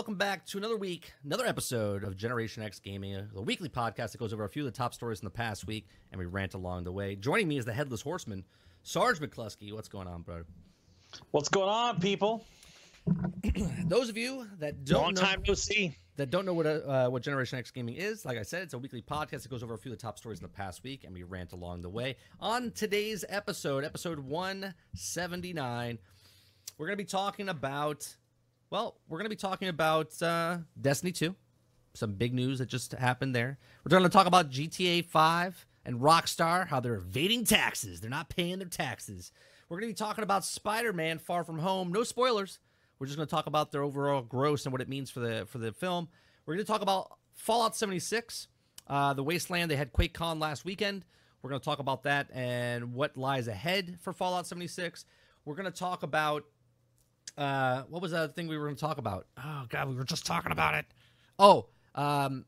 Welcome back to another week, another episode of Generation X Gaming, the weekly podcast that goes over a few of the top stories in the past week, and we rant along the way. Joining me is the headless horseman, Sarge McCluskey. What's going on, bro? What's going on, people? Those of you that don't Long know, time no see. that don't know what uh, what Generation X Gaming is, like I said, it's a weekly podcast that goes over a few of the top stories in the past week, and we rant along the way. On today's episode, episode 179, we're going to be talking about, well, we're going to be talking about uh, Destiny 2, some big news that just happened there. We're going to talk about GTA 5 and Rockstar, how they're evading taxes. They're not paying their taxes. We're going to be talking about Spider Man Far From Home. No spoilers. We're just going to talk about their overall gross and what it means for the for the film. We're going to talk about Fallout 76, uh, the Wasteland. They had QuakeCon last weekend. We're going to talk about that and what lies ahead for Fallout 76. We're going to talk about uh, what was the other thing we were going to talk about? Oh God, we were just talking about it. Oh, um,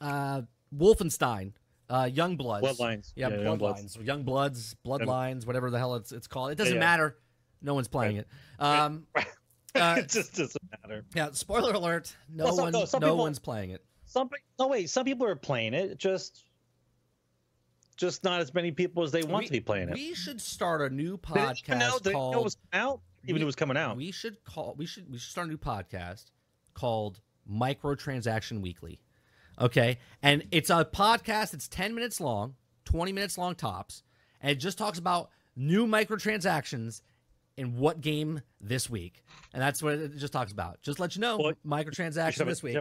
uh, Wolfenstein, uh, Young Bloods, Bloodlines. yeah, Yeah, Bloodlines, Young Bloods. Young Bloods, Bloodlines, whatever the hell it's it's called. It doesn't Yeah. matter. No one's playing it. Um, uh, it just doesn't matter. yeah, spoiler alert. No Well, some- one, no, no, people- one's playing it. Some no wait, some people are playing it. Just just not as many people as they want We- to be playing it. We should start a new They know, podcast they know it was out. Even we- it was coming out. We should call. We should. We should start a new podcast called Microtransaction Weekly. Okay, and it's a podcast. It's ten minutes long, twenty minutes long tops, and it just talks about new microtransactions in what game this week, and that's what it just talks about. Just let you know, Well, microtransaction this week.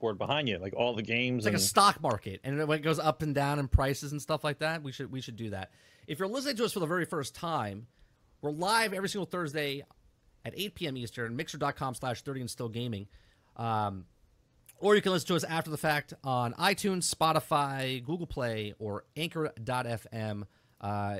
board behind you, like all the games. It's like a stock market, and when it goes up and down in prices and stuff like that, we should we should do that. If you're listening to us for the very first time, we're live every single Thursday at 8 p.m. Eastern, mixer.com slash 30 and still gaming. Um, or you can listen to us after the fact on iTunes, Spotify, Google Play, or Anchor.fm. Uh,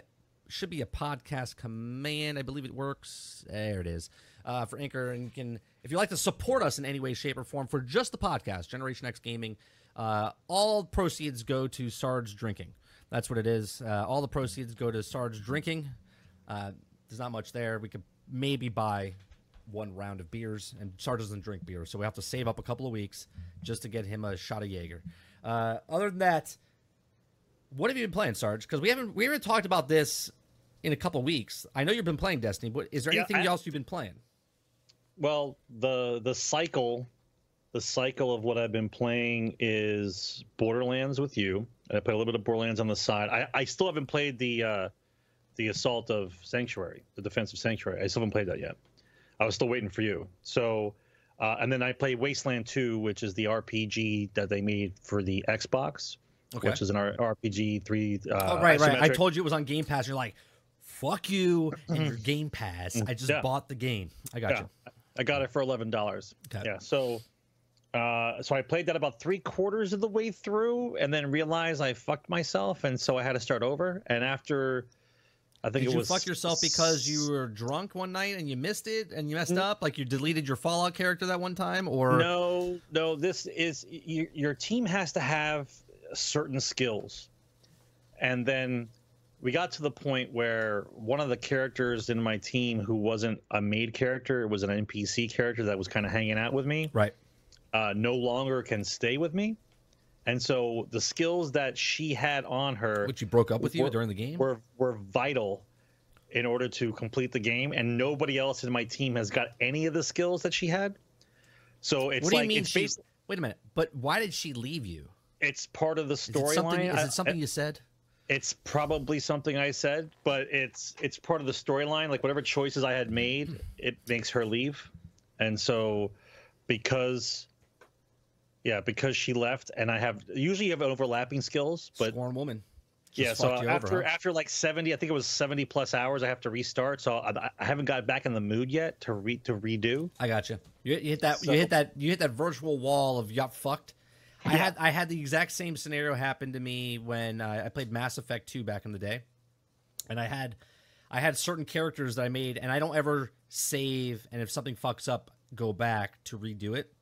should be a podcast command. I believe it works. There it is. Uh, for Anchor, and you can, if you'd like to support us in any way, shape, or form for just the podcast, Generation X Gaming, uh, all proceeds go to Sarge Drinking. That's what it is. Uh, all the proceeds go to Sarge Drinking. There's not much there. We could maybe buy one round of beers, and Sarge doesn't drink beer, so we have to save up a couple of weeks just to get him a shot of Jaeger. Uh, other than that, what have you been playing, Sarge? Because we haven't we haven't talked about this in a couple of weeks. I know you've been playing Destiny, but is there Yeah, anything I- else you've been playing? well, the the cycle, the cycle of what I've been playing is Borderlands with you. I played a little bit of Borderlands on the side. I, I still haven't played the uh, the Assault of Sanctuary, the Defense of Sanctuary. I still haven't played that yet. I was still waiting for you. So, uh, and then I play Wasteland 2, which is the RPG that they made for the Xbox, Okay. which is an R- RPG three. Uh, oh, right, right. I told you it was on Game Pass. You're like, "Fuck you and your Game Pass." I just Yeah. bought the game. I got Yeah, you. I got it for eleven dollars. Okay. Yeah. So, uh, so I played that about three quarters of the way through, and then realized I fucked myself, and so I had to start over. And after, I think Did it you was fuck yourself because you were drunk one night and you missed it and you messed up? Like you deleted your Fallout character that one time, or No, no. This is you, your team has to have certain skills, and then we got to the point where one of the characters in my team who wasn't a maid character, it was an NPC character that was kind of hanging out with me. right? uh, no longer can stay with me. And so the skills that she had on her Which you broke up with you during the game? were were vital in order to complete the game, and nobody else in my team has got any of the skills that she had. So it's what do you like mean it's, she? Wait a minute. But why did she leave you? it's part of the Is storyline. Is I- it something you said? It's probably something I said, but it's it's part of the storyline. Like whatever choices I had made, hmm. it makes her leave, and so because yeah, because she left, and I have usually you have overlapping skills, but Sworn woman. yeah, so after over, huh? after like seventy, I think it was seventy plus hours, I have to restart. So I, I haven't got back in the mood yet to re to redo. I got you. You, you hit that. So- you hit that. You hit that virtual wall of yup fucked. I had I had the exact same scenario happen to me when uh, I played Mass Effect 2 back in the day, and I had I had certain characters that I made, and I don't ever save. And if something fucks up, go back to redo it.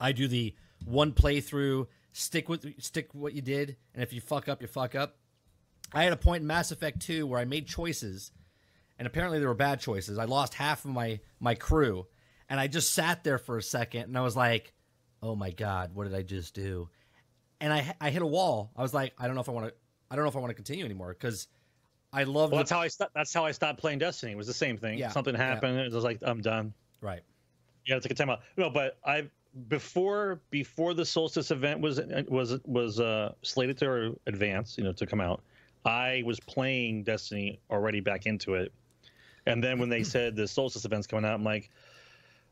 I do the one playthrough, stick with stick what you did, and if you fuck up, you fuck up. I had a point in Mass Effect 2 where I made choices, and apparently they were bad choices. I lost half of my my crew, and I just sat there for a second, and I was like, "Oh my god, what did I just do?" And I I hit a wall. I was like, "I don't know if I want to. I don't know if I want to continue anymore because I love Well, that's how I st- that's how I stopped playing Destiny. It was the same thing. Yeah, Something yeah. happened. It was like I'm done. right." Yeah, take a time out. No, but I before before the Solstice event was was was uh, slated to advance, you know, to come out. I was playing Destiny already back into it, and then when they said the Solstice event's coming out, I'm like,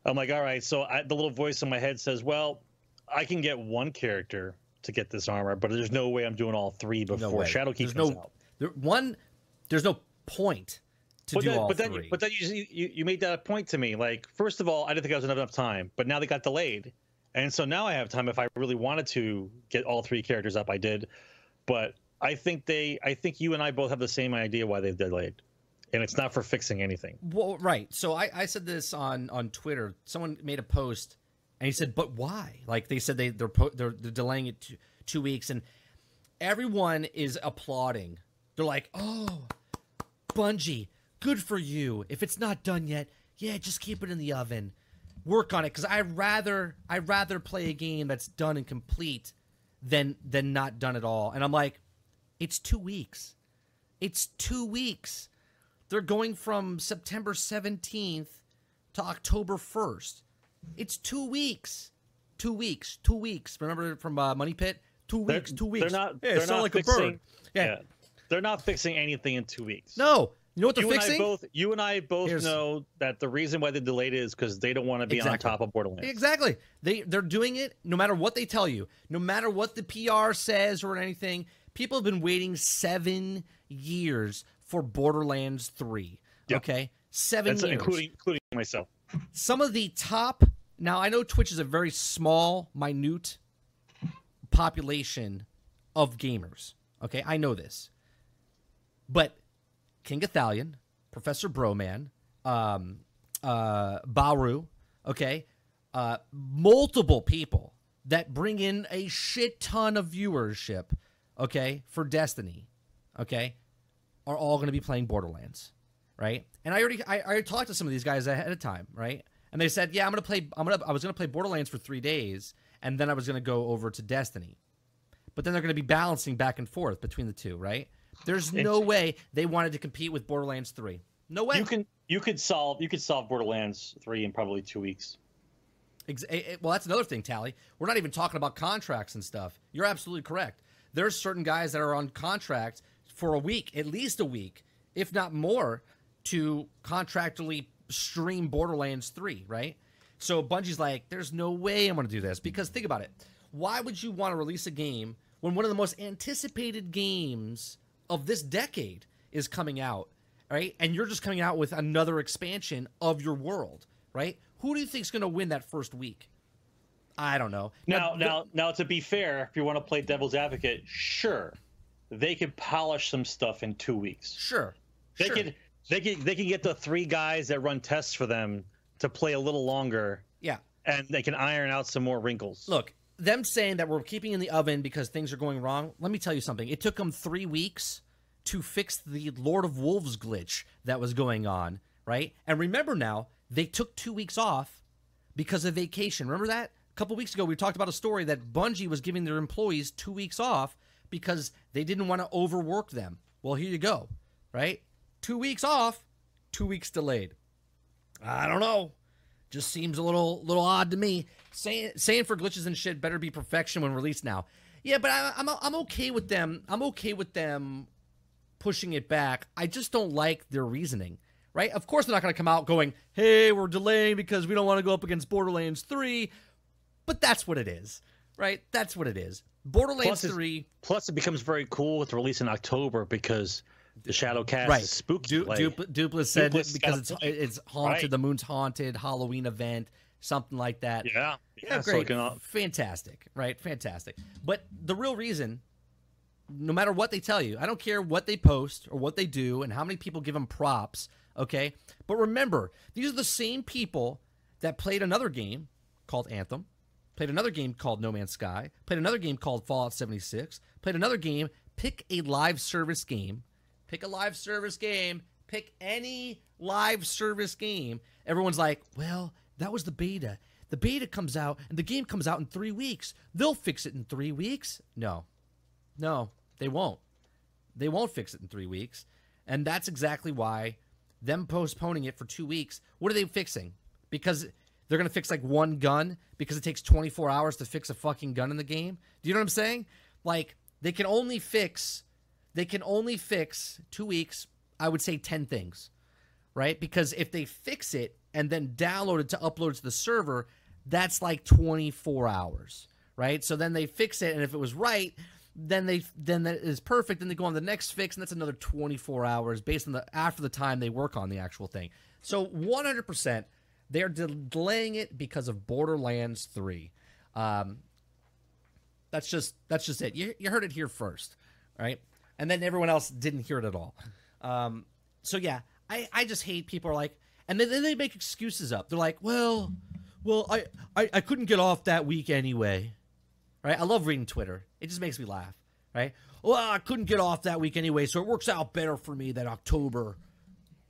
I'm like, all right. So I, the little voice in my head says, well, I can get one character to get this armor, but there's no way I'm doing all three before way. Shadowkeep There's comes no out. there, one. There's no point to but do then, all but then, but then you, you you made that point to me. Like, first of all, I didn't think I was enough time, but now they got delayed, and so now I have time. If I really wanted to get all three characters up, I did. But I think they, I think you and I both have the same idea why they've delayed, and it's not for fixing anything. Well, right. So I, I said this on on Twitter. Someone made a post, and he said, "But why?" Like they said they they're po- they're, they're delaying it two, two weeks, and everyone is applauding. They're like, "Oh, Bungie, good for you. If it's not done yet, yeah, just keep it in the oven. Work on it because I rather I rather play a game that's done and complete than than not done at all." And I'm like, "It's two weeks. It's two weeks." They're going from September 17th to October 1st. It's two weeks. Two weeks. Two weeks. Remember from uh, Money Pit? Two They're- weeks. Two weeks. They're not. Yeah, they're not like fixing, a bird. Yeah. they're not fixing anything in two weeks. No. You know what they're You and? I both, you and I both Here's- know that the reason why they delayed it is because they don't want to be Exactly. on top of Borderlands. Exactly. They they're doing it no matter what they tell you, no matter what the PR says or anything. People have been waiting seven years for Borderlands Three. Yeah. Okay, seven That's years. including including myself. some of the top now i know twitch is a very small minute population of gamers okay i know this but KingGothalion, professor broman um, uh, baru okay uh, multiple people that bring in a shit ton of viewership okay for destiny okay are all going to be playing borderlands right? And I already I, I already talked to some of these guys ahead of time, right? And they said, "Yeah, I'm gonna play. I'm gonna. I was gonna play Borderlands for three days, and then I was gonna go over to Destiny." But then they're gonna be balancing back and forth between the two, right? There's no way they wanted to compete with Borderlands Three. No way. You can you could solve you could solve Borderlands three in probably two weeks. Ex- eh, eh, well, that's another thing, Tally. We're not even talking about contracts and stuff. You're absolutely correct. There's certain guys that are on contracts for a week, at least a week, if not more, to contractually stream Borderlands 3, right? So Bungie's like, there's no way I'm going to do this because think about it. Why would you want to release a game when one of the most anticipated games of this decade is coming out, right? And you're just coming out with another expansion of your world, right? Who do you think's going to win that first week? I don't know. Now the- now now to be fair, if you want to play devil's advocate, sure, they could polish some stuff in two weeks. sure, They sure. could they could they can get the three guys that run tests for them to play a little longer, yeah. and they can iron out some more wrinkles. Look, them saying that we're keeping in the oven because things are going wrong. Let me tell you something. It took them three weeks to fix the Lord of Wolves glitch that was going on, right? And remember now, they took two weeks off because of vacation. Remember that? A couple weeks ago, we talked about a story that Bungie was giving their employees two weeks off because they didn't want to overwork them. Well, here you go, right? Two weeks off, two weeks delayed. I don't know. Just seems a little little odd to me. Saying saying for glitches and shit better be perfection when released now. Yeah, but I, I'm I'm okay with them. I'm okay with them pushing it back. I just don't like their reasoning. Right? Of course, they're not going to come out going, "Hey, we're delaying because we don't want to go up against Borderlands 3." But that's what it is, right? That's what it is. Borderlands 3 Plus, it becomes very cool with the release in October because the Shadow Cast right is spooky. Du- Dupl- said because it's it's haunted Right. the moon's haunted Halloween event something like that yeah, yeah. So great, fantastic, right? Fantastic. But the real reason, no matter what they tell you, I don't care what they post or what they do and how many people give them props, okay? But remember, these are the same people that played another game called Anthem, played another game called No Man's Sky, played another game called Fallout 76, played another game. Pick a live service game. Pick a live service game. Pick any live service game. Everyone's like, well, that was the beta. The beta comes out and the game comes out in three weeks. They'll fix it in three weeks. No, no, they won't. They won't fix it in three weeks. And that's exactly why them postponing it for two weeks, what are they fixing? Because they're going to fix like one gun because it takes 24 hours to fix a fucking gun in the game. Do you know what I'm saying? Like, they can only fix, they can only fix two weeks, I would say 10 things, right? Because if they fix it and then download it to upload to the server, that's like 24 hours, right? So then they fix it, and if it was right, then they then that is perfect. Then they go on the next fix, and that's another 24 hours based on the after the time they work on the actual thing. So 100%, they're delaying it because of Borderlands 3. Um, that's just that's just it. You, you heard it here first, right? And then everyone else didn't hear it at all. Um, so yeah, I, I just hate people are like, and then, then they make excuses up. They're like, well, well, I, I I couldn't get off that week anyway, right? I love reading Twitter. It just makes me laugh, right? Well, I couldn't get off that week anyway, so it works out better for me that October.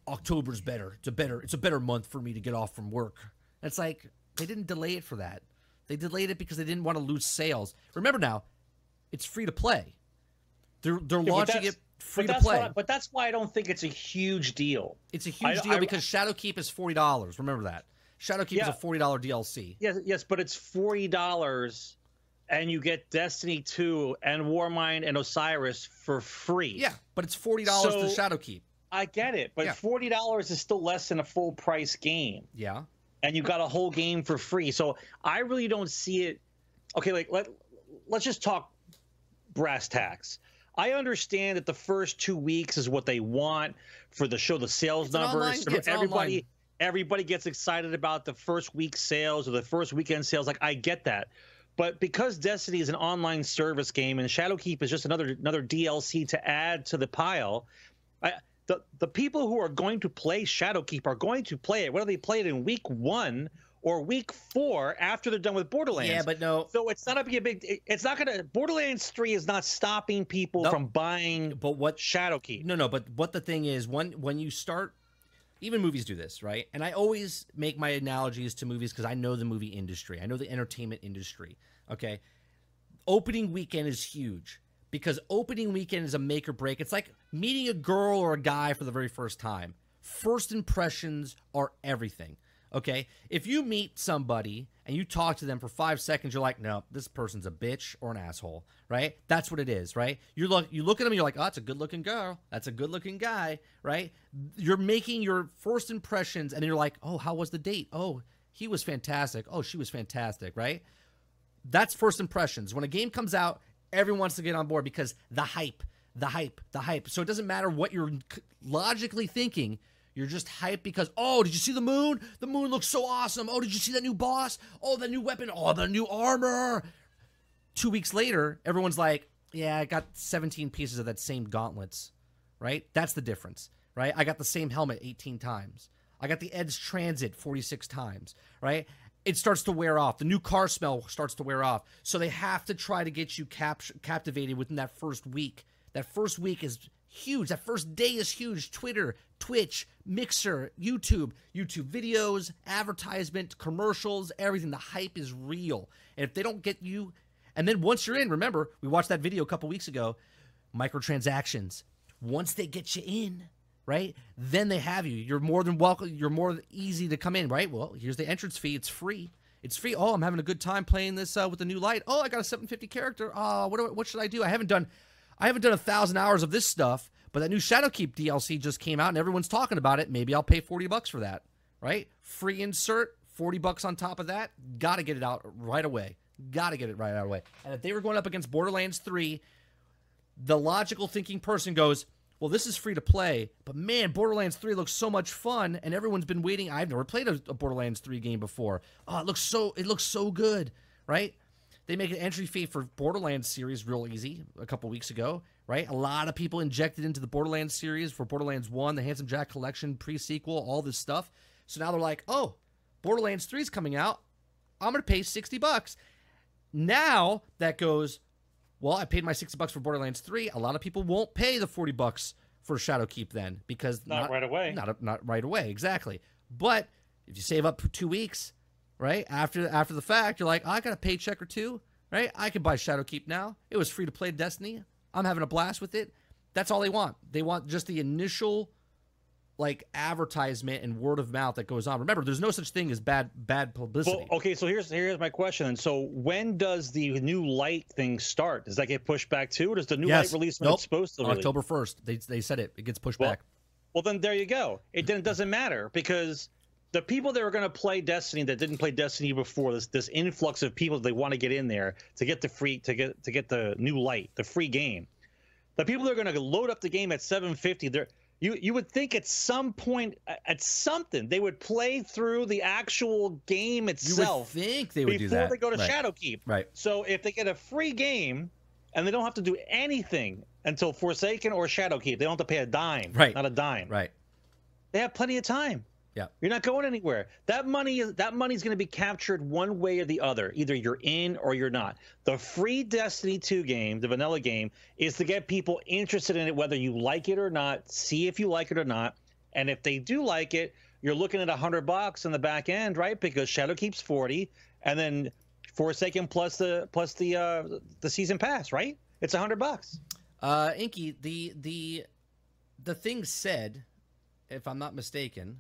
October's better. It's a better. It's a better month for me to get off from work. And It's like they didn't delay it for that. They delayed it because they didn't want to lose sales. Remember now, it's free to play. They're they're Yeah, launching it free but to that's play. why- but that's why I don't think it's a huge deal. it's a huge I- deal I- because Shadowkeep is forty dollars. Remember that. Shadowkeep is a forty dollar DLC. Yes, yes, but it's forty dollars, and you get Destiny two and Warmind and Osiris for free. Yeah, but it's forty dollars So- to Shadowkeep. I get it, but Yeah. forty dollars is still less than a full price game, Yeah. and you got a whole game for free. So I really don't see it. Okay, like let let's just talk brass tacks. I understand that the first two weeks is what they want for the show, the sales It's online- numbers. it's everybody, online. everybody gets excited about the first week sales or the first weekend sales. Like I get that, but because Destiny is an online service game and Shadowkeep is just another another DLC to add to the pile, I, the the people who are going to play Shadowkeep are going to play it. Whether they play it in week one or week four after they're done with Borderlands. Yeah, but no. So it's not gonna be a big, big. It's not gonna. Borderlands Three is not stopping people Nope. from buying But what Shadowkeep. No, no, but what the thing is, when when you start, even movies do this, right? And I always make my analogies to movies because I know the movie industry, I know the entertainment industry. Okay, opening weekend is huge because opening weekend is a make or break. It's like meeting a girl or a guy for the very first time. First impressions are everything. Okay, if you meet somebody and you talk to them for five seconds, you're like, no, this person's a bitch or an asshole, right? That's what it is, right? You look, you look at them, you're like, oh, that's a good looking girl, that's a good looking guy, right? You're making your first impressions, and you're like, oh, how was the date? Oh, he was fantastic. Oh, she was fantastic, right? That's first impressions. When a game comes out, everyone wants to get on board because the hype, the hype, the hype. So it doesn't matter what you're logically thinking. You're just hyped because, oh, did you see the moon? The moon looks so awesome. Oh, did you see that new boss? Oh, the new weapon. Oh, the new armor. Two weeks later, everyone's like, yeah, I got 17 pieces of that same gauntlets, right? That's the difference, right? I got the same helmet 18 times. I got the Ed's Transit 46 times, right? It starts to wear off. The new car smell starts to wear off. So they have to try to get you cap- captivated within that first week. That first week is huge. That first day is huge. Twitter, Twitch, Mixer, YouTube, YouTube videos, advertisement, commercials, everything. The hype is real. And if they don't get you, and then once you're in, remember, we watched that video a couple weeks ago, microtransactions. Once they get you in, right? Then they have you. You're more than welcome. You're more easy to come in, right? Well, here's the entrance fee. It's free. It's free. Oh, I'm having a good time playing this uh, with the new light. Oh, I got a 750 character. Oh, what do I, what should I do? I haven't done I haven't done a thousand hours of this stuff, but that new Shadowkeep DLC just came out and everyone's talking about it. Maybe I'll pay 40 bucks for that, right? Free insert, 40 bucks on top of that. Got to get it out right away. Got to get it right out of the way. And if they were going up against Borderlands 3, the logical thinking person goes, well, this is free to play, but man, Borderlands 3 looks so much fun, and everyone's been waiting. I've never played a, a Borderlands 3 game before. Oh, it looks so it looks so good, right? They make an entry fee for Borderlands series real easy a couple weeks ago, right? A lot of people injected into the Borderlands series for Borderlands 1, the Handsome Jack collection, pre-sequel, all this stuff. So now they're like, "Oh, Borderlands 3 is coming out. I'm going to pay 60 bucks." Now that goes, well, I paid my 60 bucks for Borderlands 3. A lot of people won't pay the 40 bucks for Shadowkeep then because Not right away. Not not right away, exactly. But if you save up for 2 weeks, right? After after the fact, you're like, oh, "I got a paycheck or two, right? I can buy Shadowkeep now. It was free to play Destiny. I'm having a blast with it." That's all they want. They want just the initial like advertisement and word of mouth that goes on. Remember, there's no such thing as bad bad publicity. Well, okay, so here's here's my question. And so when does the new light thing start? Does that get pushed back too, or does the new Yes. light release when Nope. it's supposed to? October 1st. They, they said it. It gets pushed Well, back. Well, then there you go. It then doesn't matter because the people that are going to play Destiny that didn't play Destiny before this this influx of people that they want to get in there to get the free to get to get the new light, the free game. The people that are going to load up the game at 750, they're you you would think at some point at- something they would play through the actual game itself. You would think they would do that. before they go to right. Shadowkeep. Right. So if they get a free game and they don't have to do anything until Forsaken or Shadowkeep, they don't have to pay a dime. Right. Not a dime. Right. They have plenty of time. Yeah. You're not going anywhere. That money is that money's going to be captured one way or the other. Either you're in or you're not. The free Destiny 2 game, the vanilla game, is to get people interested in it whether you like it or not, see if you like it or not. And if they do like it, you're looking at a 100 bucks in the back end, right? Because Shadowkeep's 40 and then Forsaken plus the plus the uh the season pass, right? It's a 100 bucks. Uh, Inky, the the the thing said, if I'm not mistaken,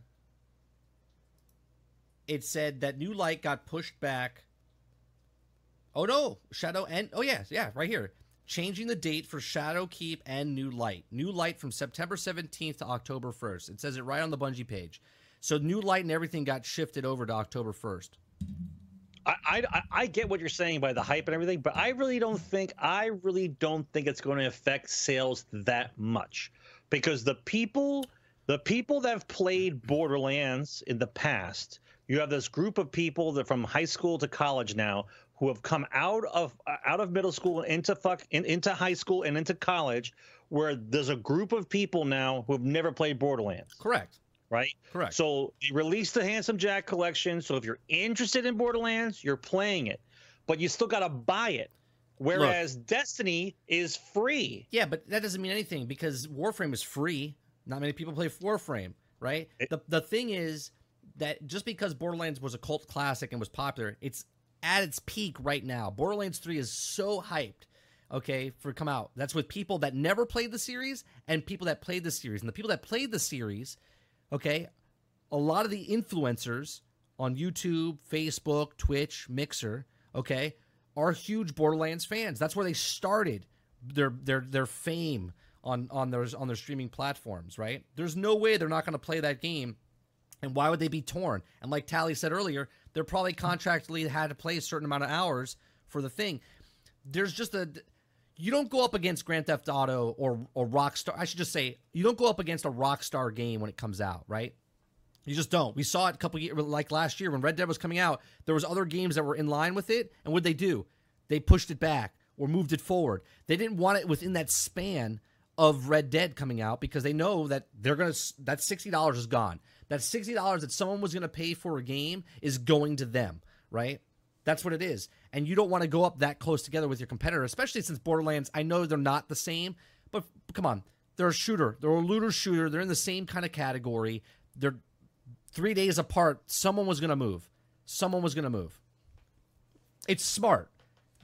it said that New Light got pushed back. Oh no, Shadow and oh yeah, yeah, right here. Changing the date for Shadowkeep and New Light. New Light from September 17th to October 1st. It says it right on the Bungie page. So New Light and everything got shifted over to October 1st. I, I I get what you're saying by the hype and everything, but I really don't think I really don't think it's going to affect sales that much because the people the people that have played Borderlands in the past, you have this group of people that from high school to college now who have come out of uh, out of middle school and into fuck in, into high school and into college where there's a group of people now who have never played Borderlands Correct. right? Correct. So they released the Handsome Jack collection. So if you're interested in Borderlands, you're playing it, but you still got to buy it. Whereas Destiny is free. Yeah, but that doesn't mean anything because Warframe is free. Not many people play Warframe, right? the the thing is that just because Borderlands was a cult classic and was popular, it's at its peak right now. Borderlands 3 is so hyped, okay, for come out. That's with people that never played the series and people that played the series. And the people that played the series, okay, a lot of the influencers on YouTube, Facebook, Twitch, Mixer, okay, are huge Borderlands fans. That's where they started their their their fame on on their on their streaming platforms, right? There's no way they're not going to play that game. And why would they be torn? And like Tally said earlier, they're probably contractually had to play a certain amount of hours for the thing. There's just a you don't go up against Grand Theft Auto or or Rockstar. I should just say you don't go up against a Rockstar game when it comes out, right? You just don't. We saw it a couple years, like last year when Red Dead was coming out. There was other games that were in line with it, and what they do? They pushed it back or moved it forward. They didn't want it within that span of Red Dead coming out because they know that they're gonna that sixty dollars is gone. That sixty dollars that someone was gonna pay for a game is going to them, right? That's what it is. And you don't want to go up that close together with your competitor, especially since Borderlands, I know they're not the same, but come on. They're a shooter. They're a looter shooter. They're in the same kind of category. They're three days apart. Someone was going to move. Someone was going to move. It's smart.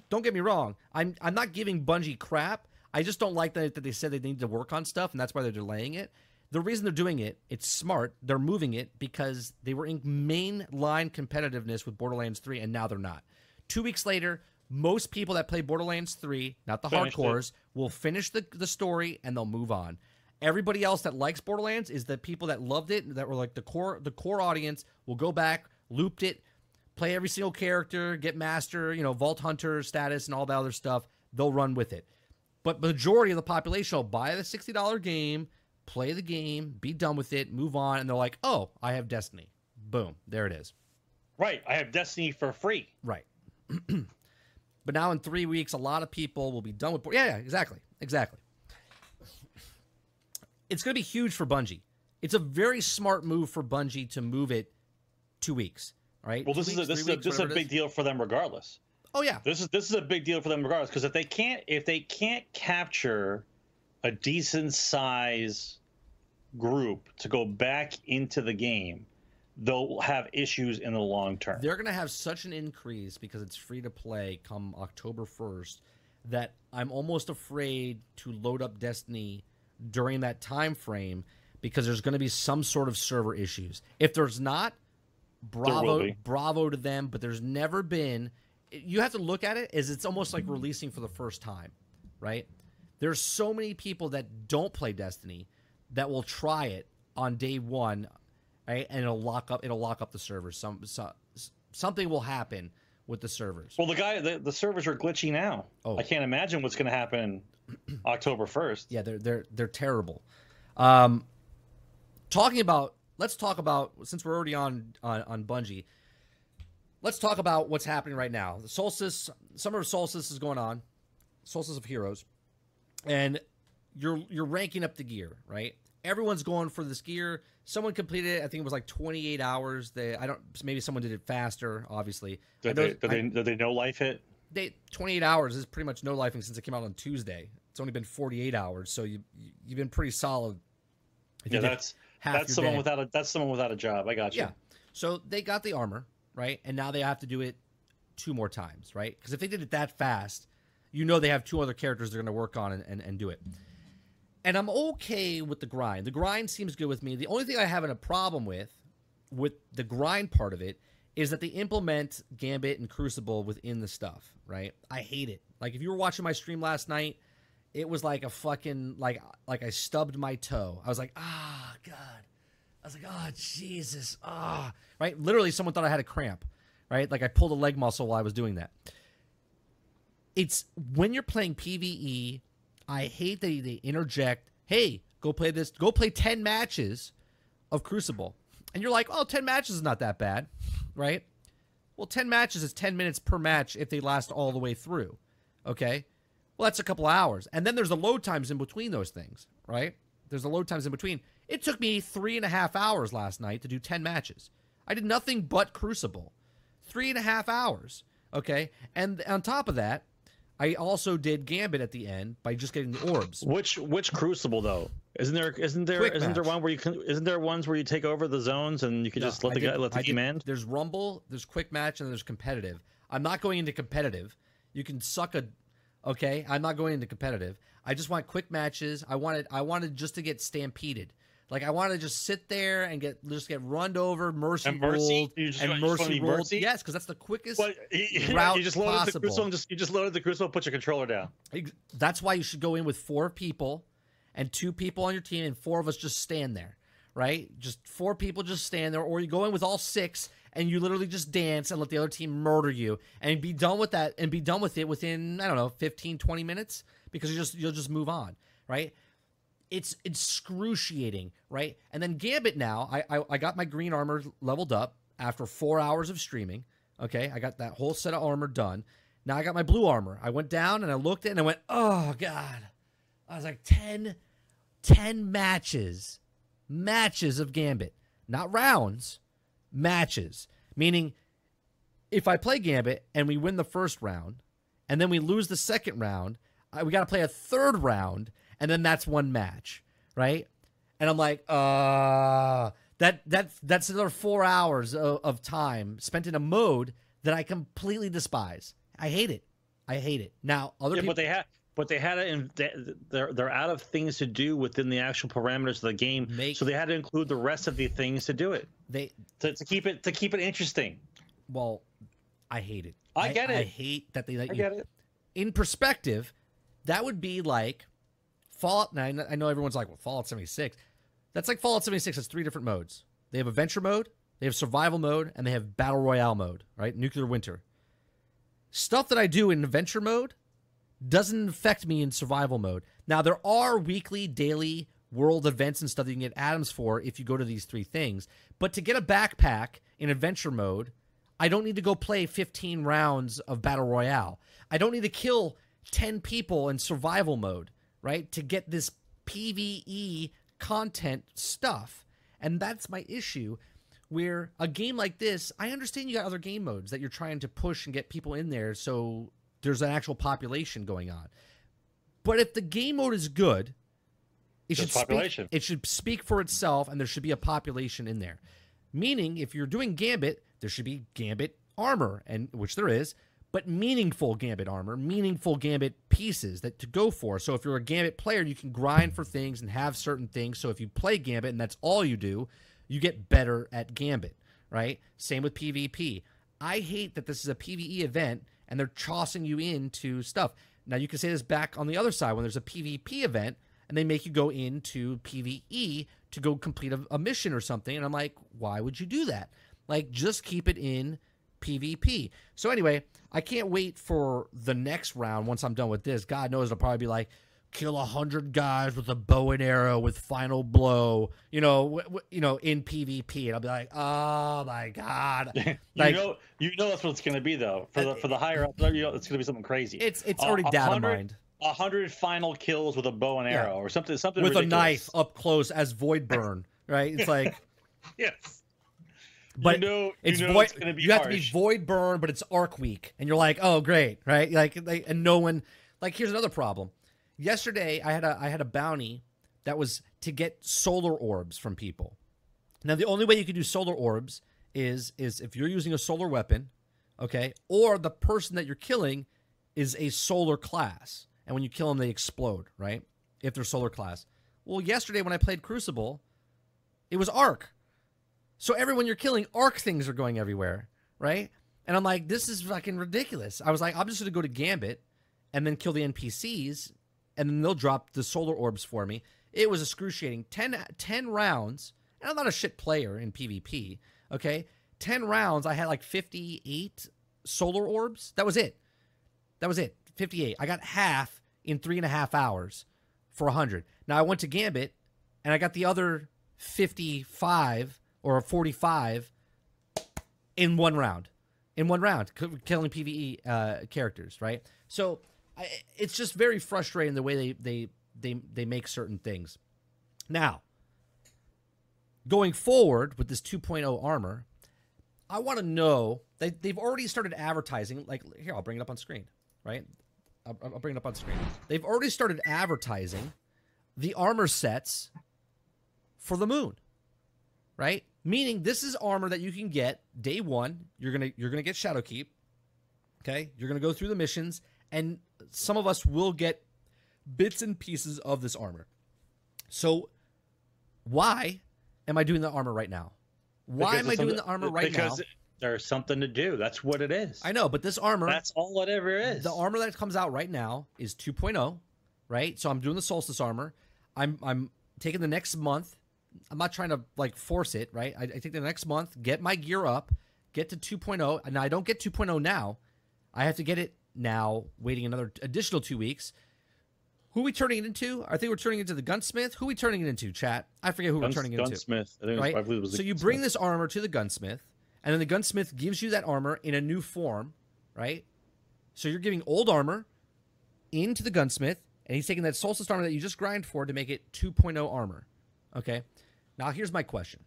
Don't get me wrong. I'm I'm not giving Bungie crap. I just don't like that, that they said they need to work on stuff, and that's why they're delaying it. The reason they're doing it, it's smart. They're moving it because they were in mainline competitiveness with Borderlands 3, and now they're not. Two weeks later, most people that play Borderlands 3, not the Finished it. hardcores, will finish the, the story and they'll move on. Everybody else that likes Borderlands is the people that loved it, that were like the core the core audience will go back, looped it, play every single character, get master, you know, vault hunter status and all that other stuff. They'll run with it. But majority of the population will buy the sixty dollar game, play the game, be done with it, move on, and they're like, "Oh, I have Destiny." Boom, there it is. Right. I have Destiny for free. Right. but now in three weeks, a lot of people will be done with. Yeah, yeah, exactly, exactly. It's going to be huge for Bungie. It's a very smart move for Bungie to move it two weeks. Right. Well, this Two is a, this is a, weeks, this is a big deal for them regardless. Oh yeah, This is this is a big deal for them regardless because if they can't if they can't capture a decent size group to go back into the game, they'll have issues in the long term. they're going to have such an increase because it's free to play come October 1st that I'm almost afraid to load up Destiny during that time frame because there's going to be some sort of server issues. If there's not, bravo bravo to them, but there's never been you have to look at it as it's almost like releasing for the first time, right? There's so many people that don't play Destiny that will try it on day 1 right? and it'll lock up it'll lock up the servers. Some, so, something will happen with the servers. well, the guy the, the servers are glitchy now. Oh. I can't imagine what's going to happen October first. Yeah, they're they're they're terrible. Um, talking about let's talk about since we're already on on, on Bungie. Let's talk about what's happening right now. The Solstice, Summer of Solstice is going on, Solstice of Heroes, and you're you're ranking up the gear, right? Everyone's going for this gear. Someone completed it. I think it was like 28 hours. They I don't maybe someone did it faster. Obviously, Did know- they, did, I- they, did they know life hit? they 28 hours is pretty much no lifing since it came out on Tuesday. It's only been 48 hours, so you you- you've been pretty solid. Yeah, that's that's someone day. without a that's someone without a job. I got you. yeah. So they got the armor right, and now they have to do it two more times, right? Because if they did it that fast, you know they have two other characters they're going to work on and, and, and do it. And I'm okay with the grind. The grind seems good with me. The only thing I have a problem with, with the grind part of it, is that they implement Gambit and Crucible within the stuff, right? I hate it. Like if you were watching my stream last night, it was like a fucking like like I stubbed my toe. I was like, ah, God. I was like, oh Jesus, ah, right. Literally, someone thought I had a cramp, right? Like I pulled a leg muscle while I was doing that. It's when you're playing PVE. I hate that they interject. Hey, go play this. Go play ten matches of Crucible, and you're like, oh, 10 matches is not that bad, right? Well, 10 matches is 10 minutes per match if they last all the way through. Okay. Well, that's a couple hours. And then there's the load times in between those things, right? There's the load times in between. It took me three and a half hours last night to do 10 matches. I did nothing but Crucible. Three and a half hours. Okay. And on top of that, I also did Gambit at the end by just getting the orbs. Which which crucible though? Isn't there isn't there Quick not there one where you can isn't there ones where you take over the zones and you can just let I the did- guy let the I game did- end? There's Rumble, there's Quick Match, and there's competitive. I'm not going into competitive. You can suck a. Okay, I'm not going into competitive. I just want quick matches. I wanted. I wanted just to get stampeded. Like I want to just sit there and get just get runned over, mercy, And mercy? just and mercy ruled. mercy? Yes, because that's the quickest. But you, route you just loaded the crucible and just you just loaded the crucible, put your controller down. That's why you should go in with four people and two people on your team, and four of us just stand there, right? Just four people just stand there, or you go in with all six and you literally just dance and let the other team murder you and be done with that and be done with it within, I don't know, 15, 20 minutes because you just you'll just move on, right? It's excruciating, right? And then Gambit now, I, I I got my green armor leveled up after four hours of streaming. Okay, I got that whole set of armor done. Now I got my blue armor. I went down and I looked it and I went, oh god. I was like 10, 10 matches, matches of Gambit, not rounds, matches. Meaning, if I play Gambit and we win the first round, and then we lose the second round, we got to play a third round, and then that's one match, right? And I'm like, uh, that that that's another four hours of, of time spent in a mode that I completely despise. I hate it. I hate it. Now, other Yeah, people, but they had but they had in they, they're they're out of things to do within the actual parameters of the game. Make- so they had to include the rest of the things to do it. they To, to keep it to keep it interesting. well, I hate it. I get it I hate that they let I you. get it. In perspective, that would be like Fallout. And I know everyone's like, well, Fallout 76. That's like Fallout 76 has three different modes. They have adventure mode, they have survival mode, and they have battle royale mode, right? Nuclear winter. Stuff that I do in adventure mode doesn't affect me in survival mode. Now, there are weekly, daily world events and stuff that you can get atoms for if you go to these three things. But to get a backpack in adventure mode, I don't need to go play 15 rounds of battle royale. I don't need to kill 10 people in survival mode, right? To get this PvE content stuff. And that's my issue. Where a game like this, I understand you got other game modes that you're trying to push and get people in there so there's an actual population going on. But if the game mode is good, it should population. speak, it should speak for itself and there should be a population in there. Meaning if you're doing Gambit, there should be Gambit armor and which there is, but meaningful Gambit armor, meaningful Gambit pieces that to go for. So if you're a Gambit player, you can grind for things and have certain things. So if you play Gambit and that's all you do, you get better at Gambit, right? Same with PvP. I hate that this is a PvE event and they're tossing you into stuff. Now you can say this back on the other side when there's a PvP event and they make you go into PvE to go complete a, a mission or something. And I'm like, why would you do that? Like, just keep it in PvP. So anyway, I can't wait for the next round once I'm done with this. God knows it'll probably be like kill a hundred guys with a bow and arrow with final blow. You know, w- w- you know, in PvP, and I'll be like, oh my god, you like know, you know that's what it's going to be though. For the uh, for the higher up, you know, it's going to be something crazy. it's it's already a data hundred- mined A hundred final kills with a bow and Yeah. arrow, or something, something with a knife up close as void burn. Right? It's like. Yes, But you know, it's you know void. it's you have to be void burn, but it's arc week, and you're like, oh great, right? Like, like, and no one. Like, here's another problem. Yesterday, I had a I had a bounty that was to get solar orbs from people. Now, the only way you can do solar orbs is is if you're using a solar weapon, okay, or the person that you're killing is a solar class, and when you kill them, they explode, right? If they're solar class. Well, yesterday when I played Crucible, it was arc. So everyone you're killing, arc things are going everywhere, right? And I'm like, this is fucking ridiculous. I was like, I'm just gonna go to Gambit and then kill the NPCs, and then they'll drop the solar orbs for me. It was excruciating. 10, 10 rounds, and I'm not a shit player in PvP, okay? 10 rounds, I had like 58 solar orbs. That was it. That was it. 58. I got half in three and a half hours for 100. Now I went to Gambit, and I got the other 55 or a 45 in one round. In one round, killing PVE uh, characters, right? So I, it's just very frustrating the way they they they they make certain things. Now, going forward with this 2.0 armor, I want to know they they've already started advertising. Like here, I'll bring it up on screen, right? I'll, I'll bring it up on screen. They've already started advertising the armor sets for the moon, right? Meaning this is armor that you can get day one. You're gonna you're gonna get Shadowkeep. Okay, you're gonna go through the missions, and some of us will get bits and pieces of this armor. So, why am I doing the armor right now? Why Because am I doing the armor right now? because there's something to do. That's what it is. I know, but this armor, That's all it ever is. the armor that comes out right now is 2.0, right? So I'm doing the solstice armor. I'm I'm taking the next month. I'm not trying to like force it, right? I, I take the next month, get my gear up, get to 2.0, and I don't get 2.0 now. I have to get it now, waiting another additional two weeks. Who are we turning it into? I think we're turning it into the gunsmith. Who are we turning it into? Chat. I forget who Guns- we're turning it into gunsmith. I, think it was- right? I believe it was so you bring this armor to the gunsmith, and then the gunsmith gives you that armor in a new form, right? So you're giving old armor into the gunsmith, and he's taking that solstice armor that you just grind for to make it 2.0 armor. Okay. Now here's my question: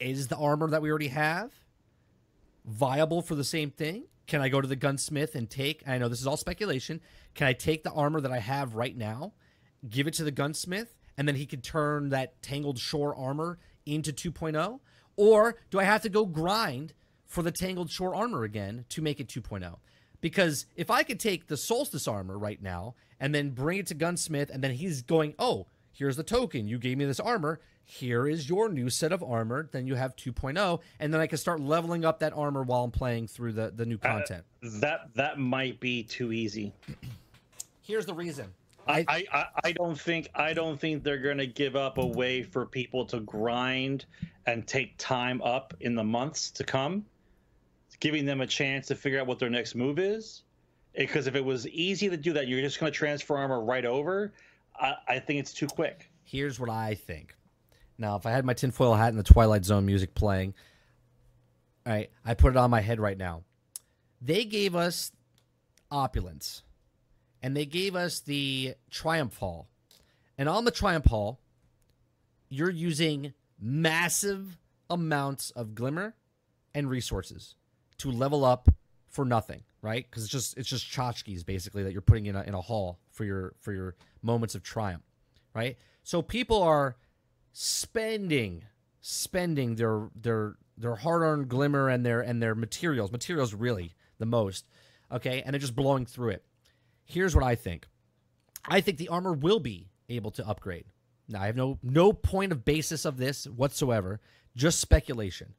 Is the armor that we already have viable for the same thing? Can I go to the gunsmith and take? I know this is all speculation. Can I take the armor that I have right now, give it to the gunsmith, and then he could turn that tangled shore armor into 2.0? Or do I have to go grind for the tangled shore armor again to make it 2.0? Because if I could take the solstice armor right now and then bring it to gunsmith, and then he's going, oh, here's the token. You gave me this armor. Here is your new set of armor. Then you have 2.0, and then I can start leveling up that armor while I'm playing through the, the new uh, content. That that might be too easy. Here's the reason. I, I, I, I don't think I don't think they're gonna give up a way for people to grind and take time up in the months to come, giving them a chance to figure out what their next move is. Because if it was easy to do that, you're just gonna transfer armor right over. I, I think it's too quick. Here's what I think. Now, if I had my tinfoil hat and the Twilight Zone music playing, all right, I put it on my head right now. They gave us opulence, and they gave us the Triumph Hall. And on the Triumph Hall, you're using massive amounts of glimmer and resources to level up for nothing, right? Because it's just it's just tchotchkes basically that you're putting in a in a hall for your for your moments of triumph, right? So people are spending spending their their their hard-earned glimmer and their and their materials materials really the most okay? And they're just blowing through it. Here's what i think. I think the armor will be able to upgrade. Now i have no no point of basis of this whatsoever just speculation.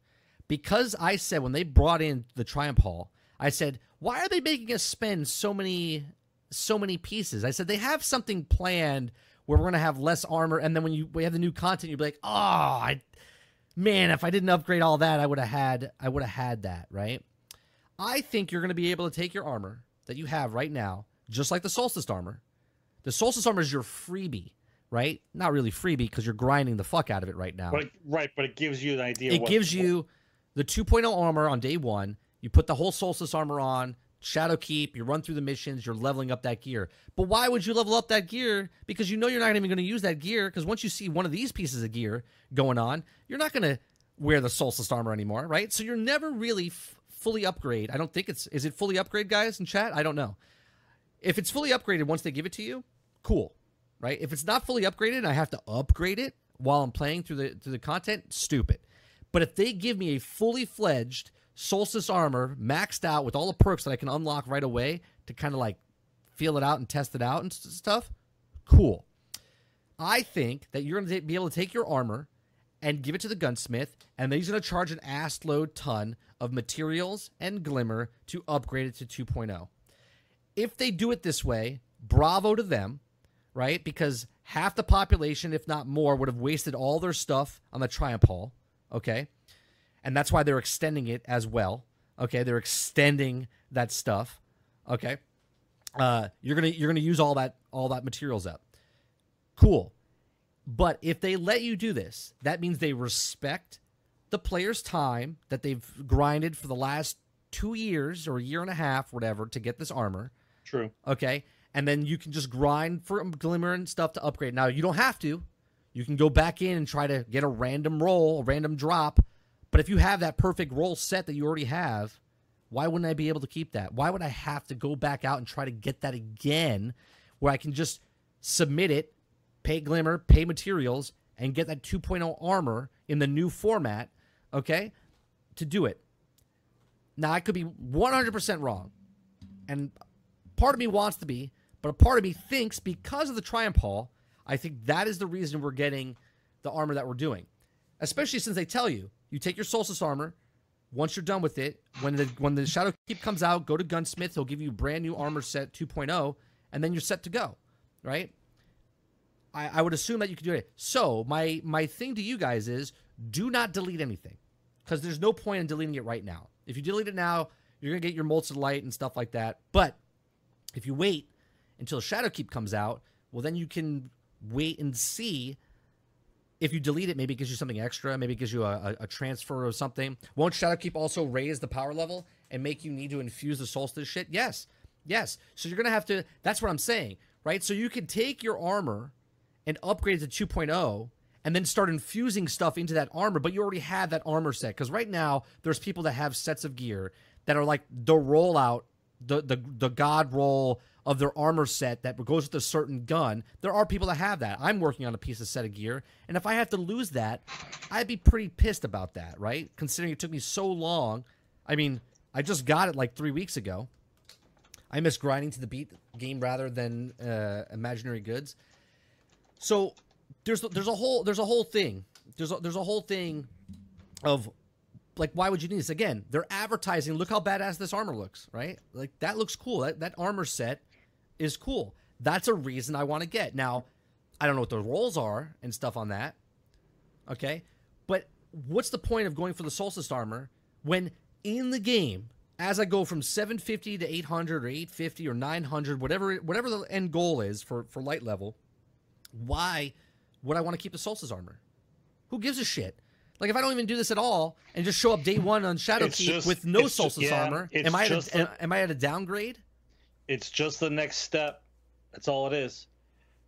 Because i said when they brought in the triumph hall i said why are they making us spend so many so many pieces i said they have something planned where we're gonna have less armor, and then when you we have the new content, you'll be like, oh, I, man, if I didn't upgrade all that, I would have had I would have had that, right? I think you're gonna be able to take your armor that you have right now, just like the Solstice armor. The Solstice armor is your freebie, right? Not really freebie because you're grinding the fuck out of it right now. But right, but it gives you an idea. It what, gives you the 2.0 armor on day one. You put the whole Solstice armor on. Shadowkeep, you run through the missions, you're leveling up that gear. But why would you level up that gear? Because you know you're not even going to use that gear. Because once you see one of these pieces of gear going on, you're not going to wear the Solstice armor anymore, right? So you're never really fully upgrade. I don't think it's is it fully upgrade, guys in chat. I don't know. If it's fully upgraded once they give it to you, cool, right? If it's not fully upgraded, and I have to upgrade it while I'm playing through the through the content. Stupid. But if they give me a fully fledged Solstice armor maxed out with all the perks that I can unlock right away to kind of like feel it out and test it out and stuff, cool. I think that you're going to be able to take your armor and give it to the gunsmith, and then he's going to charge an ass load ton of materials and glimmer to upgrade it to 2.0. If they do it this way, bravo to them, right? Because half the population, if not more, would have wasted all their stuff on the Triumph Hall, okay? And that's why they're extending it as well. Okay, they're extending that stuff. Okay, uh, you're gonna you're gonna use all that all that materials up. Cool, but if they let you do this, that means they respect the player's time that they've grinded for the last two years or a year and a half, whatever, to get this armor. True. Okay, and then you can just grind for glimmer and stuff to upgrade. Now you don't have to. You can go back in and try to get a random roll, a random drop but if you have that perfect roll set that you already have, why wouldn't I be able to keep that? Why would I have to go back out and try to get that again where I can just submit it, pay Glimmer, pay materials, and get that 2.0 armor in the new format, okay, to do it? Now, I could be 100% wrong. And part of me wants to be, but a part of me thinks because of the Triumph Hall, I think that is the reason we're getting the armor that we're doing. Especially since they tell you you take your Solstice armor. Once you're done with it, when the when the Shadow Keep comes out, go to Gunsmith. He'll give you brand new armor set 2.0, and then you're set to go, right? I, I would assume that you could do it. So my my thing to you guys is do not delete anything, because there's no point in deleting it right now. If you delete it now, you're gonna get your Motes of Light and stuff like that. But if you wait until Shadowkeep comes out, well then you can wait and see if you delete it, maybe it gives you something extra. Maybe it gives you a, a, a transfer or something. Won't Shadowkeep also raise the power level and make you need to infuse the Solstice shit? Yes. Yes. So you're going to have to. That's what I'm saying, right? So you can take your armor and upgrade it to 2.0 and then start infusing stuff into that armor, but you already have that armor set. Because right now, there's people that have sets of gear that are like the rollout, the, the, the God roll of their armor set that goes with a certain gun. There are people that have that. I'm working on a piece of set of gear, and if I have to lose that, I'd be pretty pissed about that, right? Considering it took me so long. I mean, I just got it like three weeks ago. I miss grinding to the beat game rather than uh, imaginary goods. So there's there's a whole there's a whole thing. There's a, there's a whole thing of like why would you need this again they're advertising look how badass this armor looks right like that looks cool that, that armor set is cool. That's a reason I want to get. Now, I don't know what the roles are and stuff on that. Okay. But what's the point of going for the Solstice armor when in the game, as I go from 750 to 800 or 850 or 900, whatever whatever the end goal is for, for light level, why would I want to keep the Solstice armor? Who gives a shit? Like if I don't even do this at all and just show up day one on Shadowkeep with no Solstice yeah, armor, am I, at a, am I at a downgrade? It's just the next step. That's all it is.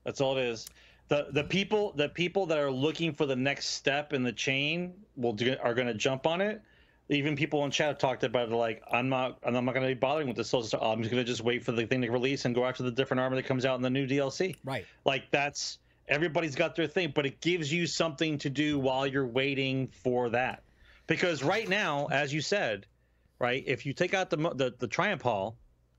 That's all it is. The the people the people that are looking for the next step in the chain will do, are going to jump on it. Even people in chat have talked about it. Like I'm not I'm not going to be bothering with the social. I'm just going to just wait for the thing to release and go after the different armor that comes out in the new DLC. Right. Like that's everybody's got their thing, but it gives you something to do while you're waiting for that. Because right now, as you said, right, if you take out the the, the Triumph Hall,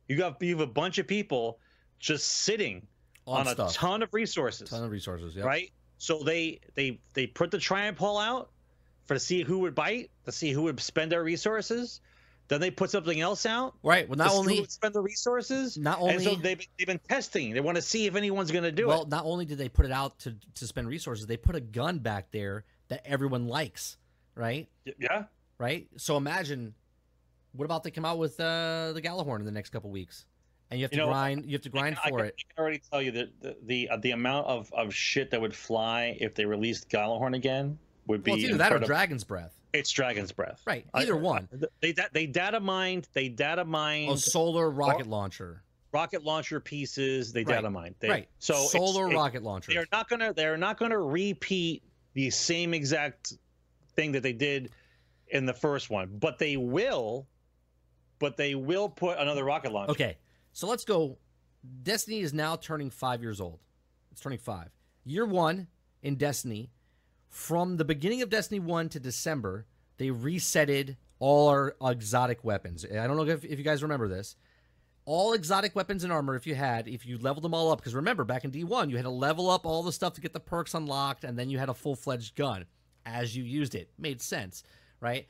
you got you have a bunch of people just sitting on, on a ton of resources. Ton of resources, yeah. Right. So they they they put the triumph hall out for to see who would bite, to see who would spend their resources. Then they put something else out. Right. Well, not only spend the resources. Not only. And so they've, they've been testing. They want to see if anyone's going to do well, it. Well, not only did they put it out to to spend resources, they put a gun back there that everyone likes. Right. Yeah. Right. So imagine, what about they come out with uh, the Gjallarhorn in the next couple weeks? and you have to you know, grind. You have to grind I for can, it. I can already tell you that the the, uh, the amount of, of shit that would fly if they released Gjallarhorn again would be. Well, it's either that or Dragon's Breath. It's Dragon's Breath. Right. Either I, one. They they data mined. They data mined. A solar rocket launcher. Rocket launcher pieces. They right. data mined. They, right. So solar rocket launcher. They're not gonna. They're not gonna repeat the same exact thing that they did in the first one, but they will. But they will put another rocket launcher. Okay. So let's go Destiny is now turning five years old. It's turning five. Year one in Destiny, from the beginning of Destiny 1 to December, they resetted all our exotic weapons. I don't know if, if you guys remember this. All exotic weapons and armor, if you had, if you leveled them all up, because remember, back in D1, you had to level up all the stuff to get the perks unlocked, and then you had a full fledged gun as you used it. Made sense, right?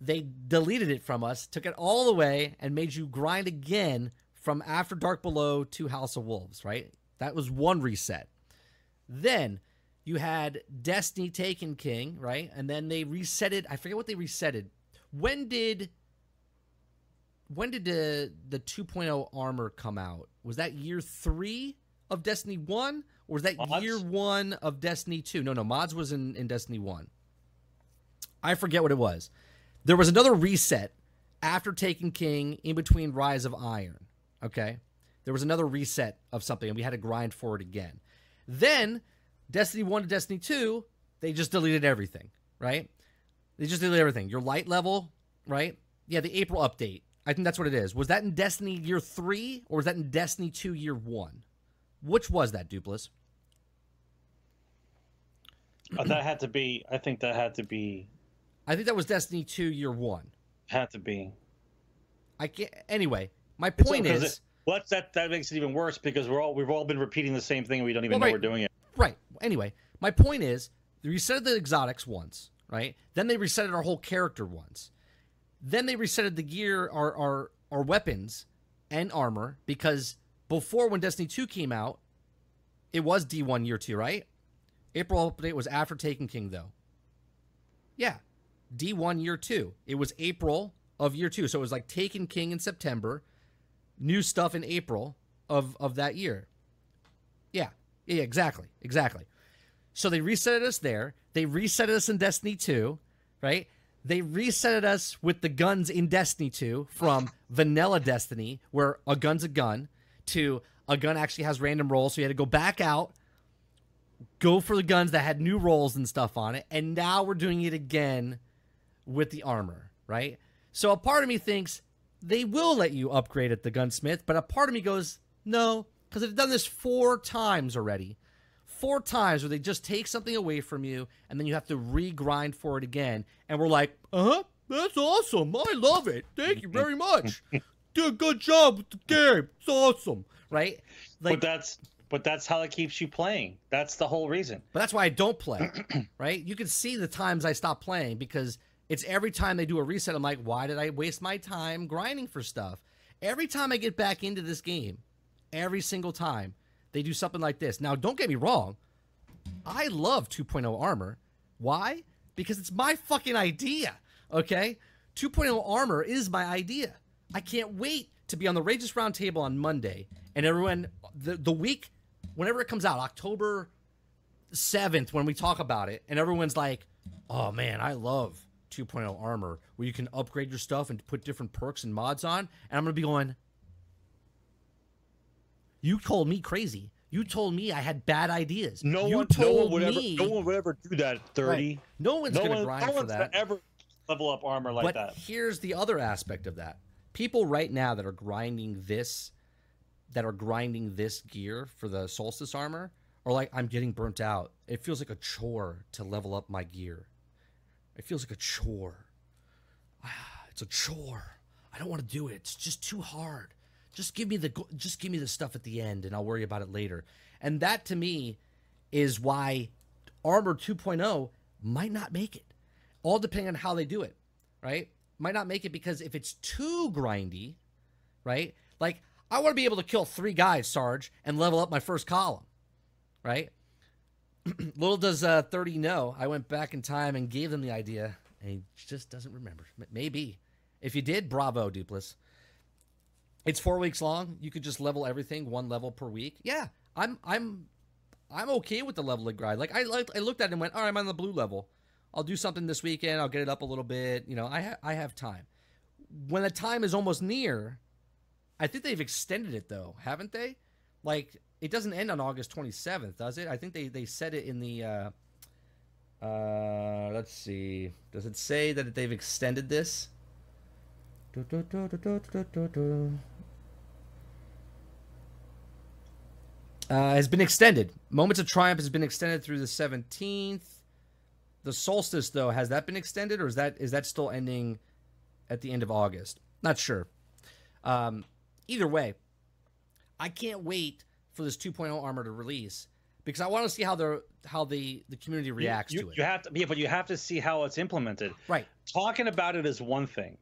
They deleted it from us, took it all away, and made you grind again from After Dark Below to House of Wolves, right? That was one reset. Then you had Destiny Taken King, right? And then they reset it. I forget what they reset it. When did when did the the 2.0 armor come out? Was that year 3 of Destiny 1 or was that mods? year 1 of Destiny 2? No, no, mods was in in Destiny 1. I forget what it was. There was another reset after Taken King in between Rise of Iron. Okay. There was another reset of something, and we had to grind for it again. Then, Destiny 1 to Destiny 2, they just deleted everything, right? They just deleted everything. Your light level, right? Yeah, the April update. I think that's what it is. Was that in Destiny year 3 or was that in Destiny 2 year 1? Which was that, Dupless? Uh, that had to be, I think that had to be. I think that was Destiny 2 year 1. Had to be. I can't. Anyway, my point is, it, well, that that makes it even worse because we're all we've all been repeating the same thing and we don't even well, know right, we're doing it. Right. Anyway, my point is, they resetted the exotics once, right? Then they resetted our whole character once. Then they resetted the gear, our our our weapons and armor because before when Destiny 2 came out, it was D1 year 2, right? April update was after Taken King though. Yeah. D1 year 2. It was April of year 2. So it was like Taken King in September, new stuff in April of of that year. Yeah, yeah, exactly, exactly. So they resetted us there. They resetted us in Destiny 2, right? They resetted us with the guns in Destiny 2 from vanilla Destiny, where a gun's a gun, to a gun actually has random rolls. So you had to go back out, go for the guns that had new rolls and stuff on it. And now we're doing it again with the armor, right? So a part of me thinks they will let you upgrade at the gunsmith, but a part of me goes, no, because they've done this four times already. Four times where they just take something away from you and then you have to re-grind for it again. And we're like, uh-huh, that's awesome. I love it. Thank you very much. Did a good job with the game. It's awesome. Right? Like, but that's but that's how it keeps you playing. That's the whole reason. But that's why I don't play. right? You can see the times I stop playing because it's every time they do a reset, I'm like, why did I waste my time grinding for stuff? Every time I get back into this game, every single time they do something like this. Now, don't get me wrong. I love 2.0 armor. Why? Because it's my fucking idea. Okay? 2.0 armor is my idea. I can't wait to be on the Rages Roundtable on Monday and everyone the the week whenever it comes out, October 7th when we talk about it and everyone's like, "Oh man, I love 2.0 armor where you can upgrade your stuff and put different perks and mods on." And I'm going to be going, "You told me crazy. You told me I had bad ideas. No you one, no one would me ever, no one would ever do that. at Thirty. Right. No one's No going to one, grind no for that. gonna ever level up armor like that. but that. here's the other aspect of that. People right now that are grinding this that are grinding this gear for the solstice armor are like I'm getting burnt out. It feels like a chore to level up my gear. It feels like a chore. Ah, It's a chore. I don't want to do it. It's just too hard. Just give me the just give me the stuff at the end and I'll worry about it later. And that to me is why Armor 2.0 might not make it. All depending on how they do it, right? Might not make it because if it's too grindy, right? Like I want to be able to kill three guys, Sarge, and level up my first column, right? Little does uh, 30 know, I went back in time and gave them the idea, and he just doesn't remember. Maybe. If you did, bravo, Dupless. It's four weeks long. You could just level everything one level per week. Yeah, I'm I'm I'm okay with the leveling grind. Like I like I looked at it and went, all right, I'm on the blue level. I'll do something this weekend. I'll get it up a little bit. You know, I ha- I have time. When the time is almost near, I think they've extended it though, haven't they? Like it doesn't end on August 27th, does it? I think they they said it in the. Uh, uh, let's see. Does it say that they've extended this? Uh, has been extended. Moments of Triumph has been extended through the 17th. The solstice, though, has that been extended, or is that is that still ending at the end of August? Not sure. Um, either way, I can't wait for this 2.0 armor to release because I want to see how the how the the community reacts you, to it. You have to, yeah, but you have to see how it's implemented. right. Talking about it is one thing.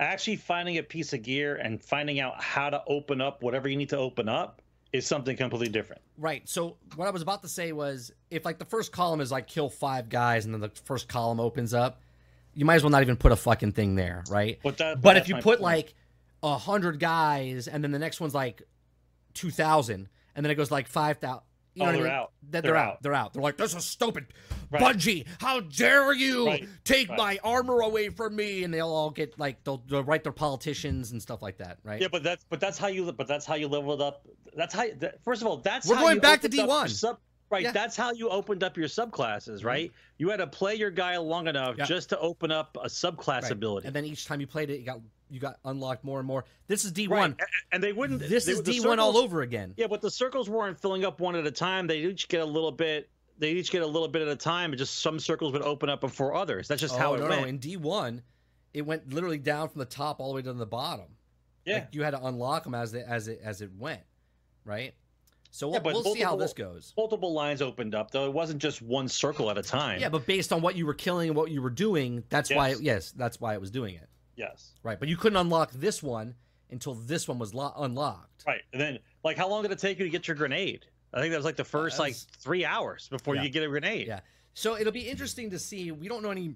Actually, finding a piece of gear and finding out how to open up whatever you need to open up is something completely different. Right. So what I was about to say was if like the first column is like kill five guys and then the first column opens up, you might as well not even put a fucking thing there, right? But that- but that's if you put point. like a hundred guys and then the next one's like two thousand and then it goes like five thousand. You Oh, know I they're mean? out. They're they're, out. out. They're out. They're like, this is stupid. Right. Bungie, how dare you Right. take Right. my armor away from me? And they'll all get like they'll, they'll write their politicians and stuff like that, right? Yeah, but that's but that's how you but that's how you leveled up. That's how. That, first of all, that's We're how going you back to opened up your D1. Right. Yeah. Mm-hmm. That's how you opened up your subclasses. Right. You had to play your guy long enough Yeah. just to open up a subclass ability. And then each time you played it, you got you got unlocked more and more. This is D1. And, and they wouldn't. This they, is the D one all over again. Yeah, but the circles weren't filling up one at a time. They each get a little bit. They each get a little bit at a time. And just some circles would open up before others. That's just oh, how oh it no, went. no! In D one, it went literally down from the top all the way down to the bottom. yeah. Like, you had to unlock them as they, as it as it went, right? So we'll, Yeah, but we'll see how this goes. Multiple lines opened up though. It wasn't just one circle at a time. Yeah, but based on what you were killing and what you were doing, that's why. It, yes, that's why it was doing it. Yes. Right, but you couldn't unlock this one until this one was lo- unlocked. Right. And then, like, how long did it take you to get your grenade? I think that was like the first like three hours before Yeah. you get a grenade. Yeah. So it'll be interesting to see. We don't know any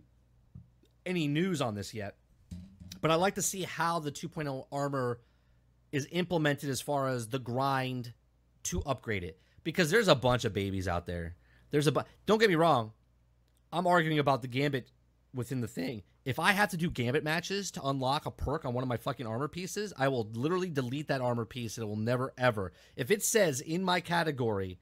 any news on this yet, but I'd like to see how the 2.0 armor is implemented as far as the grind to upgrade it. Because there's a bunch of babies out there. There's a bu- don't get me wrong. I'm arguing about the gambit within the thing. If I have to do gambit matches to unlock a perk on one of my fucking armor pieces, I will literally delete that armor piece and it will never ever. If it says in my category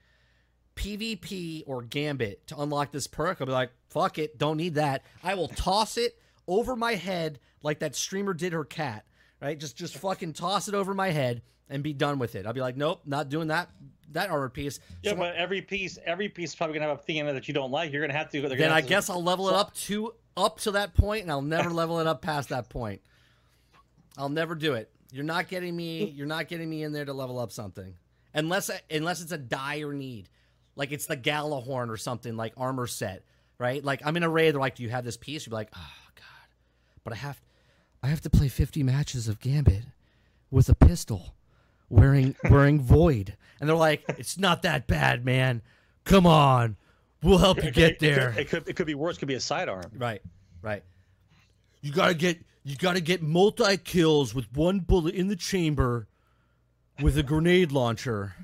PvP or Gambit to unlock this perk, I'll be like, fuck it, don't need that. I will toss it over my head like that streamer did her cat, right? Just just fucking toss it over my head and be done with it. I'll be like, nope, not doing that that armor piece. Yeah, So but every piece, every piece is probably gonna have a thing in it that you don't like. You're gonna have to. then I to- guess I'll level it up to up to that point, and I'll never level it up past that point. I'll never do it. You're not getting me. You're not getting me in there to level up something, unless unless it's a dire need, like it's the Gjallarhorn or something like armor set, right? Like I'm in a raid. They're like, "Do you have this piece?" You're like, "Oh God," but I have, I have to play 50 matches of Gambit with a pistol. wearing wearing void, and they're like, "It's not that bad, man. Come on, we'll help you get there." It could it could be worse. It could be a sidearm. Right, right. You gotta get you gotta get multi kills with one bullet in the chamber with a grenade launcher.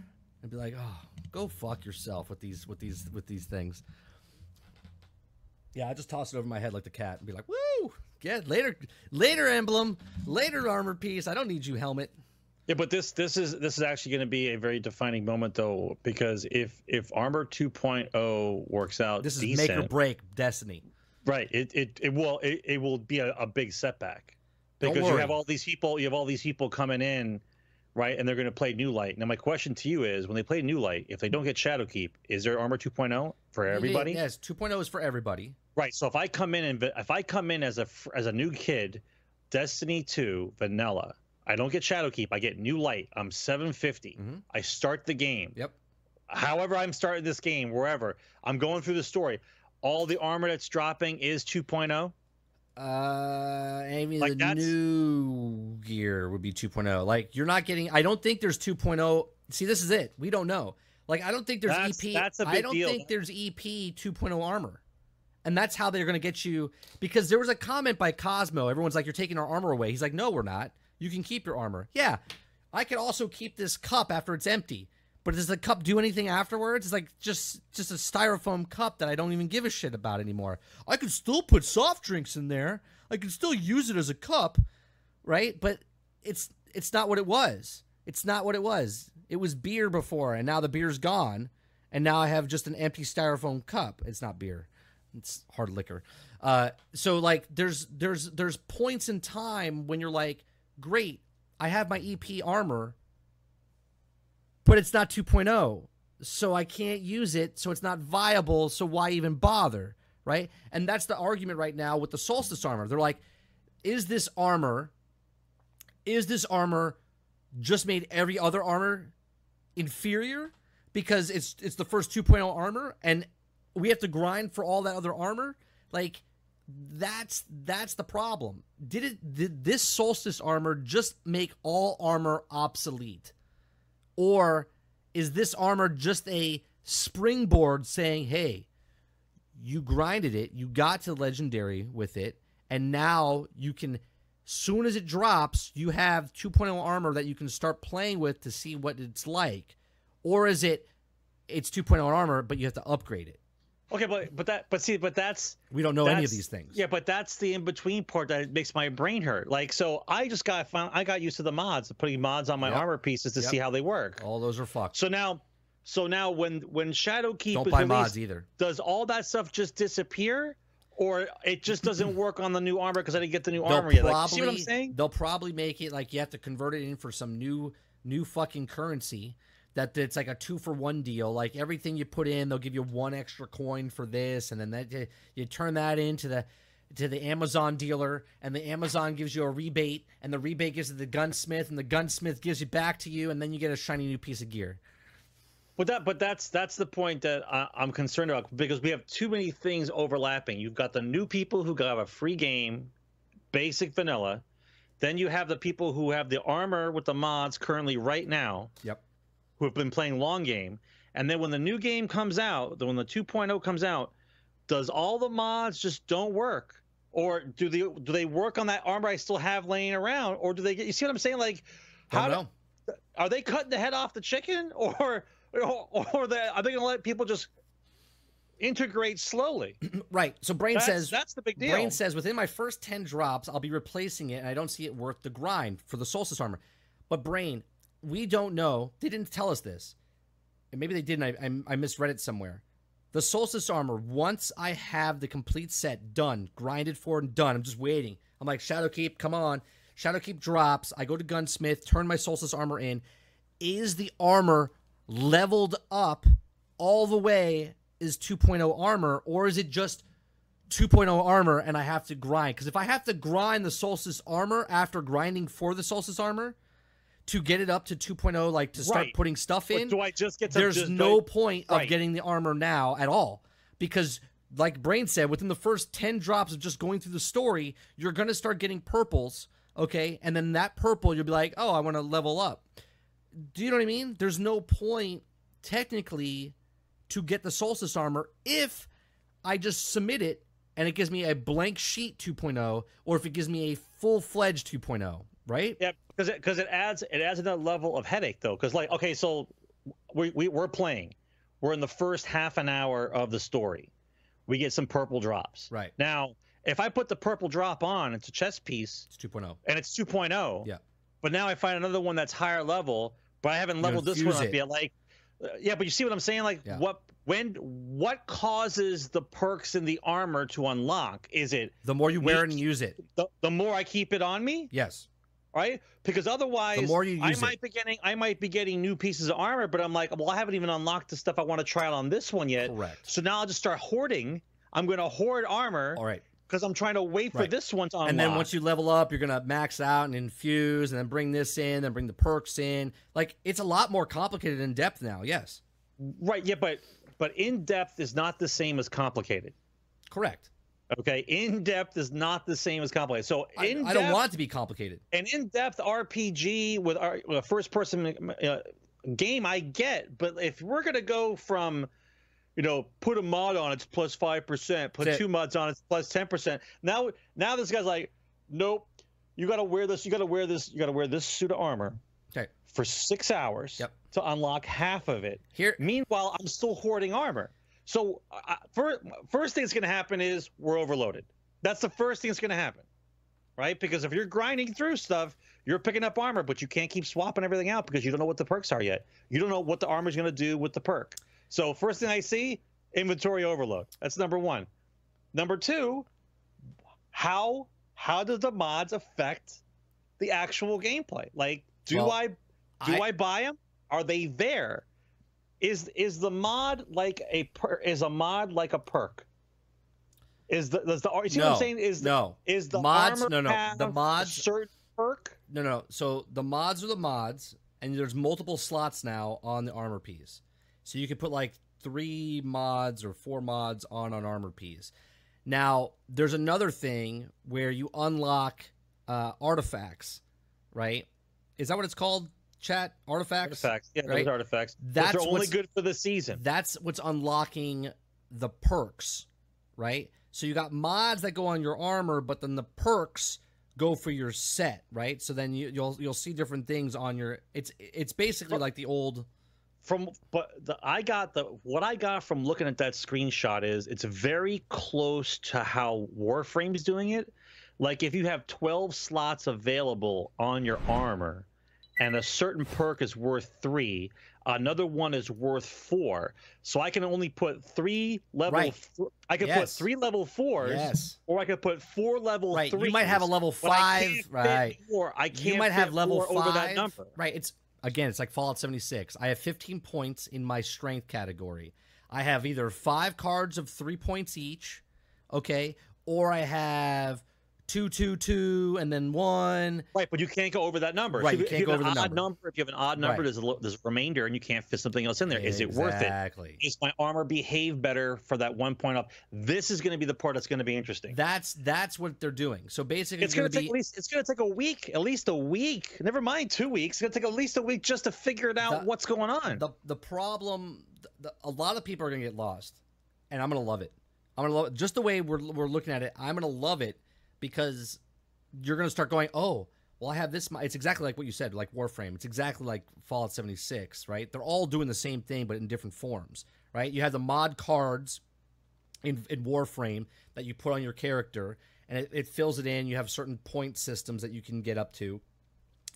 I'd be like, oh, go fuck yourself with these with these with these things. Yeah, I just toss it over my head like the cat and be like, woo! Get later later emblem, later armor piece. I don't need you helmet. Yeah, but this this is this is actually going to be a very defining moment though, because if if Armor 2.0 works out, This is decent, make or break Destiny. Right. It it, it will it, it will be a, a big setback because you have all these people you have all these people coming in, right? And they're going to play New Light. Now my question to you is, when they play New Light, if they don't get Shadowkeep, is there Armor 2.0 for everybody? Yes, 2.0 is for everybody. Right. So if I come in and if I come in as a as a new kid, Destiny 2 vanilla, I don't get Shadowkeep. I get New Light. I'm 750. Mhm. I start the game. Yep. However, I'm starting this game, wherever I'm going through the story, all the armor that's dropping is oh? 2.0. Uh, maybe Like, the new gear would be 2.0. Like you're not getting. I don't think there's 2.0. See, this is it. We don't know. Like I don't think there's That's- EP. that's a I big I don't deal. think there's EP 2.0 armor, and that's how they're going to get you. Because there was a comment by Cosmo. Everyone's like, "You're taking our armor away." He's like, "No, we're not. You can keep your armor." Yeah, I could also keep this cup after it's empty. But does the cup do anything afterwards? It's like just just a styrofoam cup that I don't even give a shit about anymore. I could still put soft drinks in there. I could still use it as a cup, right? But it's it's not what it was. It's not what it was. It was beer before, and now the beer's gone, and now I have just an empty styrofoam cup. It's not beer. It's hard liquor. Uh, so like, there's there's there's points in time when you're like, great, I have my EP armor, but it's not 2.0 so i can't use it so it's not viable so why even bother right? And that's the argument right now with the solstice armor. They're like is this armor is this armor just made every other armor inferior? Because it's it's the first 2.0 armor and we have to grind for all that other armor? Like that's that's the problem did it did this solstice armor just make all armor obsolete or is this armor just a springboard saying, hey, you grinded it, you got to legendary with it, and now you can, soon as it drops, you have 2.0 armor that you can start playing with to see what it's like? Or is it, it's 2.0 armor, but you have to upgrade it? Okay, but but that but see, but that's We don't know any of these things. Yeah, but that's the in between part that makes my brain hurt. Like, so I just got found. I got used to the mods, putting mods on my Yep. armor pieces to Yep. see how they work. All those are fucked. So now, so now when when Shadowkeep don't is buy released, mods either. does all that stuff just disappear, or it just doesn't work on the new armor because I didn't get the new armor yet? Like, see what I'm saying? They'll probably make it like you have to convert it in for some new new fucking currency. That it's like a two for one deal. Like everything you put in, they'll give you one extra coin for this, and then that you, you turn that into the to the Amazon dealer, and the Amazon gives you a rebate, and the rebate gives it to the gunsmith, and the gunsmith gives it back to you, and then you get a shiny new piece of gear. But that, but that's that's the point that I, I'm concerned about because we have too many things overlapping. You've got the new people who have a free game, basic vanilla. Then you have the people who have the armor with the mods currently right now, Yep. Who have been playing long game. And then when the new game comes out, when the 2.0 comes out, does all the mods just don't work? Or do they do they work on that armor I still have laying around? Or do they get you see what I'm saying? Like how do- are they cutting the head off the chicken or or, or they, are they to let people just integrate slowly Right. So Brain that's, says that's the big deal Brain says within my first 10 drops, I'll be replacing it, and I don't see it worth the grind for the Solstice armor. But Brain, we don't know. They didn't tell us this. And maybe they didn't. I, I, I misread it somewhere. The Solstice armor, once I have the complete set done, grinded for and done, I'm just waiting. I'm like, Shadowkeep, come on. Shadowkeep drops. I go to Gunsmith, turn my Solstice armor in. Is the armor leveled up all the way? Is 2.0 armor, or is it just 2.0 armor and I have to grind. Because if I have to grind the Solstice armor after grinding for the Solstice armor to get it up to 2.0, like to start Right. putting stuff But in, do i just get to there's just, no I- point of getting the armor now at all. Because, like Brain said, within the first 10 drops of just going through the story, you're going to start getting purples, okay? And then that purple, you'll be like, oh, I want to level up. do you know what I mean? There's no point technically to get the Solstice armor if I just submit it and it gives me a blank sheet 2.0 or if it gives me a full-fledged 2.0, right? Yeah, because it, cause it adds it adds another level of headache though. Because like, okay, so we, we we're playing, we're in the first half an hour of the story, we get some purple drops. Right. now, if I put the purple drop on, it's a chess piece, It's 2.0. and it's 2.0. Yeah. But now I find another one that's higher level, but I haven't leveled this one up yet. Like, uh, yeah, but you see what I'm saying? Like, Yeah. what when what causes the perks in the armor to unlock? Is it The more you wear it and use it. the, the more I keep it on me? Yes. Right? Because otherwise, The more you I use it. might be getting I might be getting new pieces of armor, but I'm like, well, I haven't even unlocked the stuff I want to try out on this one yet. Correct. So now I'll just start hoarding. I'm going to hoard armor All right. because I'm trying to wait for Right. this one to unlock. And then once you level up, you're gonna max out and infuse, and then bring this in, then bring the perks in. Like it's a lot more complicated in depth now. Yes, right, yeah, but but in depth is not the same as complicated. correct. Okay, in depth is not the same as complicated. So I, in I don't want it to be complicated. an in-depth RPG with our with a first-person uh, game, I get. But if we're gonna go from, you know, put a mod on it's plus five percent, put That's it. two mods on it's plus ten percent. Now, now this guy's like, nope, you gotta wear this. You gotta wear this. You gotta wear this suit of armor Okay. for six hours Yep. to unlock half of it. Here, Meanwhile, I'm still hoarding armor. So, uh, first, first thing that's going to happen is we're overloaded. That's the first thing that's going to happen, right? Because if you're grinding through stuff, you're picking up armor, but you can't keep swapping everything out because you don't know what the perks are yet. You don't know what the armor's going to do with the perk. So, first thing I see, inventory overload. That's number one. Number two, how how does the mods affect the actual gameplay? Like, do Well, I do I- I, buy them? Are they there? Is is the mod like a per, is a mod like a perk? Is the does the you see what I'm saying? Is the, no, is the mods- no, no, the mods- certain perk? no, no. So the mods are the mods, and there's multiple slots now on the armor piece. So you can put like three mods or four mods on an armor piece. Now there's another thing where you unlock uh, artifacts, right? Is that what it's called? Chat artifacts. Artifacts, yeah, right? those artifacts. That's But they're only good for the season. That's what's unlocking the perks, right? So you got mods that go on your armor, but then the perks go for your set, right? So then you, you'll you'll see different things on your. It's it's basically like the old. from but the I got the what I got from looking at that screenshot is it's very close to how Warframe's doing it. Like if you have 12 slots available on your armor and a certain perk is worth 3, another one is worth 4. So I can only put 3 level Right. I can put Yes. 3 level 4s Yes. or I could put 4 level Right. 3s. You might have a level five. Right. Or I can't You might have level five. over that number. Right. It's again. It's like Fallout 76. I have 15 points in my strength category. I have either five cards of three points each, okay, or I have two, two, two, and then one. Right, but you can't go over that number. Right, you can't go over the odd number. If you have an odd number, Right. there's a there's a remainder, and you can't fit something else in there. Is it worth it? Exactly. Is my armor behave better for that one point up? This is going to be the part that's going to be interesting. That's that's what they're doing. So basically, it's going to take be at least it's going to take a week, at least a week. Never mind two weeks. It's going to take at least a week just to figure it out The- what's going on. the the problem. The, the, a lot of people are going to get lost, and I'm going to love it. I'm going to love it just the way we're we're looking at it. I'm going to love it because you're going to start going, oh, well, I have this. It's exactly like what you said, like Warframe. It's exactly like Fallout 76, right? They're all doing the same thing, but in different forms, right? You have the mod cards in, in Warframe that you put on your character, and it, it fills it in. You have certain point systems that you can get up to,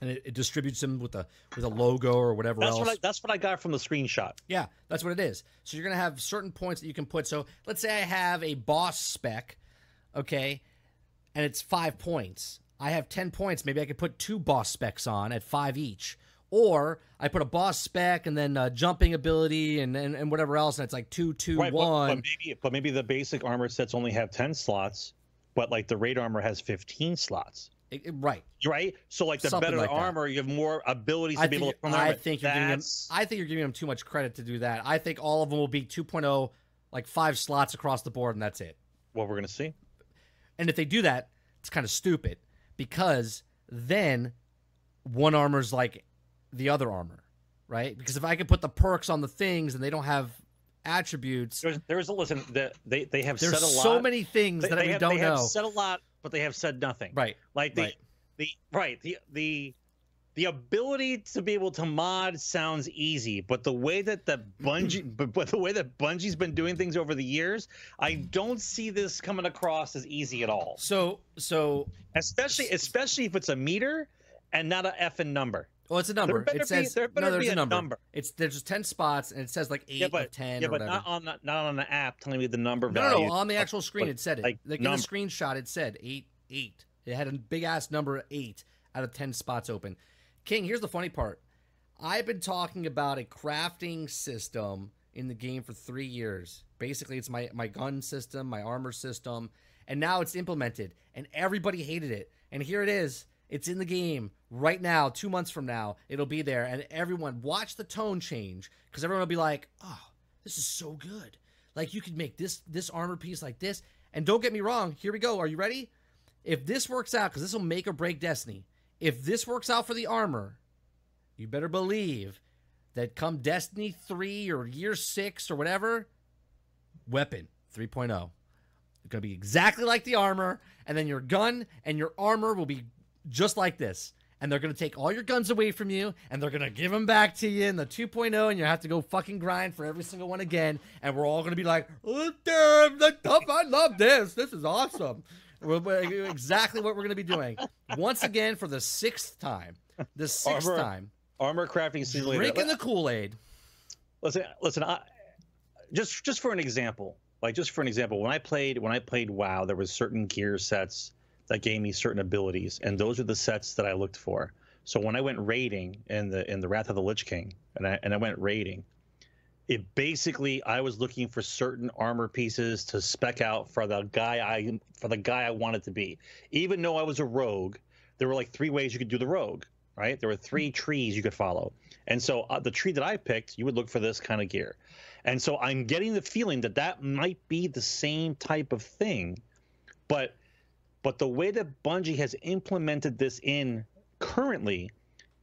and it, it distributes them with a with a logo or whatever that's else. what I, that's what I got from the screenshot. Yeah, that's what it is. So you're gonna have certain points that you can put. So let's say I have a boss spec, okay, and it's five points. I have ten points. Maybe I could put two boss specs on at five each. Or I put a boss spec and then uh, jumping ability and, and and whatever else, and it's like two, two, Right, but, one. but maybe but maybe the basic armor sets only have ten slots, but like the raid armor has fifteen slots. It- it- right. right? So like the Something better like the that. armor, you have more abilities to I be able to I think you're giving them. I think you're giving them too much credit to do that. I think all of them will be 2.0, like five slots across the board, and that's it. what we're gonna see. And if they do that, it's kind of stupid because then one armor's like the other armor. right? Because if I could put the perks on the things and they don't have attributes, There's, there's a listen. that they they have there's said a lot. so many things They, that they we have, don't they know. have said a lot, but they have said nothing. right. Like the Right. the right the the the ability to be able to mod sounds easy, but the way that the Bungie, but, but the way that Bungie's been doing things over the years, I don't see this coming across as easy at all. So so Especially especially if it's a meter and not a effing number. well, it's a number. It be- says there better no. There's be a a number. number. It's there's just ten spots and it says like eight yeah, but ten yeah, but whatever. not on the, not on the app telling me the number No, no, value. no, on the actual screen but, it said it. like, Like, in the screenshot, it said eight, eight. It had a big ass number eight out of ten spots open. King, here's the funny part. I've been talking about a crafting system in the game for three years. Basically, it's my my gun system, my armor system, and now it's implemented, and everybody hated it. And here it is. It's in the game right now. Two months from now, it'll be there, and everyone watch the tone change because everyone will be like, "Oh, this is so good." Like you could make this this armor piece like this. And don't get me wrong, here we go. Are you ready? If this works out, because this will make or break Destiny. If this works out for the armor, you better believe that come Destiny 3 or year 6 or whatever, weapon 3.0. It's going to be exactly like the armor, and then your gun and your armor will be just like this. And they're going to take all your guns away from you, and they're going to give them back to you in the 2.0, and you have to go fucking grind for every single one again. And we're all going to be like, oh, damn, I love this. This is awesome. We're- exactly what we're going to be doing. Once again, for the sixth time. The sixth Armor- time. Armor crafting simulator. Drinking the Kool Aid. listen listen I, just just for an example like just for an example when i played when i played wow there was certain gear sets that gave me certain abilities and those are the sets that i looked for so when i went raiding in the in the wrath of the lich king and i and i went raiding it basically i was looking for certain armor pieces to spec out for the guy i for the guy i wanted to be. Even though i was a rogue there were like three ways you could do the rogue right? There were three trees you could follow. And so uh, the tree that I picked, you would look for this kind of gear. And so I'm getting the feeling that that might be the same type of thing, but but the way that Bungie has implemented this in currently,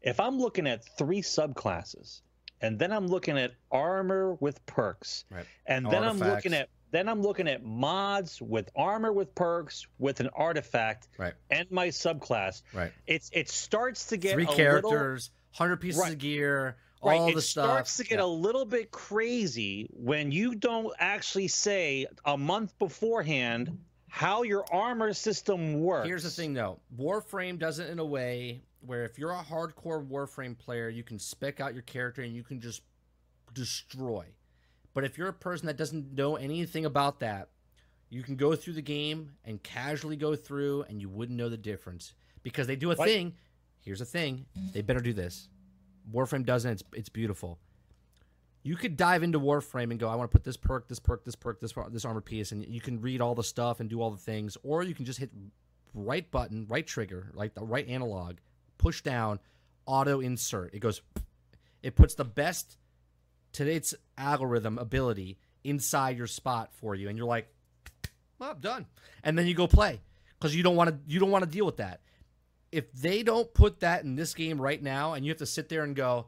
if I'm looking at three subclasses, and then I'm looking at armor with perks, Right. and then I'm looking at then I'm looking at mods with armor with perks with an artifact Right. and my subclass. Right. It's it starts to get Three a little- characters, 100 pieces Right. of gear, Right, all it the stuff. starts to get Yeah. a little bit crazy when you don't actually say a month beforehand how your armor system works. Here's the thing, though. Warframe does it in a way where if you're a hardcore Warframe player, you can spec out your character and you can just destroy. But if you're a person that doesn't know anything about that, you can go through the game and casually go through and you wouldn't know the difference because they do a What? thing. Here's a thing. They better do this. Warframe doesn't. It's, it's beautiful. You could dive into Warframe and go, I want to put this perk, this perk, this perk, this this armor piece, and you can read all the stuff and do all the things, or you can just hit right button, right trigger, like the right analog, push down, auto insert. It goes, it puts the best today's algorithm ability inside your spot for you, and you're like, well, I'm done, and then you go play because you don't want to you don't want to deal with that. If they don't put that in this game right now, and you have to sit there and go,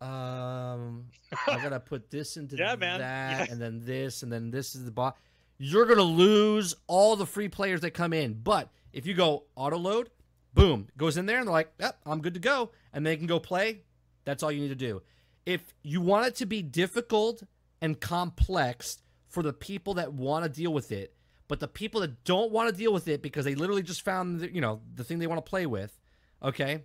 um, I gotta put this into Yeah, that, Yeah. and then this, and then this is the bot. You're gonna lose all the free players that come in. But if you go auto load, boom, goes in there, and they're like, "Yep, I'm good to go," and they can go play. That's all you need to do. If you want it to be difficult and complex for the people that want to deal with it, but the people that don't want to deal with it because they literally just found the, you know the thing they want to play with, okay,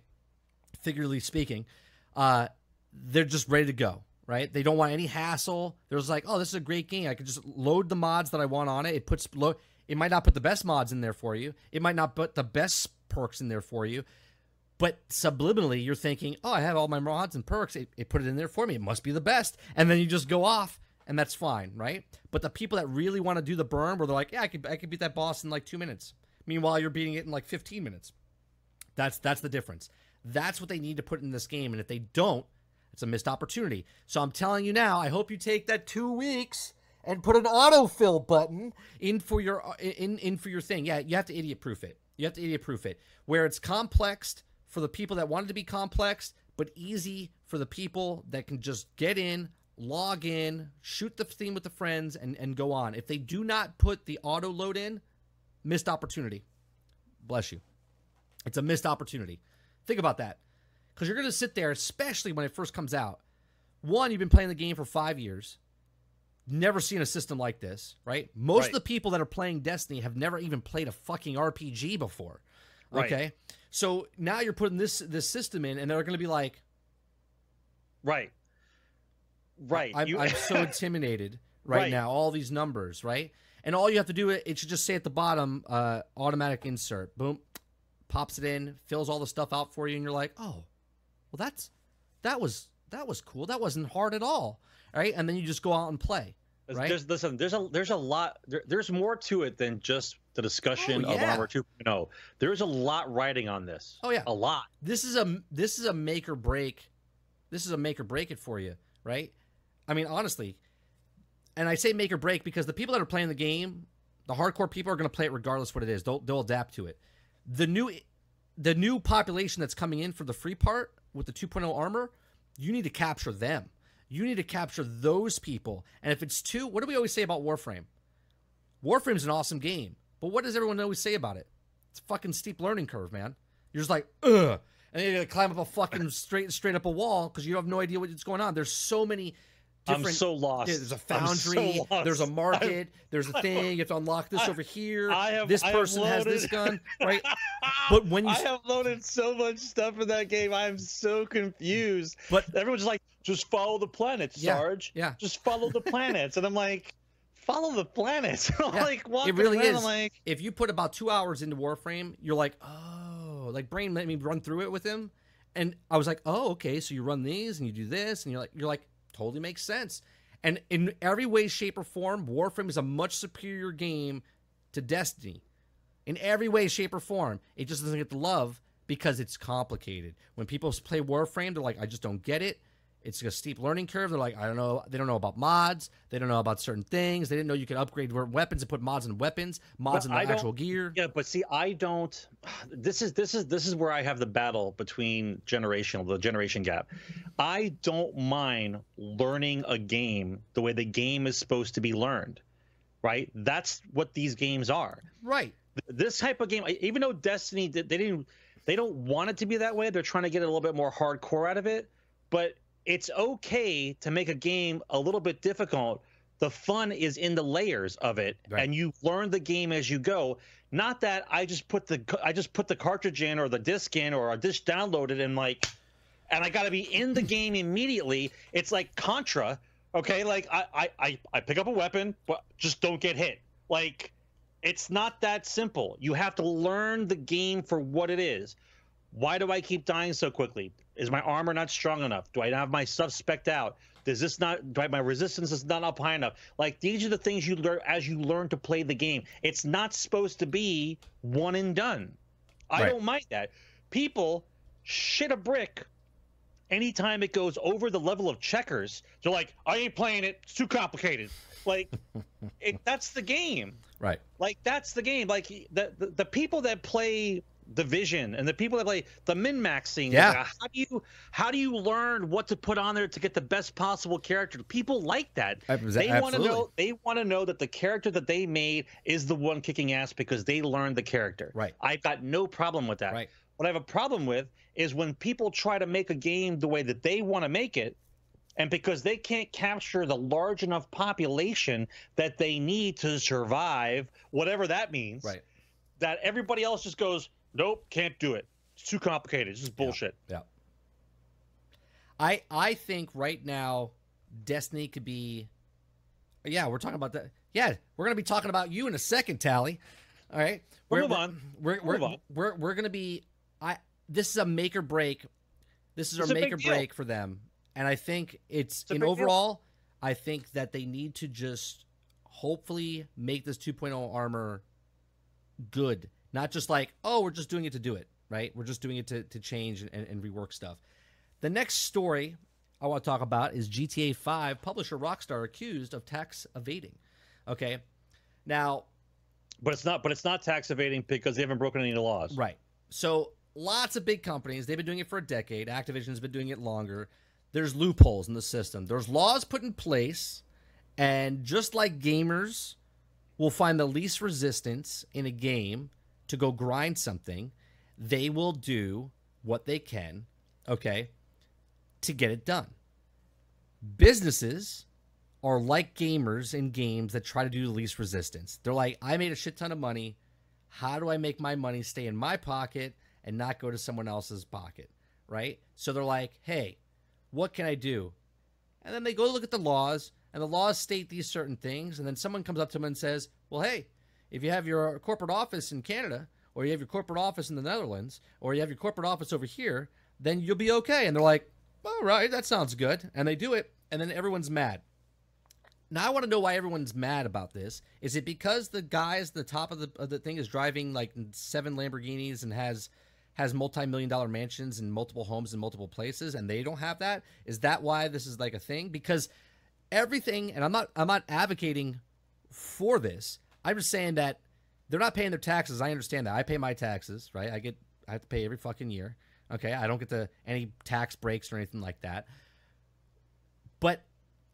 figuratively speaking, uh, they're just ready to go, right? They don't want any hassle. They're just like, oh, this is a great game. I can just load the mods that I want on it. It puts lo- It might not put the best mods in there for you. It might not put the best perks in there for you. But subliminally, you're thinking, oh, I have all my mods and perks. It, it put it in there for me. It must be the best. And then you just go off, and that's fine, right? But the people that really want to do the burn, where they're like, yeah, I could, I could beat that boss in like two minutes. Meanwhile, you're beating it in like 15 minutes. That's that's the difference. That's what they need to put in this game, and if they don't, it's a missed opportunity. So I'm telling you now, I hope you take that two weeks and put an autofill button in for your in in for your thing. Yeah, you have to idiot proof it. You have to idiot proof it where it's complex for the people that want it to be complex, but easy for the people that can just get in, log in, shoot the theme with the friends, and, and go on. If they do not put the auto load in, missed opportunity. Bless you. It's a missed opportunity. Think about that. Because you're going to sit there, especially when it first comes out. One, you've been playing the game for five years, never seen a system like this, right? Most Right. of the people that are playing Destiny have never even played a fucking RPG before. Right. Okay. So now you're putting this this system in, and they're going to be like, Right. Right. I'm, You- I'm so intimidated right, Right. now. All these numbers, right? And all you have to do it, it should just say at the bottom, uh, automatic insert. Boom, pops it in, fills all the stuff out for you, and you're like, oh, well, that's that was that was cool. That wasn't hard at all, all right? And then you just go out and play, There's- right? There's listen. There's a there's a lot. There, there's more to it than just the discussion Oh, of. Armor 2.0. There's a lot riding on this. Oh, yeah. a lot. this is a this is a make or break. This is a make or break it for you, right? I mean, honestly, and I say make or break because the people that are playing the game, the hardcore people are going to play it regardless what it is. They'll they'll adapt to it. The new the new population that's coming in for the free part with the 2.0 armor, you need to capture them. You need to capture those people. And if it's two, what do we always say about Warframe? Warframe's an awesome game, but what does everyone always say about it? It's a fucking steep learning curve, man. You're just like, ugh, and then you gotta climb up a fucking straight straight up a wall because you have no idea what's going on. There's so many I'm different. so lost. There's a I'm so foundry. there's a market. there's a thing. You have to unlock this I- over here. I have- this I have person has this gun, right? But when you I have loaded so much stuff in that game, I'm so confused. But- everyone's just like, just follow the planets, Yeah, Sarge. yeah. Just follow the planets, and I'm like, follow the planets. Yeah, like, walking it really around, is. Like, if you put about two hours into Warframe, you're like, oh, like Brain let me run through it with him, and I was like, oh, okay, so you run these and you do this, and you're like, you're like, totally makes sense. And in every way, shape, or form, Warframe is a much superior game to Destiny. In every way, shape, or form, it just doesn't get the love because it's complicated. When people play Warframe, they're like, I just don't get it. It's a steep learning curve. They're like, I don't know. They don't know about mods. They don't know about certain things. They didn't know you could upgrade weapons and put mods in weapons, mods But in the I actual gear. Yeah, but see, I don't. This is this is this is where I have the battle between generational, the generation gap. I don't mind learning a game the way the game is supposed to be learned, right? That's what these games are. Right. This type of game, even though Destiny, they didn't, they don't want it to be that way. They're trying to get a little bit more hardcore out of it, but it's okay to make a game a little bit difficult. The fun is in the layers of it, Right. and you learn the game as you go. Not that I just put the I just put the cartridge in or the disc in or a disc downloaded and like, and I got to be in the game immediately. It's like Contra, okay? Like I, I I I pick up a weapon, but just don't get hit. Like it's not that simple. You have to learn the game for what it is. Why do I keep dying so quickly? Is my armor not strong enough? Do I not have my stuff specked out? Does this not? Do I, my resistance is not up high enough? Like these are the things you learn as you learn to play the game. It's not supposed to be one and done. I Right. don't mind that. People shit a brick anytime it goes over the level of checkers. They're like, I ain't playing it. It's too complicated. Like, it, that's the game Right. like that's the game like the, the the people that play division and the people that play the min maxing Yeah. like, how do you how do you learn what to put on there to get the best possible character people like that Abs- they want to know they want to know that the character that they made is the one kicking ass because they learned the character Right. i've got no problem with that Right. what i have a problem with is when people try to make a game the way that they want to make it and because they can't capture the large enough population that they need to survive, whatever that means, Right. that everybody else just goes, nope, can't do it. It's too complicated. It's just bullshit. Yeah. I I think right now Destiny could be Yeah, we're talking about that. Yeah, we're going to be talking about you in a second, Tally. All right. We'll We're- move on. We're We'll we're on. we're, we're going to be I this is a make or break. This is It's a a make or deal. break for them. And I think it's, It's in big deal. overall I think that they need to just hopefully make this 2.0 armor good. Not just like, oh, we're just doing it to do it, right? We're just doing it to, to change and, and rework stuff. The next story I want to talk about is GTA 5 publisher Rockstar accused of tax evading. Okay. Now, But it's not. But it's not tax evading because they haven't broken any laws. right. So lots of big companies, they've been doing it for a decade. Activision's been doing it longer. There's loopholes in the system. There's laws put in place, and just like gamers will find the least resistance in a game to go grind something, they will do what they can, okay, to get it done. Businesses are like gamers in games that try to do the least resistance. They're like, I made a shit ton of money. How do I make my money stay in my pocket and not go to someone else's pocket? Right? So they're like, hey, what can I do? And then they go look at the laws, and the laws state these certain things. And then someone comes up to them and says, well, hey, if you have your corporate office in Canada, or you have your corporate office in the Netherlands, or you have your corporate office over here, then you'll be okay. And they're like, all right, that sounds good. And they do it, and then everyone's mad. Now I want to know why everyone's mad about this. Is it because the guys the top of the, of the thing is driving like seven Lamborghinis and has has multi-million dollar mansions and multiple homes in multiple places and they don't have that? Is that why this is like a thing? Because everything and I'm not I'm not advocating for this. I'm just saying that they're not paying their taxes. I understand that. I pay my taxes, right? I get I have to pay every fucking year. Okay? I don't get the any tax breaks or anything like that. But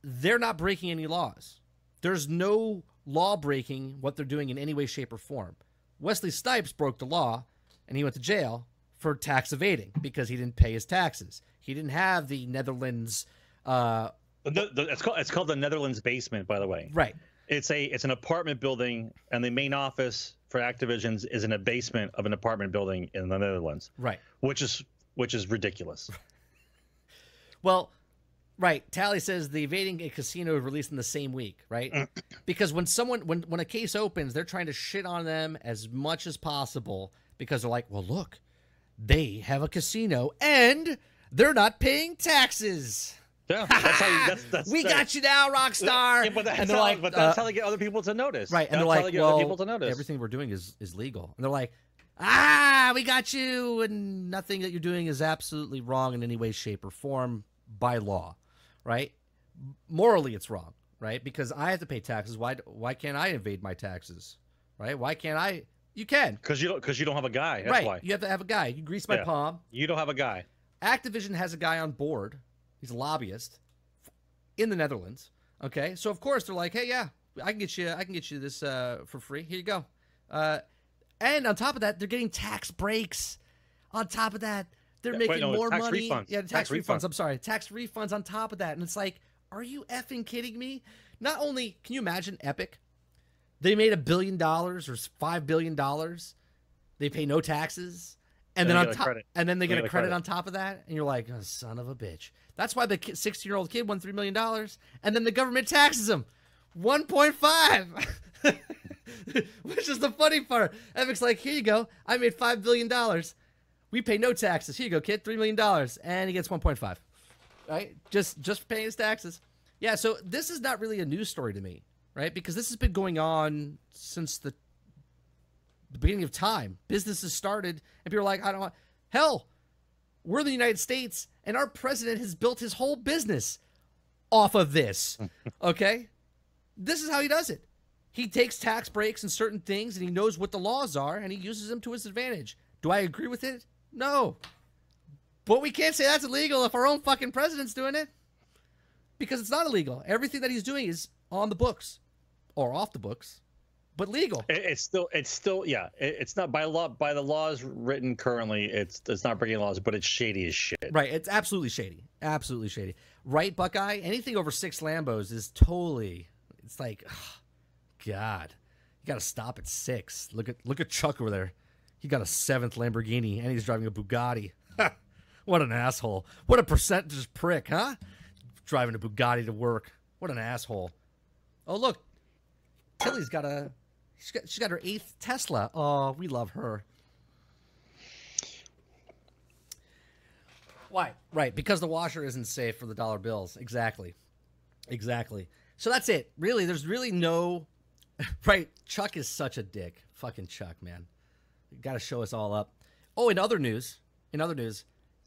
they're not breaking any laws. There's no law breaking what they're doing in any way, shape, or form. Wesley Snipes broke the law and he went to jail for tax evading because he didn't pay his taxes. He didn't have the Netherlands. Uh, The, the, it's called it's called the Netherlands basement, by the way. right. It's a it's an apartment building, and the main office for Activision's is in a basement of an apartment building in the Netherlands, Right. which is which is ridiculous. Well, right. Tally says the evading a casino is released in the same week, right? Mm. because when someone when when a case opens, they're trying to shit on them as much as possible because they're like, well, look, they have a casino and they're not paying taxes. Yeah, that's how you, that's, that's we got you now, Rockstar. Yeah, but that's, and they're how, like, but that's uh, how they get other people to notice. right, and that's they're how like, they get well, other people to notice. everything we're doing is is legal, and they're like, ah, we got you, and nothing that you're doing is absolutely wrong in any way, shape, or form by law, right? Morally, it's wrong, right? Because I have to pay taxes. Why why can't I evade my taxes, right? Why can't I? You can, Because you don't because you don't have a guy. That's right? why You have to have a guy. You grease my Yeah. palm. you don't have a guy. Activision has a guy on board. He's a lobbyist in the Netherlands. Okay, so of course they're like, "Hey, yeah, I can get you, I can get you this uh, for free. Here you go." Uh, and on top of that, they're getting tax breaks. On top of that, they're Yeah, making wait, no, more money. refunds. Yeah, tax, Tax refunds. refunds. I'm sorry, tax refunds on top of that, and it's like, are you effing kidding me? Not only can you imagine Epic, they made a billion dollars or five billion dollars. They pay no taxes, and And then on top, and then they They get a get a credit, credit. on top of that, and you're like, oh, son of a bitch. That's why the 16 year old kid won three million dollars, and then the government taxes him 1.5, which is the funny part. Epic's like, here you go, I made five billion dollars. We pay no taxes. Here you go, kid, three million dollars, and he gets 1.5. Right? Just just paying his taxes. Yeah. So this is not really a news story to me, right? Because this has been going on since the the beginning of time. Businesses started, and people are like, I don't want. Hell, we're the United States, and our president has built his whole business off of this. Okay? This is how he does it. He takes tax breaks and certain things, and he knows what the laws are, and he uses them to his advantage. Do I agree with it? No. But we can't say that's illegal if our own fucking president's doing it. Because it's not illegal. Everything that he's doing is on the books or off the books, but legal. It's still it's still yeah. It's not by law by the laws written currently. It's it's not breaking laws, but it's shady as shit. Right. It's absolutely shady. Absolutely shady. Right, Buckeye? Anything over six Lambos is totally. It's like, God, you got to stop at six. Look at look at Chuck over there. He got a seventh Lamborghini and he's driving a Bugatti. what an asshole. What a percentage prick, huh? Driving a Bugatti to work. What an asshole. Oh look, Tilly's got a. She's got, she's got her eighth Tesla. Oh, we love her. Why? Right, because the washer isn't safe for the dollar bills. Exactly. Exactly. So that's it. Really, there's really no right. Chuck is such a dick. Fucking Chuck, man. Got to show us all up. Oh, in other news, in other news,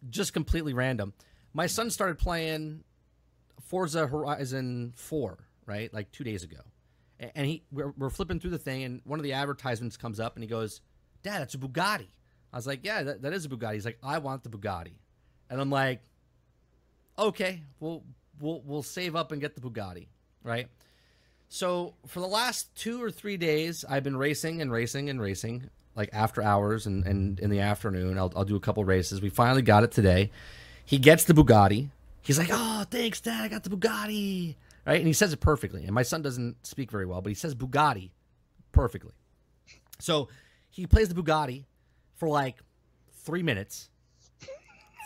just completely random. My son started playing Forza Horizon 4, right? Like 2 days ago. And he we're, we're flipping through the thing and one of the advertisements comes up and he goes, "Dad, it's a Bugatti." I was like, "Yeah, that, that is a Bugatti." He's like, "I want the Bugatti," and I'm like, "Okay, we'll we'll we'll save up and get the Bugatti, right?" So for the last two or three days, I've been racing and racing and racing, like after hours and, and in the afternoon. I'll, I'll do a couple races. We finally got it today. He gets the Bugatti. He's like, "Oh, thanks, Dad. I got the Bugatti." Right, and he says it perfectly. And my son doesn't speak very well, but he says Bugatti perfectly. So he plays the Bugatti for like three minutes,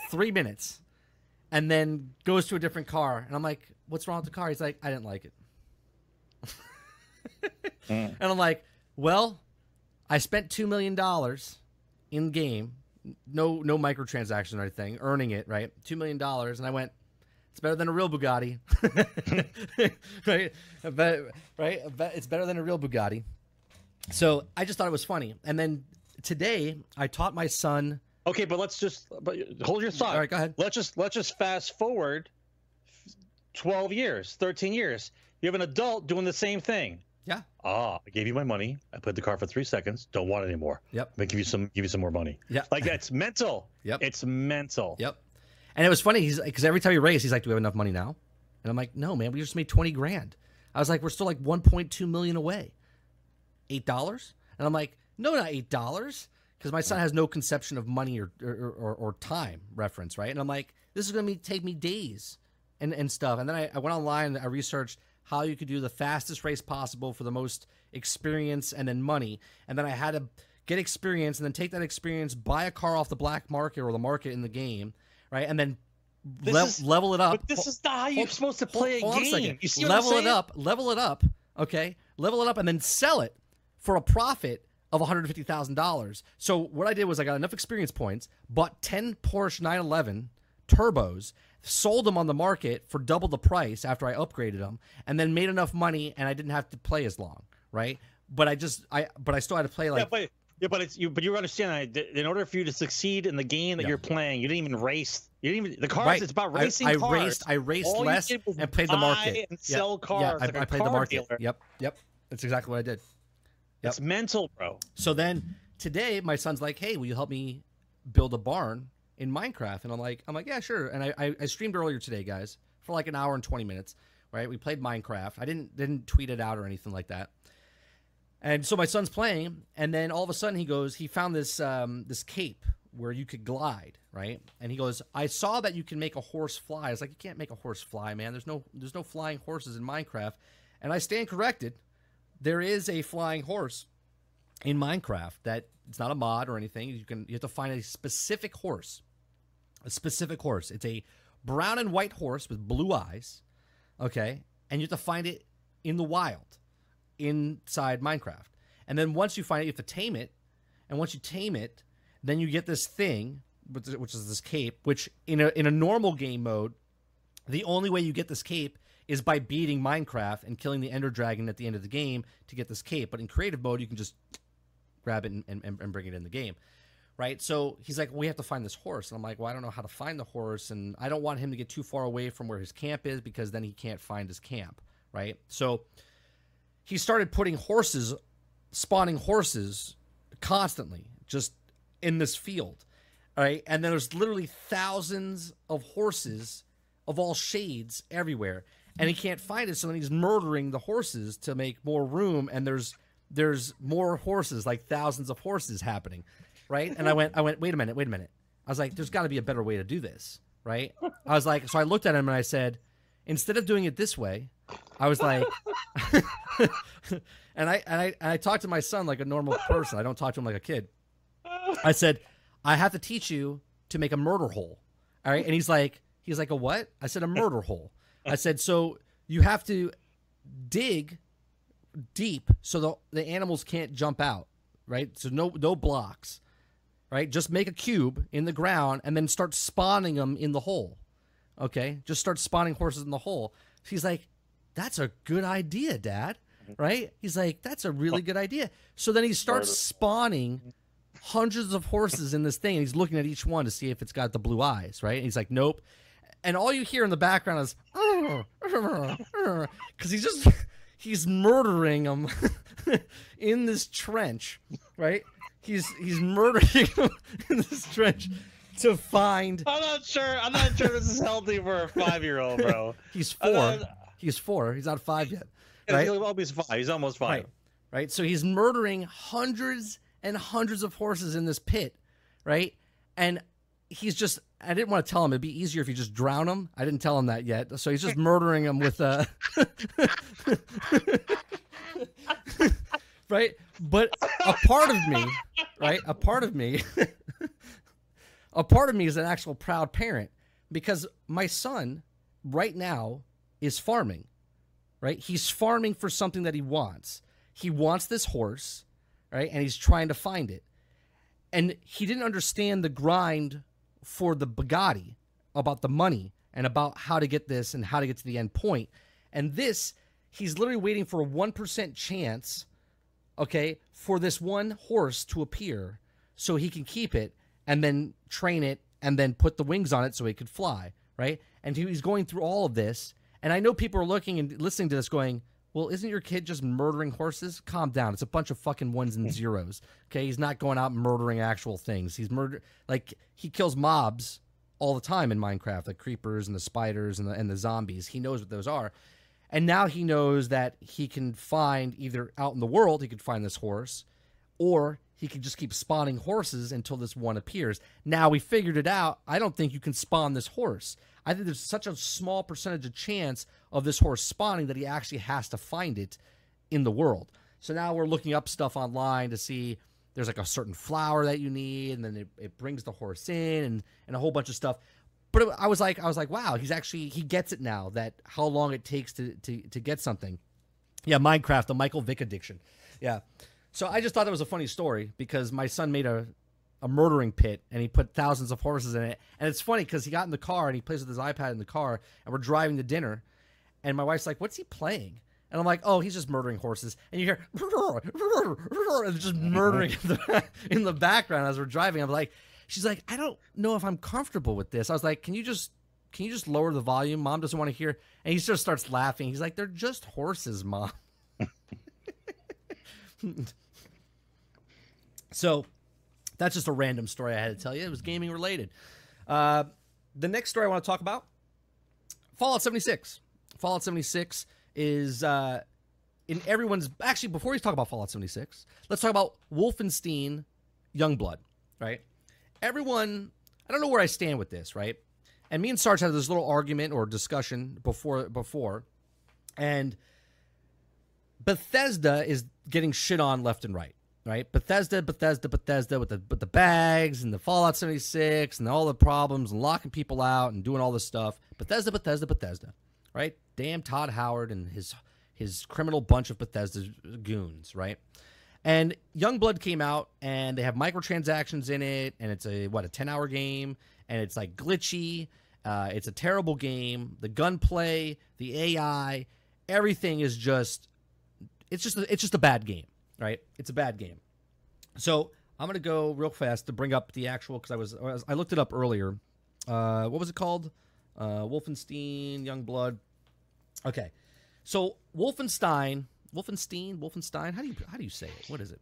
three minutes, and then goes to a different car. And I'm like, "What's wrong with the car?" He's like, "I didn't like it." Mm. And I'm like, "Well, I spent two million dollars in game, no no microtransactions or anything, earning it right, two million dollars." And I went, "It's better than a real Bugatti, right? I bet, right? I it's better than a real Bugatti." So I just thought it was funny. And then today I taught my son. Okay, but let's just but hold your thought. All right, go ahead. Let's just let's just fast forward 12 years, 13 years. You have an adult doing the same thing. Yeah. Ah, I gave you my money. I played the car for three seconds. Don't want it anymore. Yep. I'm gonna give you some give you some more money. Yeah. Like that's mental. Yep. It's mental. Yep. And it was funny. He's because every time he raced, he's like, "Do we have enough money now?" And I'm like, "No, man. We just made twenty grand." I was like, "We're still like 1.2 million away. Eight dollars?" And I'm like, "No, not eight dollars." Because my son has no conception of money or, or, or, or time reference, right? And I'm like, this is going to take me days and, and stuff. And then I, I went online and I researched how you could do the fastest race possible for the most experience and then money. And then I had to get experience and then take that experience, buy a car off the black market or the market in the game, right? And then lev- is- level it up. But this is not how you're Hold- supposed to play hold a on game. second. You see what I'm level it up, level it up, okay? Level it up and then sell it for a profit of $150,000. So what I did was I got enough experience points, bought 10 Porsche 911 turbos, sold them on the market for double the price after I upgraded them, and then made enough money and I didn't have to play as long, right? But I just I but I still had to play like yeah, but yeah, but it's you. But you understand that in order for you to succeed in the game that Yeah. you're playing, you didn't even race. You didn't even the cars. Right. It's about I- racing I, cars. raced. I raced All less and played the market and sell cars. Yeah, I, like a I played the market. dealer. Yep, yep. That's exactly what I did. Yep. It's mental, bro. So then today, my son's like, "Hey, will you help me build a barn in Minecraft?" And I'm like, "I'm like, yeah, sure." And I, I, I streamed earlier today, guys, for like an hour and 20 minutes. Right? We played Minecraft. I didn't didn't tweet it out or anything like that. And so my son's playing, and then all of a sudden he goes, he found this um, this cape where you could glide, right? And he goes, I saw that you can make a horse fly. I was like, you can't make a horse fly, man. There's no there's no flying horses in Minecraft. And I stand corrected. There is a flying horse in Minecraft that it's not a mod or anything. You can you have to find a specific horse, a specific horse. It's a brown and white horse with blue eyes, okay, and you have to find it in the wild inside Minecraft. And then once you find it, you have to tame it, and once you tame it, then you get this thing, which is- this cape. Which in a in a normal game mode, the only way you get this cape is by beating Minecraft and killing the Ender Dragon at the end of the game to get this cape. But in creative mode, you can just grab it and, and, and bring it in the game. Right. So he's like, we have to find this horse. And I'm like, well, I don't know how to find the horse. And I don't want him to get too far away from where his camp is because then he can't find his camp. Right. So he started putting horses, spawning horses constantly just in this field. Right. And then there's literally thousands of horses of all shades everywhere. And he can't find it. So then he's murdering the horses to make more room. And there's there's more horses, like thousands of horses happening. Right. And I went, I went, wait a minute, wait a minute. I was like, there's got to be a better way to do this. Right. I was like, so I looked at him and I said, instead of doing it this way, I was like, and I and I and I talked to my son like a normal person. I don't talk to him like a kid. I said, I have to teach you to make a murder hole. All right. And he's like, he's like, a what? I said, a murder hole. I said, so you have to dig deep so the, the animals can't jump out. Right. So no, no blocks. Right. Just make a cube in the ground and then start spawning them in the hole. Okay. Just start spawning horses in the hole. He's like, that's a good idea, Dad. Mm-hmm. Right? He's like, that's a really good idea. So then he starts spawning hundreds of horses in this thing, and he's looking at each one to see if it's got the blue eyes, right? And he's like, nope. And all you hear in the background is, because he's just he's murdering them in this trench, right? he's he's murdering him in this trench to find. I'm not sure. I'm not sure this is healthy for a five year old, bro. He's I'm four. not- He's four. He's not five yet. He'll almost five. He's almost five. Right. Right. So he's murdering hundreds and hundreds of horses in this pit, right? And he's just I didn't want to tell him it'd be easier if you just drown him. I didn't tell him that yet. So he's just murdering him with uh right? But a part of me, right? A part of me a part of me is an actual proud parent because my son right now is farming right? He's farming for something that he wants. He wants this horse, right? And he's trying to find it. And he didn't understand the grind for the Bugatti about the money and about how to get this and how to get to the end point. And this, he's literally waiting for a 1% chance, okay, for this one horse to appear so he can keep it and then train it and then put the wings on it so it could fly, right? And he's going through all of this. And I know people are looking and listening to this going, well, isn't your kid just murdering horses? Calm down. It's a bunch of fucking ones and zeros. Okay. He's not going out murdering actual things. He's murder like he kills mobs all the time in Minecraft, the creepers and the spiders and the and the zombies. He knows what those are. And now he knows that he can find either out in the world, he could find this horse, or he could just keep spawning horses until this one appears. Now we figured it out. I don't think you can spawn this horse. I think there's such a small percentage of chance of this horse spawning that he actually has to find it in the world. So now we're looking up stuff online to see there's like a certain flower that you need, and then it, it brings the horse in and, and a whole bunch of stuff. But it, I was like, I was like, wow, he's actually he gets it now that how long it takes to to, to get something. Yeah, Minecraft, the Michael Vick addiction. Yeah. So I just thought that was a funny story because my son made a a murdering pit and he put thousands of horses in it. And it's funny because he got in the car and he plays with his iPad in the car and we're driving to dinner. And my wife's like, What's he playing? And I'm like, Oh, he's just murdering horses. And you hear, and just murdering in the, in the background as we're driving. I'm like, She's like, I don't know if I'm comfortable with this. I was like, Can you just. Can you just lower the volume? Mom doesn't want to hear. And he just starts laughing. He's like, "They're just horses, mom." so, that's just a random story I had to tell you. It was gaming related. Uh, the next story I want to talk about Fallout 76. Fallout 76 is uh, in everyone's. Actually, before we talk about Fallout 76, let's talk about Wolfenstein Youngblood, right? Everyone, I don't know where I stand with this, right? And me and Sarge had this little argument or discussion before, before, and Bethesda is getting shit on left and right, right? Bethesda, Bethesda, Bethesda with the with the bags and the Fallout 76 and all the problems and locking people out and doing all this stuff. Bethesda, Bethesda, Bethesda, right? Damn Todd Howard and his his criminal bunch of Bethesda goons, right? And Youngblood came out and they have microtransactions in it and it's a what a 10-hour game and it's like glitchy. Uh, it's a terrible game. The gunplay, the AI, everything is just it's just it's just a bad game, right? It's a bad game. So I'm gonna go real fast to bring up the actual because I was, I looked it up earlier. Uh, what was it called? Uh, Wolfenstein Youngblood. Okay, so Wolfenstein, Wolfenstein, Wolfenstein. How do you how do you say it? What is it?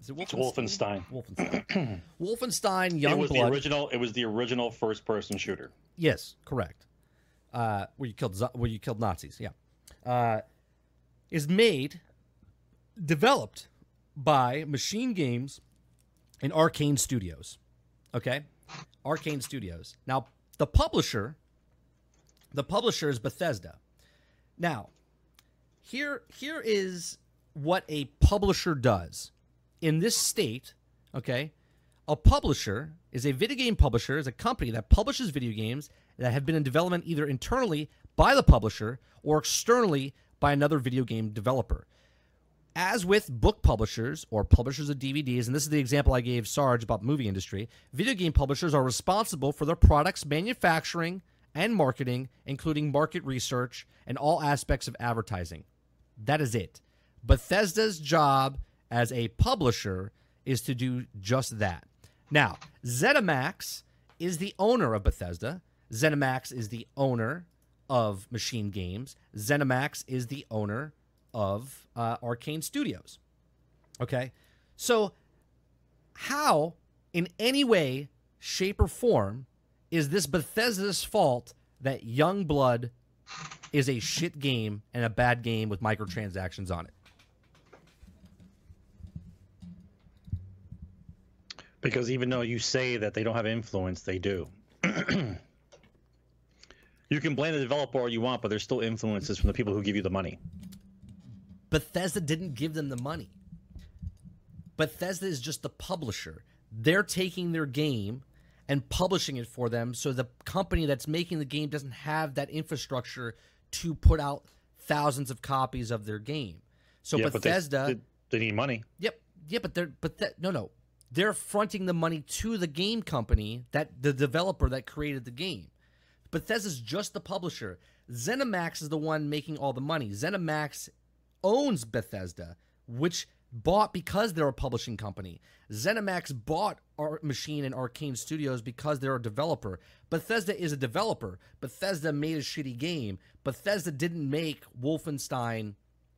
Is it Wolfenstein. Wolfenstein. Wolfenstein It was the original. It was the original first-person shooter. Yes, correct. Uh, where you killed where you killed Nazis. Yeah, uh, is made, developed by Machine Games and Arkane Studios. Okay, Arkane Studios. Now the publisher, the publisher is Bethesda. Now, here here is what a publisher does in this state. Okay, a publisher is a video game publisher, is a company that publishes video games that have been in development either internally by the publisher or externally by another video game developer. As with book publishers or publishers of DVDs, and this is the example I gave Sarge about movie industry, video game publishers are responsible for their products' manufacturing and marketing, including market research and all aspects of advertising. That is it. Bethesda's job as a publisher is to do just that. Now, ZeniMax is the owner of Bethesda. ZeniMax is the owner of Machine Games. ZeniMax is the owner of uh, Arkane Studios. Okay, so how, in any way, shape, or form, is this Bethesda's fault that Young Blood is a shit game and a bad game with microtransactions on it? Because even though you say that they don't have influence, they do. you can blame the developer all you want, but there's still influences from the people who give you the money. Bethesda didn't give them the money. Bethesda is just the publisher. They're taking their game and publishing it for them so the company that's making the game doesn't have that infrastructure to put out thousands of copies of their game. So yeah, but Bethesda they, they, they need money. Yep. Yeah, but they're but that no no. They're fronting the money to the game company that the developer that created the game. Bethesda's just the publisher. ZeniMax is the one making all the money. ZeniMax owns Bethesda, which bought because they're a publishing company. ZeniMax bought Art Machine and Arkane Studios because they're a developer. Bethesda is a developer. Bethesda made a shitty game. Bethesda didn't make Wolfenstein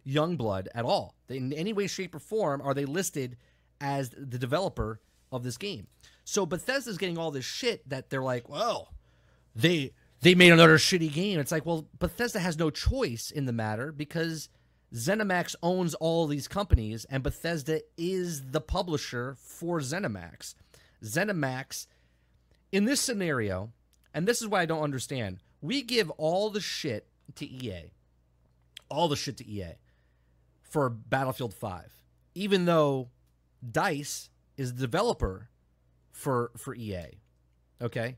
Youngblood at all. In any way, shape, or form are they listed as the developer of this game. So Bethesda's getting all this shit that they're like, well, they they made another shitty game. It's like, well, Bethesda has no choice in the matter because ZeniMax owns all these companies, and Bethesda is the publisher for ZeniMax. ZeniMax, in this scenario, and this is why I don't understand, we give all the shit to EA, all the shit to EA for Battlefield 5, even though Dice is the developer for for EA. Okay?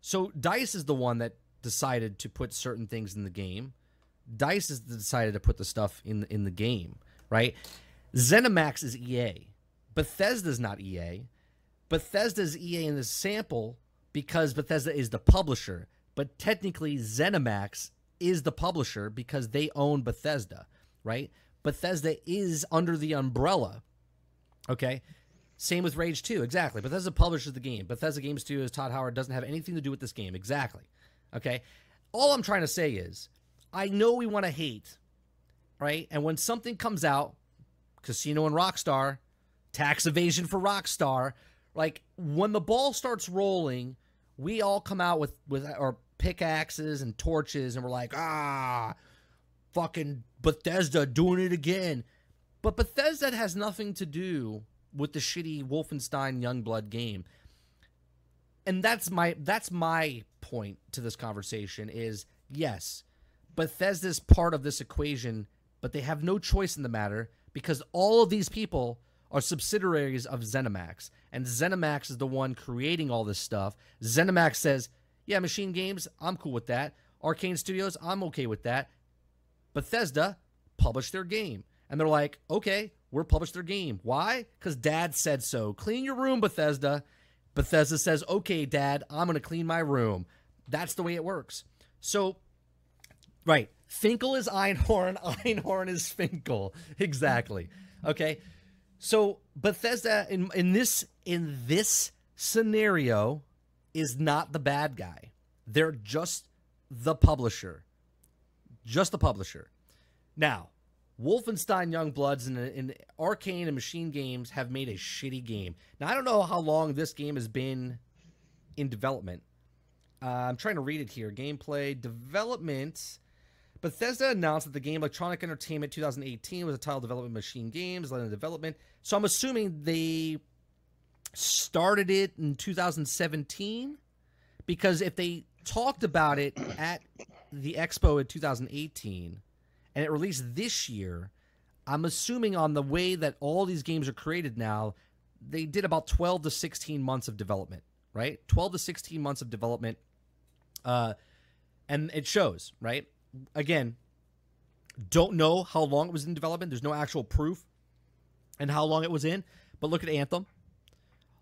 So Dice is the one that decided to put certain things in the game. Dice has decided to put the stuff in in the game, right? ZeniMax is EA. Bethesda's not EA. Bethesda's EA in the sample because Bethesda is the publisher, but technically ZeniMax is the publisher because they own Bethesda, right? Bethesda is under the umbrella. Okay? Same with Rage 2, exactly. Bethesda publishes the game. Bethesda Game Studios, Todd Howard doesn't have anything to do with this game, exactly. Okay? All I'm trying to say is I know we want to hate, right? And when something comes out, Casino and Rockstar, tax evasion for Rockstar, like when the ball starts rolling, we all come out with with our pickaxes and torches and we're like, "Ah, fucking Bethesda doing it again." But Bethesda has nothing to do with the shitty Wolfenstein Youngblood game. And that's my that's my point to this conversation is yes, Bethesda's part of this equation, but they have no choice in the matter because all of these people are subsidiaries of ZeniMax. And ZeniMax is the one creating all this stuff. ZeniMax says, yeah, machine games, I'm cool with that. Arkane Studios, I'm okay with that. Bethesda published their game. And they're like, okay, we're published their game. Why? Because dad said so. Clean your room, Bethesda. Bethesda says, okay, dad, I'm to clean my room. That's the way it works. So, right. Finkel is Einhorn. Einhorn is Finkel. Exactly. Okay. So Bethesda in in this in this scenario is not the bad guy. They're just the publisher. Just the publisher. Now, Wolfenstein Youngbloods and, and Arkane and Machine Games have made a shitty game. Now, I don't know how long this game has been in development. Uh, I'm trying to read it here. Gameplay development. Bethesda announced that the game Electronic Entertainment 2018 was a title development Machine Games, led in development. So I'm assuming they started it in 2017 because if they talked about it at the expo in 2018 and it released this year, I'm assuming on the way that all these games are created now, they did about 12 to 16 months of development, right? 12 to 16 months of development. Uh, and it shows, right? Again, don't know how long it was in development. There's no actual proof and how long it was in. But look at Anthem.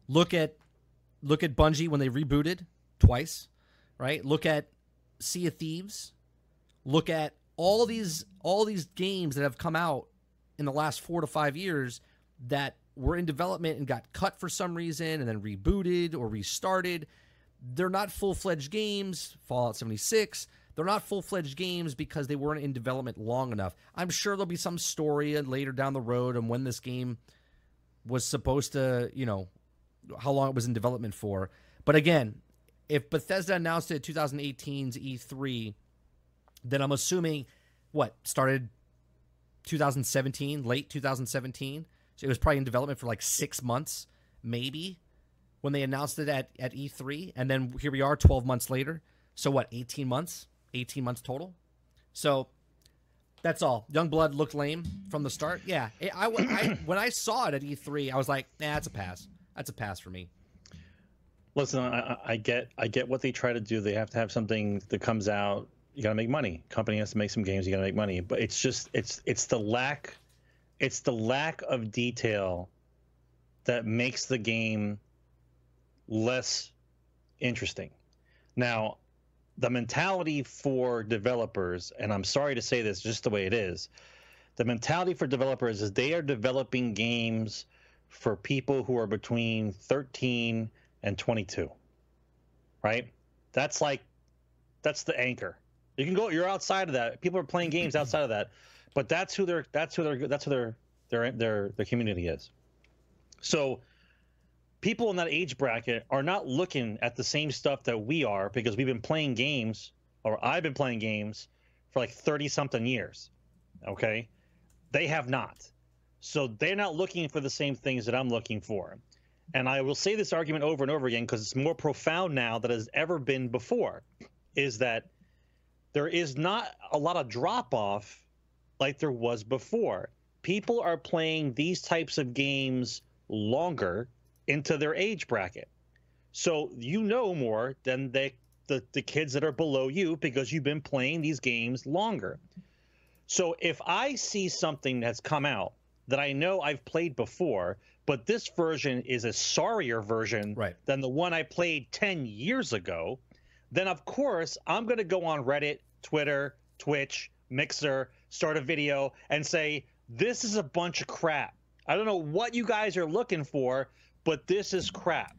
Look at look at Bungie when they rebooted twice, right? Look at Sea of Thieves. Look at all these all these games that have come out in the last 4 to 5 years that were in development and got cut for some reason and then rebooted or restarted. They're not full-fledged games. Fallout 76, they're not full-fledged games because they weren't in development long enough. I'm sure there'll be some story later down the road on when this game was supposed to, you know, how long it was in development for. But again, if Bethesda announced it at 2018's E3, then I'm assuming what started 2017, late 2017. So it was probably in development for like six months, maybe, when they announced it at, at E3. And then here we are 12 months later. So what, 18 months? 18 months total? So that's all. Youngblood looked lame from the start. Yeah. I, I, when I saw it at E3, I was like, nah, that's a pass. That's a pass for me. Listen, I, I get I get what they try to do. They have to have something that comes out. You got to make money. Company has to make some games. You got to make money. But it's just it's it's the lack it's the lack of detail that makes the game less interesting. Now, the mentality for developers, and I'm sorry to say this, just the way it is, the mentality for developers is they are developing games for people who are between 13 and 22. Right? That's like that's the anchor. You can go you're outside of that. People are playing games outside of that. But that's who their that's who their that's who their their their their community is. So people in that age bracket are not looking at the same stuff that we are because we've been playing games or I've been playing games for like 30 something years. Okay? They have not. So they're not looking for the same things that I'm looking for. And I will say this argument over and over again because it's more profound now than it has ever been before is that there is not a lot of drop off like there was before. People are playing these types of games longer into their age bracket. So you know more than the, the, the kids that are below you because you've been playing these games longer. So if I see something that's come out that I know I've played before, but this version is a sorrier version right. than the one I played 10 years ago, then of course I'm going to go on Reddit, Twitter, Twitch, Mixer, start a video and say, this is a bunch of crap. I don't know what you guys are looking for, but this is crap.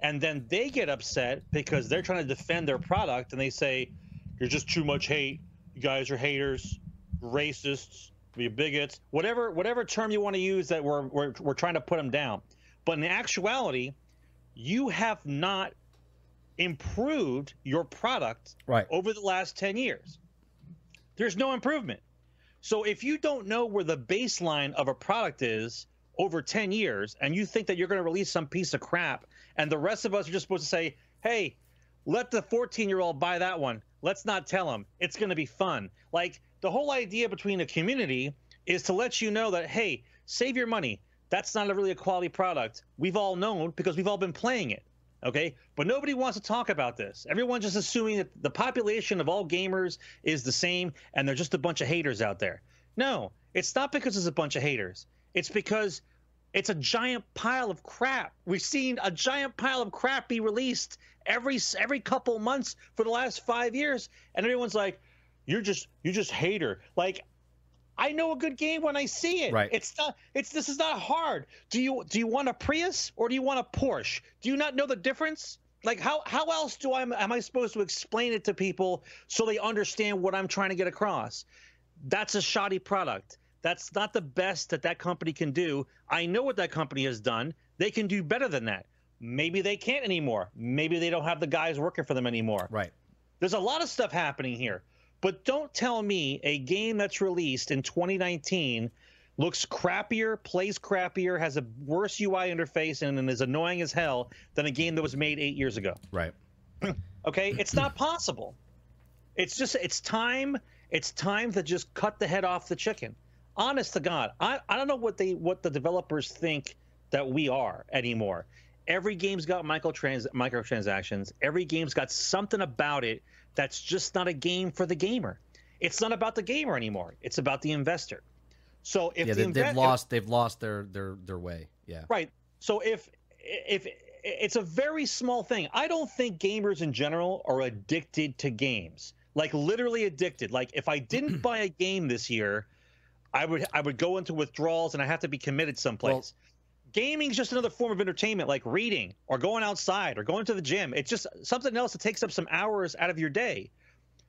And then they get upset because they're trying to defend their product and they say, you're just too much hate. You guys are haters, racists, you're bigots, whatever whatever term you want to use that we're, we're, we're trying to put them down. But in actuality, you have not improved your product right. over the last 10 years. There's no improvement. So if you don't know where the baseline of a product is over 10 years and you think that you're going to release some piece of crap and the rest of us are just supposed to say, "Hey, let the 14-year-old buy that one. Let's not tell him. It's going to be fun." Like the whole idea between a community is to let you know that, "Hey, save your money. That's not a really a quality product. We've all known because we've all been playing it." Okay, but nobody wants to talk about this. Everyone's just assuming that the population of all gamers is the same and they're just a bunch of haters out there. No, it's not because it's a bunch of haters. It's because it's a giant pile of crap. We've seen a giant pile of crap be released every every couple months for the last five years, and everyone's like, "You're just you're just hater." Like, I know a good game when I see it. Right. It's not. It's this is not hard. Do you do you want a Prius or do you want a Porsche? Do you not know the difference? Like how how else do I am I supposed to explain it to people so they understand what I'm trying to get across? That's a shoddy product. That's not the best that that company can do. I know what that company has done. They can do better than that. Maybe they can't anymore. Maybe they don't have the guys working for them anymore. Right. There's a lot of stuff happening here. But don't tell me a game that's released in 2019 looks crappier, plays crappier, has a worse UI interface, and, and is annoying as hell than a game that was made eight years ago. Right. okay, it's not possible. It's just it's time. It's time to just cut the head off the chicken. Honest to God, I, I don't know what they what the developers think that we are anymore. Every game's got microtrans microtransactions. Every game's got something about it that's just not a game for the gamer. It's not about the gamer anymore. It's about the investor. So if yeah, the they, have lost they've lost their their their way. Yeah. Right. So if if it's a very small thing. I don't think gamers in general are addicted to games. Like literally addicted. Like if I didn't buy a game this year, I would I would go into withdrawals and I have to be committed someplace. Well, Gaming's just another form of entertainment, like reading or going outside or going to the gym. It's just something else that takes up some hours out of your day.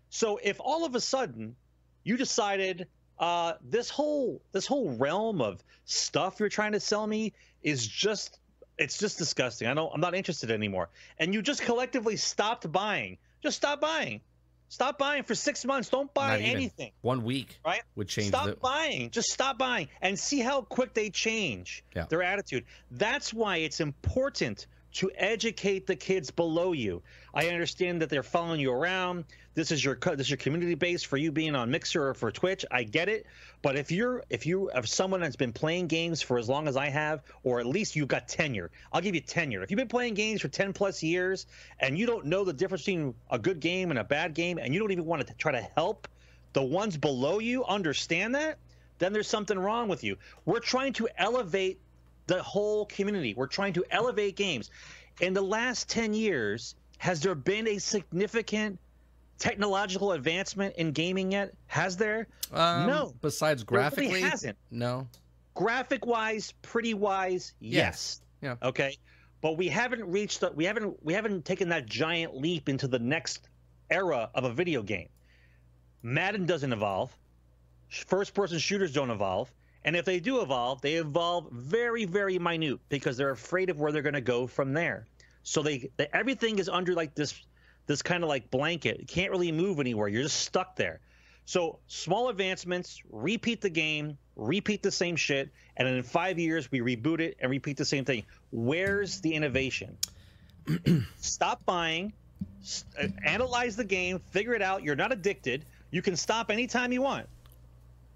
So if all of a sudden you decided uh, this whole this whole realm of stuff you're trying to sell me is just It's just disgusting. I don't. I'm not interested anymore. And you just collectively stopped buying. Just stop buying. Stop buying for six months. Don't buy Not anything. One week Right? would change Stop the. buying. Just stop buying and see how quick they change Yeah. their attitude. That's why it's important to educate the kids below you. I understand that they're following you around. This is your this is your community base for you being on Mixer or for Twitch. I get it. But if you're if you are someone that's been playing games for as long as I have, or at least you've got tenure, I'll give you tenure. If you've been playing games for 10 plus years and you don't know the difference between a good game and a bad game, and you don't even want to try to help the ones below you understand that, then there's something wrong with you. We're trying to elevate the whole community. We're trying to elevate games. In the last 10 years, has there been a significant technological advancement in gaming yet? Has there? Um, no. Besides There really hasn't. no. Graphic wise, pretty wise, yes. Yeah. Okay. But we haven't reached the we haven't we haven't taken that giant leap into the next era of a video game. Madden doesn't evolve. First person shooters don't evolve. And if they do evolve, they evolve very, very minute because they're afraid of where they're going to go from there. So they, they everything is under like this this kind of like blanket. You can't really move anywhere. You're just stuck there. So small advancements, repeat the game, repeat the same shit, and in five years we reboot it and repeat the same thing. Where's the innovation? Stop buying, uh, analyze the game, figure it out. You're not addicted. You can stop anytime you want,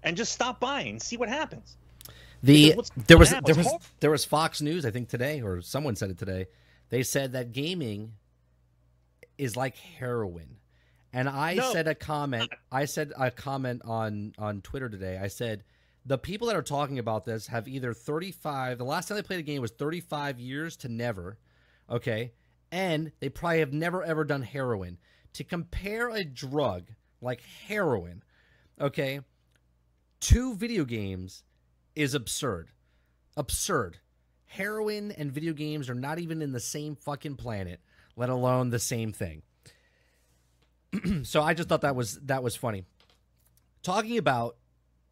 and just stop buying. See what happens. The there was happen there was there was Fox News I think today or someone said it today. They said that gaming is like heroin. And I No, said a comment I said a comment on on Twitter today. I said the people that are talking about this have either 35 the last time they played a game was 35 years to never. Okay? And they probably have never ever done heroin. To compare a drug like heroin, okay, to video games is absurd. Absurd. Heroin and video games are not even in the same fucking planet, let alone the same thing. so I just thought that was that was funny. Talking about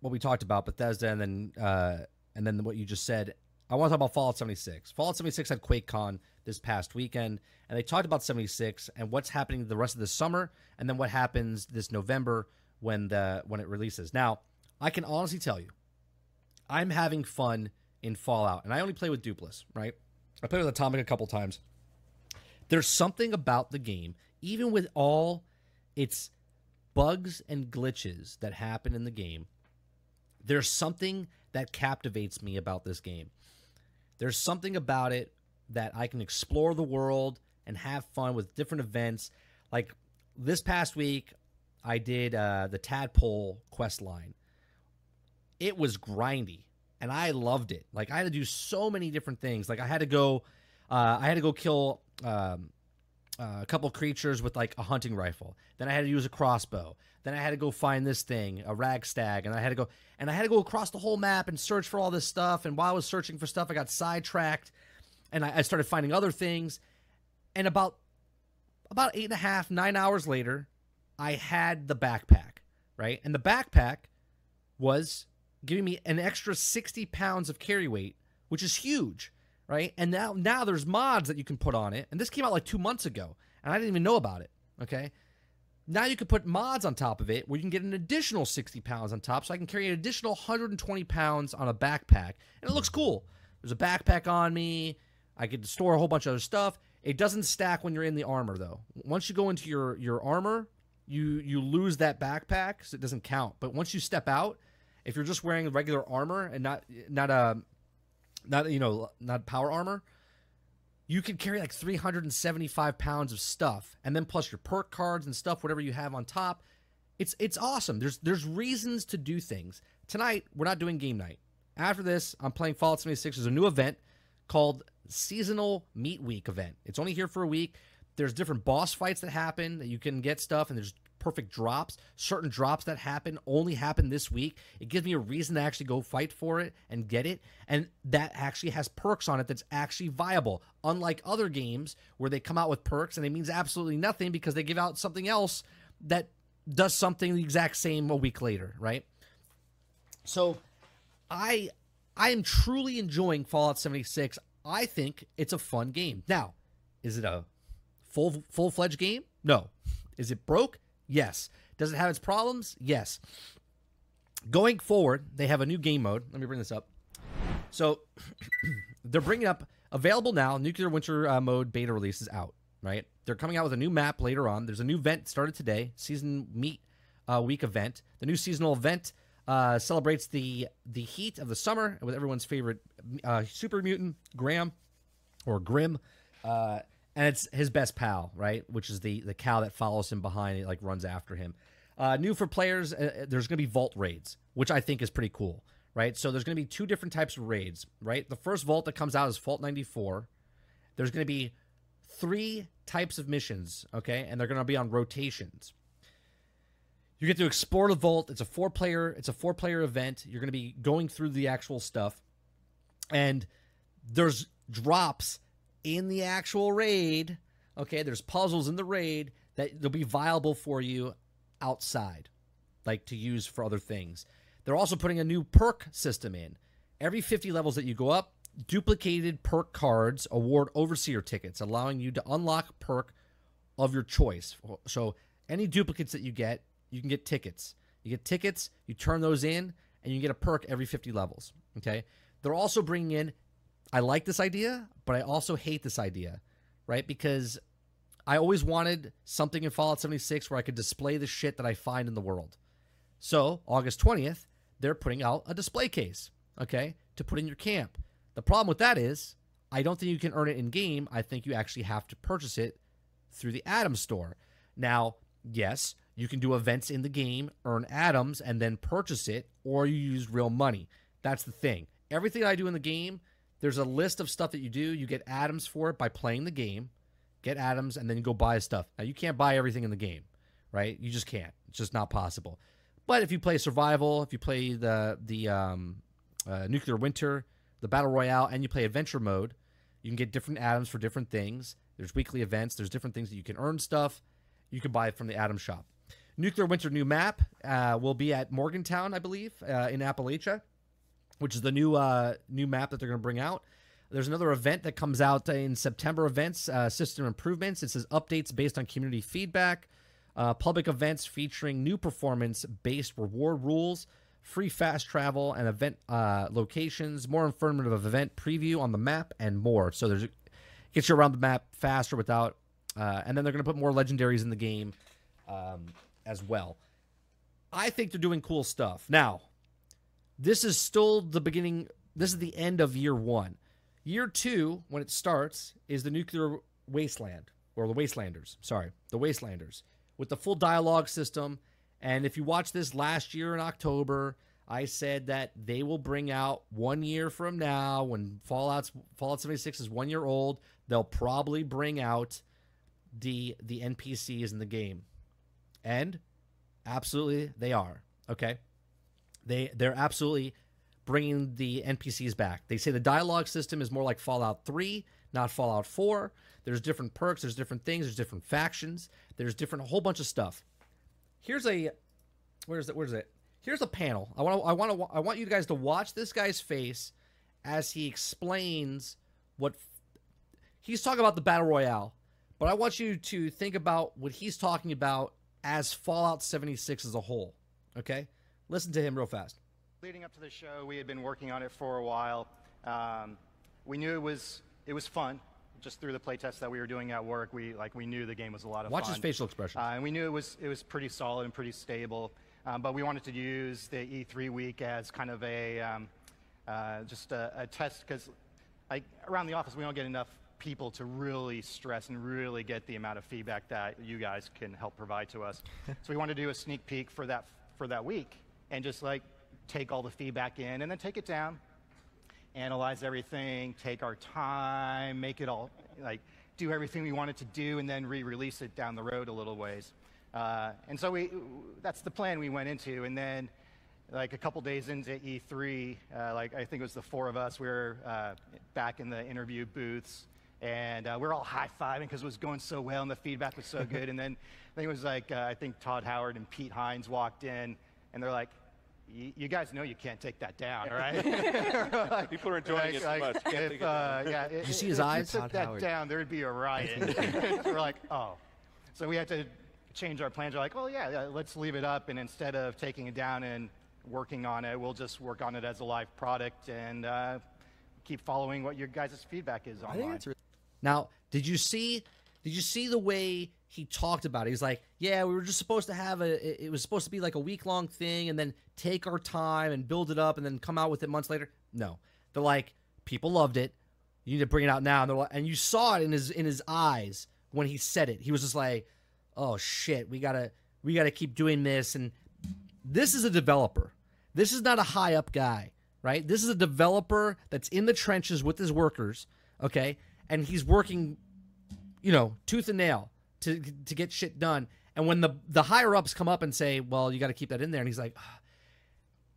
what we talked about Bethesda and then uh, and then what you just said, I want to talk about Fallout 76. Fallout 76 had QuakeCon this past weekend, and they talked about 76 and what's happening the rest of the summer, and then what happens this November when the when it releases. Now, I can honestly tell you, I'm having fun in Fallout, and I only play with Dupless, right? I played with Atomic a couple times. There's something about the game, even with all its bugs and glitches that happen in the game. There's something that captivates me about this game. There's something about it that I can explore the world and have fun with different events. Like this past week, I did uh, the Tadpole quest line. It was grindy, and I loved it. Like I had to do so many different things. Like I had to go, uh, I had to go kill um, uh, a couple creatures with like a hunting rifle. Then I had to use a crossbow. Then I had to go find this thing, a rad stag, and I had to go and I had to go across the whole map and search for all this stuff. And while I was searching for stuff, I got sidetracked, and I, I started finding other things. And about about eight and a half, nine hours later, I had the backpack, right? And the backpack was giving me an extra 60 pounds of carry weight, which is huge, right? And now now there's mods that you can put on it. And this came out like two months ago, and I didn't even know about it. Okay. Now you can put mods on top of it where you can get an additional 60 pounds on top. So I can carry an additional 120 pounds on a backpack. And it looks cool. There's a backpack on me. I could store a whole bunch of other stuff. It doesn't stack when you're in the armor though. Once you go into your your armor, you you lose that backpack, so it doesn't count. But once you step out, if you're just wearing regular armor and not not a not you know not power armor, you can carry like 375 pounds of stuff, and then plus your perk cards and stuff, whatever you have on top. It's it's awesome. There's there's reasons to do things. Tonight we're not doing game night. After this, I'm playing Fallout 76. There's a new event called Seasonal Meat Week event. It's only here for a week. There's different boss fights that happen that you can get stuff, and there's perfect drops. Certain drops that happen only happen this week. It gives me a reason to actually go fight for it and get it. And that actually has perks on it that's actually viable. Unlike other games where they come out with perks and it means absolutely nothing because they give out something else that does something the exact same a week later, right? So I I am truly enjoying Fallout 76. I think it's a fun game. Now, is it a full full fledged game? No. Is it broke? Yes. Does it have its problems? Yes. Going forward, they have a new game mode. Let me bring this up. So they're bringing up available now. Nuclear Winter uh, mode beta release is out. Right? They're coming out with a new map later on. There's a new event started today, season Meat uh, week event. The new seasonal event uh, celebrates the the heat of the summer with everyone's favorite uh, super mutant Grahm or Grim, uh, and it's his best pal, right? Which is the the cow that follows him behind, it like runs after him. Uh, new for players, uh, there's going to be vault raids, which I think is pretty cool, right? So there's going to be two different types of raids, right? The first vault that comes out is Vault 94. There's going to be three types of missions, okay, and they're going to be on rotations. You get to explore the vault. It's a four player. It's a four player event. You're going to be going through the actual stuff, and there's drops in the actual raid. Okay, there's puzzles in the raid that they'll be viable for you outside, like to use for other things. They're also putting a new perk system in. Every 50 levels that you go up, duplicated perk cards award overseer tickets, allowing you to unlock perk of your choice. So any duplicates that you get you can get tickets. You get tickets, you turn those in, and you get a perk every 50 levels. Okay. They're also bringing in, I like this idea, but I also hate this idea, right? Because I always wanted something in Fallout 76 where I could display the shit that I find in the world. So, August 20th, they're putting out a display case, okay, to put in your camp. The problem with that is, I don't think you can earn it in game. I think you actually have to purchase it through the Atom store. Now, yes, you can do events in the game, earn atoms, and then purchase it, or you use real money. That's the thing. Everything I do in the game, there's a list of stuff that you do. You get atoms for it by playing the game, get atoms, and then you go buy stuff. Now, you can't buy everything in the game, right? You just can't. It's just not possible. But if you play survival, if you play the the um, uh, nuclear winter, the battle royale, and you play adventure mode, you can get different atoms for different things. There's weekly events. There's different things that you can earn stuff. You can buy from the Atom Shop. Nuclear Winter new map uh, will be at Morgantown, I believe, uh, in Appalachia, which is the new uh, new map that they're going to bring out. There's another event that comes out in September. Events, uh, system improvements. It says updates based on community feedback. Uh, public events featuring new performance-based reward rules, free fast travel, and event uh, locations. More informative event preview on the map, and more. So there's gets you around the map faster without. and then they're going to put more legendaries in the game. Um, as well. I think they're doing cool stuff. Now, this is still the beginning. This is the end of year one. Year two, when it starts, is the nuclear wasteland or the wastelanders. Sorry, the wastelanders with the full dialogue system. And if you watch this last year in October, I said that they will bring out one year from now when Fallout's Fallout 76 is one year old. They'll probably bring out the the NPCs in the game. And absolutely they are. Okay? They they're absolutely bringing the NPCs back. They say the dialogue system is more like Fallout 3, not Fallout 4. There's different perks, there's different things, there's different factions, there's different a whole bunch of stuff. Here's a where's it where's it? Here's a panel. I want to I want to I want you guys to watch this guy's face as he explains what he's talking about the battle royale. But I want you to think about what he's talking about as Fallout 76 as a whole. Okay? Listen to him real fast. Leading up to the show, we had been working on it for a while. Um, we knew it was it was fun. Just through the playtests that we were doing at work, we like we knew the game was a lot of Watch fun. Watch his facial expression. Uh, and we knew it was it was pretty solid and pretty stable. Um, but we wanted to use the E3 week as kind of a um, uh, just a, a test because like around the office we don't get enough people to really stress and really get the amount of feedback that you guys can help provide to us. so we wanted to do a sneak peek for that for that week and just like take all the feedback in and then take it down, analyze everything, take our time, make it all like do everything we wanted to do, and then re-release it down the road a little ways. Uh, and so we that's the plan we went into, and then like a couple days into E3, uh, like I think it was the four of us, we were uh, back in the interview booths, and uh, we're all high fiving because it was going so well and the feedback was so good. and then I think it was like uh, I think Todd Howard and Pete Hines walked in, and they're like, "Y- you guys know you can't take that down, right? Like- People are enjoying it so much. Can't if, take it down. uh, yeah, Did you see his eyes? If you Todd took that Howard. down, there'd be a riot. We're like, oh. So we had to change our plans. We're like, well, yeah, yeah, let's leave it up, and instead of taking it down and working on it, we'll just work on it as a live product and uh, keep following what your guys' feedback is online. really Now, did you see? Did you see the way he talked about it? He's like, "Yeah, we were just supposed to have a. it- was supposed to be like a week long thing, and then take our time and build it up, and then come out with it months later." No, they're like, people loved it. You need to bring it out now, and like, and you saw it in his in his eyes when he said it. He was just like, "Oh shit, we gotta we gotta keep doing this." And this is a developer. This is not a high up guy, right? This is a developer that's in the trenches with his workers, okay? And he's working, you know, tooth and nail to to get shit done. And when the the higher ups come up and say, "Well, you got to keep that in there," and he's like, "Ah."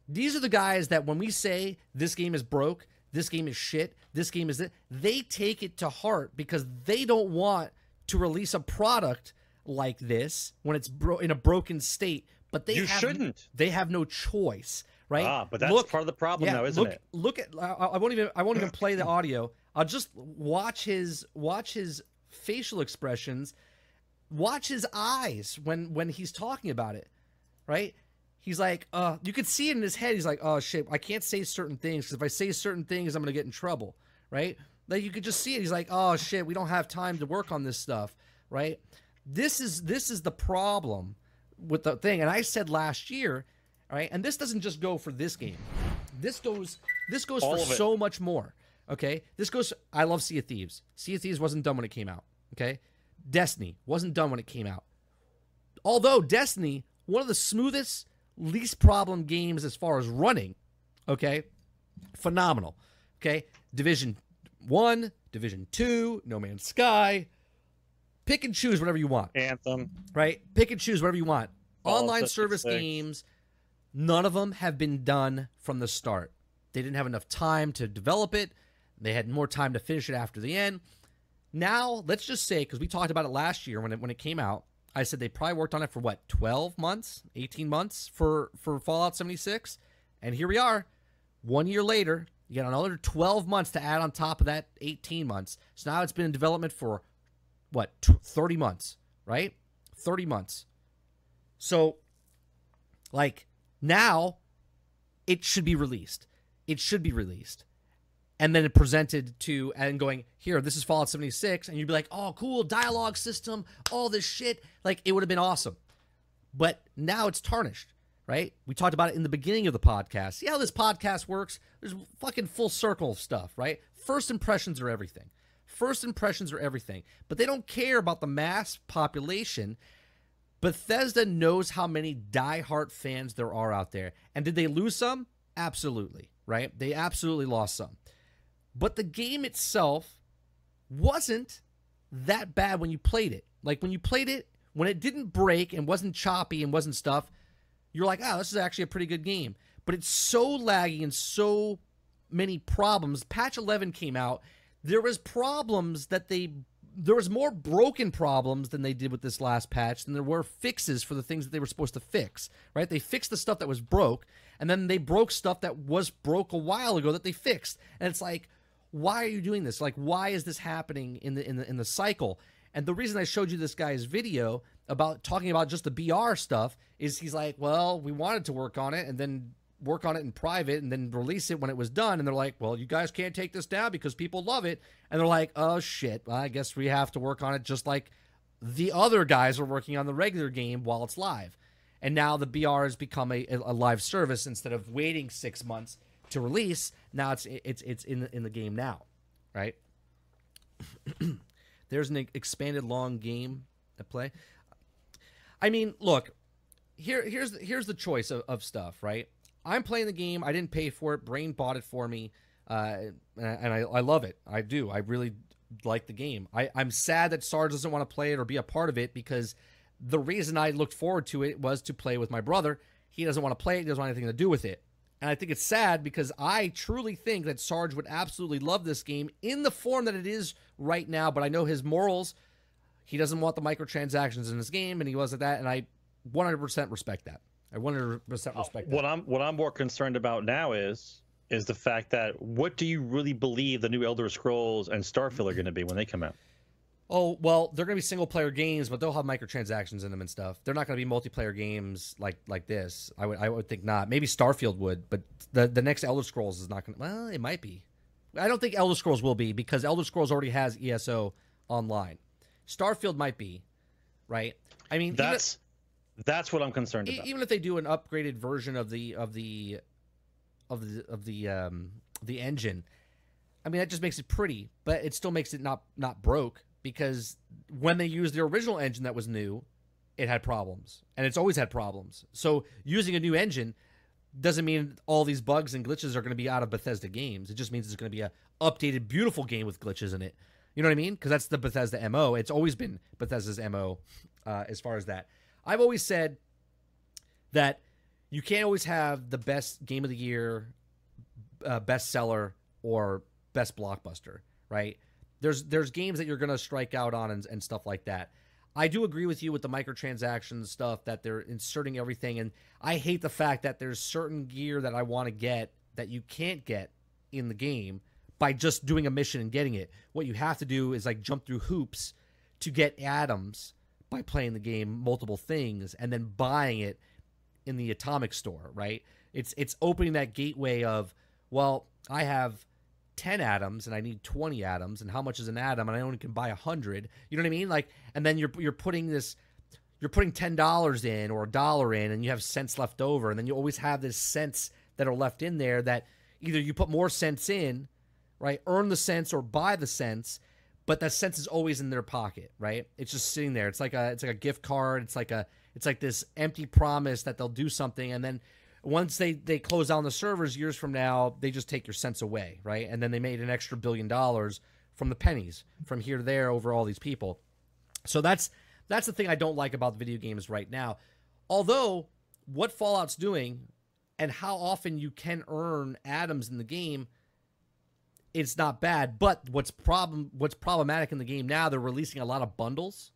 "These are the guys that when we say this game is broke, this game is shit, this game is it, they take it to heart because they don't want to release a product like this when it's bro- in a broken state." But they You have, shouldn't. They have no choice, right? Ah, but that's Look- part of the problem, yeah, though, isn't look, it? Look at I, I won't even I won't even play the audio. I'll just watch his watch his facial expressions, watch his eyes when when he's talking about it, right? He's like, uh, you could see it in his head. He's like, oh shit, I can't say certain things because if I say certain things, I'm gonna get in trouble, right? Like you could just see it. He's like, oh shit, we don't have time to work on this stuff, right? This is this is the problem with the thing. And I said last year, right? and this doesn't just go for this game. This goes this goes All for so much more. Okay, this goes. I love Sea of Thieves. Sea of Thieves wasn't done when it came out. Okay, Destiny wasn't done when it came out. Although Destiny, one of the smoothest, least problem games as far as running. Okay, phenomenal. Okay, Division One, Division Two, No Man's Sky. Pick and choose whatever you want Anthem. right? Pick and choose whatever you want. Online service games, none of them have been done from the start. They didn't have enough time to develop it. They had more time to finish it after the end. Now, let's just say, because we talked about it last year when it when it came out, I said they probably worked on it for what, 12 months, 18 months for, for Fallout 76. And here we are, one year later, you got another 12 months to add on top of that 18 months. So now it's been in development for what, tw 30 months, right? 30 months. So, like, now it should be released. It should be released. And then presented to and going, here, this is Fallout 76. And you'd be like, oh, cool, dialogue system, all this shit. Like, it would have been awesome. But now it's tarnished, right? We talked about it in the beginning of the podcast. See how this podcast works? There's fucking full circle of stuff, right? First impressions are everything. First impressions are everything. But they don't care about the mass population. Bethesda knows how many diehard fans there are out there. And did they lose some? Absolutely, right? They absolutely lost some. But the game itself wasn't that bad when you played it. Like when you played it, when it didn't break and wasn't choppy and wasn't stuff, you're like, oh, this is actually a pretty good game. But it's so laggy and so many problems. Patch 11 came out. There was problems that they there was more broken problems than they did with this last patch than there were fixes for the things that they were supposed to fix. Right? They fixed the stuff that was broke, and then they broke stuff that was broke a while ago that they fixed. And it's like, why are you doing this? Like, why is this happening in the in the in the cycle? And the reason I showed you this guy's video about talking about just the BR stuff is he's like, well, we wanted to work on it and then work on it in private and then release it when it was done. And they're like, well, you guys can't take this down because people love it. And they're like, oh shit, well, I guess we have to work on it just like the other guys are working on the regular game while it's live. And now the BR has become a, a live service instead of waiting six months to release. Now it's it's it's in the, in the game now, right? There's an expanded long game at play. I mean, look, here here's here's the choice of, of stuff, right? I'm playing the game. I didn't pay for it. Brain bought it for me, uh, and, I, and I, I love it. I do. I really like the game. I, I'm sad that Sarge doesn't want to play it or be a part of it because the reason I looked forward to it was to play with my brother. He doesn't want to play it. He doesn't want anything to do with it. And I think it's sad because I truly think that Sarge would absolutely love this game in the form that it is right now. But I know his morals. He doesn't want the microtransactions in his game, and he wasn't that. And I 100% respect that. I 100% respect that. What I'm what I'm more concerned about now is is the fact that what do you really believe the new Elder Scrolls and Starfield are going to be when they come out? Oh well, they're going to be single player games, but they'll have microtransactions in them and stuff. They're not going to be multiplayer games like like this. I would I would think not. Maybe Starfield would, but the the next Elder Scrolls is not going. to... Well, it might be. I don't think Elder Scrolls will be because Elder Scrolls already has ESO online. Starfield might be, right? I mean, that's even, that's what I'm concerned about. Even if they do an upgraded version of the of the of the of the um the engine, I mean that just makes it pretty, but it still makes it not not broke because when they used the original engine that was new, it had problems, and it's always had problems. So using a new engine doesn't mean all these bugs and glitches are going to be out of Bethesda games. It just means it's going to be a updated, beautiful game with glitches in it. You know what I mean? Because that's the Bethesda mo. It's always been Bethesda's mo uh, as far as that. I've always said that you can't always have the best game of the year, uh, bestseller, or best blockbuster, right? There's there's games that you're to strike out on and, and stuff like that. I do agree with you with the microtransactions stuff that they're inserting everything, and I hate the fact that there's certain gear that I want to get that you can't get in the game by just doing a mission and getting it. What you have to do is like jump through hoops to get atoms by playing the game, multiple things, and then buying it in the atomic store, right? It's it's opening that gateway of, well, I have 10 atoms and I need 20 atoms and how much is an atom and I only can buy 100. You know what I mean? Like and then you're you're putting this you're putting $10 in or a dollar in and you have cents left over and then you always have this cents that are left in there that either you put more cents in, right? Earn the cents or buy the cents, but that cents is always in their pocket, right? It's just sitting there. It's like a it's like a gift card. It's like a it's like this empty promise that they'll do something and then once they they close down the servers years from now, they just take your cents away, right? And then they made an extra billion dollars from the pennies from here to there over all these people. So that's that's the thing I don't like about video games right now. Although what Fallout's doing and how often you can earn atoms in the game it's not bad but what's problem what's problematic in the game now they're releasing a lot of bundles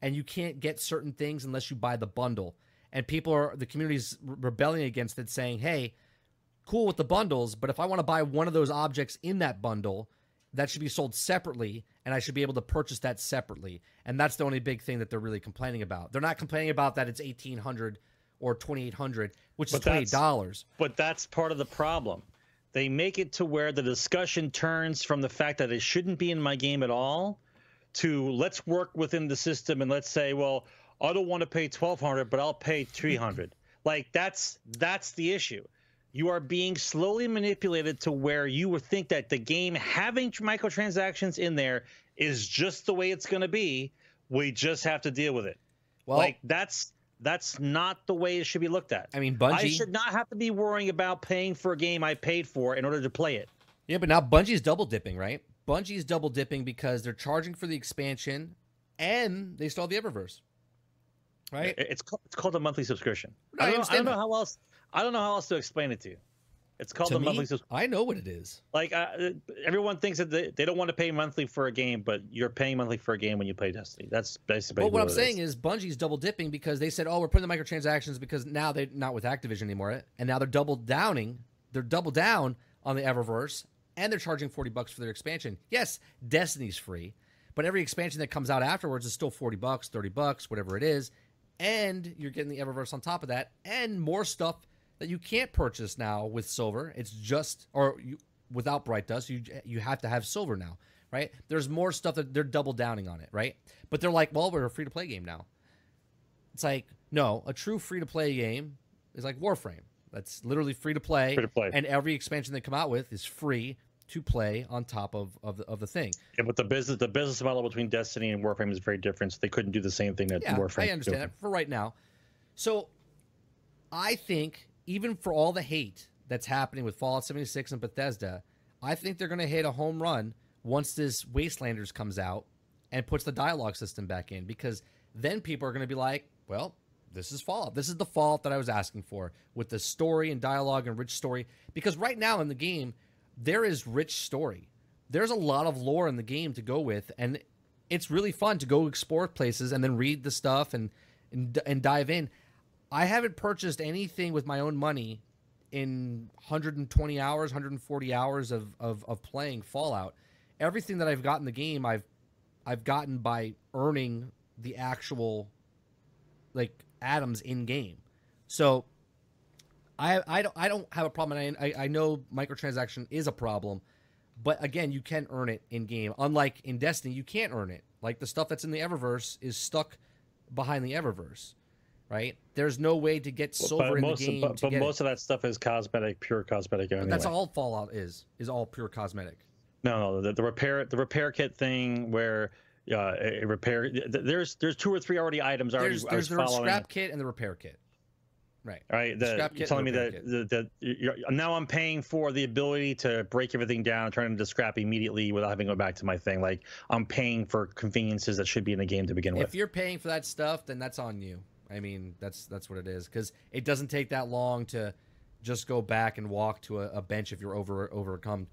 and you can't get certain things unless you buy the bundle and people are the community's rebelling against it, saying, "Hey, cool with the bundles, but if I want to buy one of those objects in that bundle, that should be sold separately, and I should be able to purchase that separately." And that's the only big thing that they're really complaining about. They're not complaining about that it's eighteen hundred or twenty eight hundred, which is twenty dollars. But that's part of the problem. They make it to where the discussion turns from the fact that it shouldn't be in my game at all to let's work within the system and let's say, well, I don't want to pay twelve hundred, but I'll pay three hundred. like that's that's the issue. You are being slowly manipulated to where you would think that the game having microtransactions in there is just the way it's going to be. We just have to deal with it. Well, like that's that's not the way it should be looked at. I mean, Bungie I should not have to be worrying about paying for a game I paid for in order to play it. Yeah, but now Bungie's double dipping, right? Bungie's double dipping because they're charging for the expansion and they still have the Eververse right? It's called, it's called a monthly subscription. I, don't, I, I don't know how else. I don't know how else to explain it to you. It's called to a monthly subscription. I know what it is. Like uh, everyone thinks that they, they don't want to pay monthly for a game, but you're paying monthly for a game when you play Destiny. That's basically. What, what I'm saying is. is Bungie's double dipping because they said, "Oh, we're putting the microtransactions because now they're not with Activision anymore, and now they're double downing. They're double down on the Eververse, and they're charging forty bucks for their expansion. Yes, Destiny's free, but every expansion that comes out afterwards is still forty bucks, thirty bucks, whatever it is and you're getting the Eververse on top of that, and more stuff that you can't purchase now with silver. It's just or you, without Bright Dust, you you have to have silver now, right? There's more stuff that they're double downing on it, right? But they're like, well, we're a free to play game now. It's like no, a true free to play game is like Warframe. That's literally free to play, free to play, and every expansion they come out with is free to play on top of of the, of the thing. Yeah, but the business the business model between Destiny and Warframe is very different. So they couldn't do the same thing that yeah, Warframe. I understand that for right now. So I think even for all the hate that's happening with Fallout 76 and Bethesda, I think they're going to hit a home run once this Wastelanders comes out and puts the dialogue system back in because then people are going to be like, well, this is Fallout. This is the Fallout that I was asking for with the story and dialogue and rich story. Because right now in the game, there is rich story. There's a lot of lore in the game to go with, and it's really fun to go explore places and then read the stuff and and, and dive in. I haven't purchased anything with my own money in 120 hours, 140 hours of, of, of playing Fallout. Everything that I've gotten in the game, I've I've gotten by earning the actual like atoms in game. So I I don't I don't have a problem. And I I know microtransaction is a problem, but again, you can earn it in game. Unlike in Destiny, you can't earn it. Like the stuff that's in the Eververse is stuck behind the Eververse, right? There's no way to get silver but in most, the game. but, but most it. of that stuff is cosmetic, pure cosmetic. Anyway. That's all Fallout is. Is all pure cosmetic. No, no, the, the repair the repair kit thing where uh, a repair. There's there's two or three already items already. There's the following. scrap kit and the repair kit. Right. Right, the, scrap you're telling me that the, the, now I'm paying for the ability to break everything down and turn it into scrap immediately without having to go back to my thing. Like I'm paying for conveniences that should be in the game to begin with. If you're paying for that stuff, then that's on you. I mean, that's that's what it is because it doesn't take that long to just go back and walk to a, a bench if you're over overcome,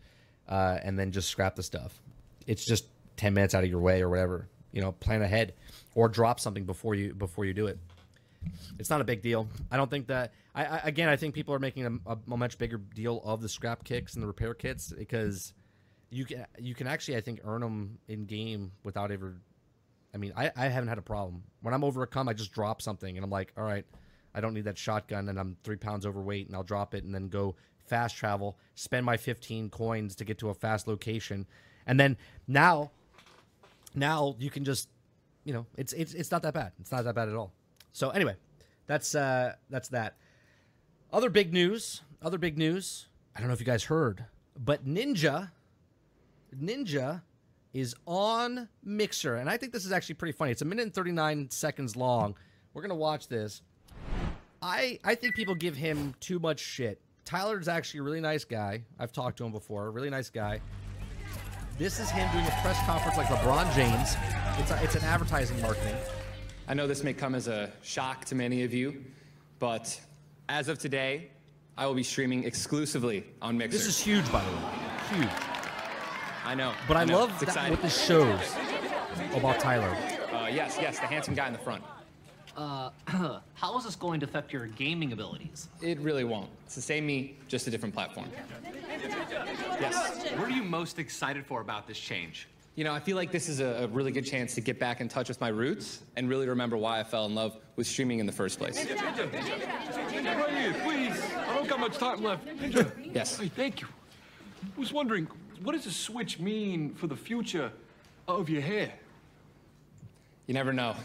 uh, and then just scrap the stuff. It's just ten minutes out of your way or whatever. You know, plan ahead or drop something before you before you do it. It's not a big deal. I don't think that. I, I again, I think people are making a, a much bigger deal of the scrap kits and the repair kits because you can you can actually I think earn them in game without ever. I mean, I, I haven't had a problem when I'm overcome. I just drop something and I'm like, all right, I don't need that shotgun and I'm three pounds overweight and I'll drop it and then go fast travel, spend my 15 coins to get to a fast location, and then now, now you can just, you know, it's it's it's not that bad. It's not that bad at all. So anyway, that's uh that's that. Other big news. Other big news. I don't know if you guys heard, but Ninja, Ninja, is on Mixer, and I think this is actually pretty funny. It's a minute and thirty nine seconds long. We're gonna watch this. I I think people give him too much shit. Tyler's actually a really nice guy. I've talked to him before. Really nice guy. This is him doing a press conference like LeBron James. It's a, it's an advertising marketing. I know this may come as a shock to many of you, but as of today, I will be streaming exclusively on Mixer. This is huge, by the way. Huge. I know. But I, know. love It's that, what this shows about Tyler. Uh, yes, yes, the handsome guy in the front. How is this going to affect your gaming abilities? It really won't. It's the same me, just a different platform. Yes. What are you most excited for about this change? You know, I feel like this is a, a really good chance to get back in touch with my roots and really remember why I fell in love with streaming in the first place. Right here, please. I don't got much time left. Ninja. Yes. Hey, thank you. I was wondering, what does a switch mean for the future of your hair? You never know.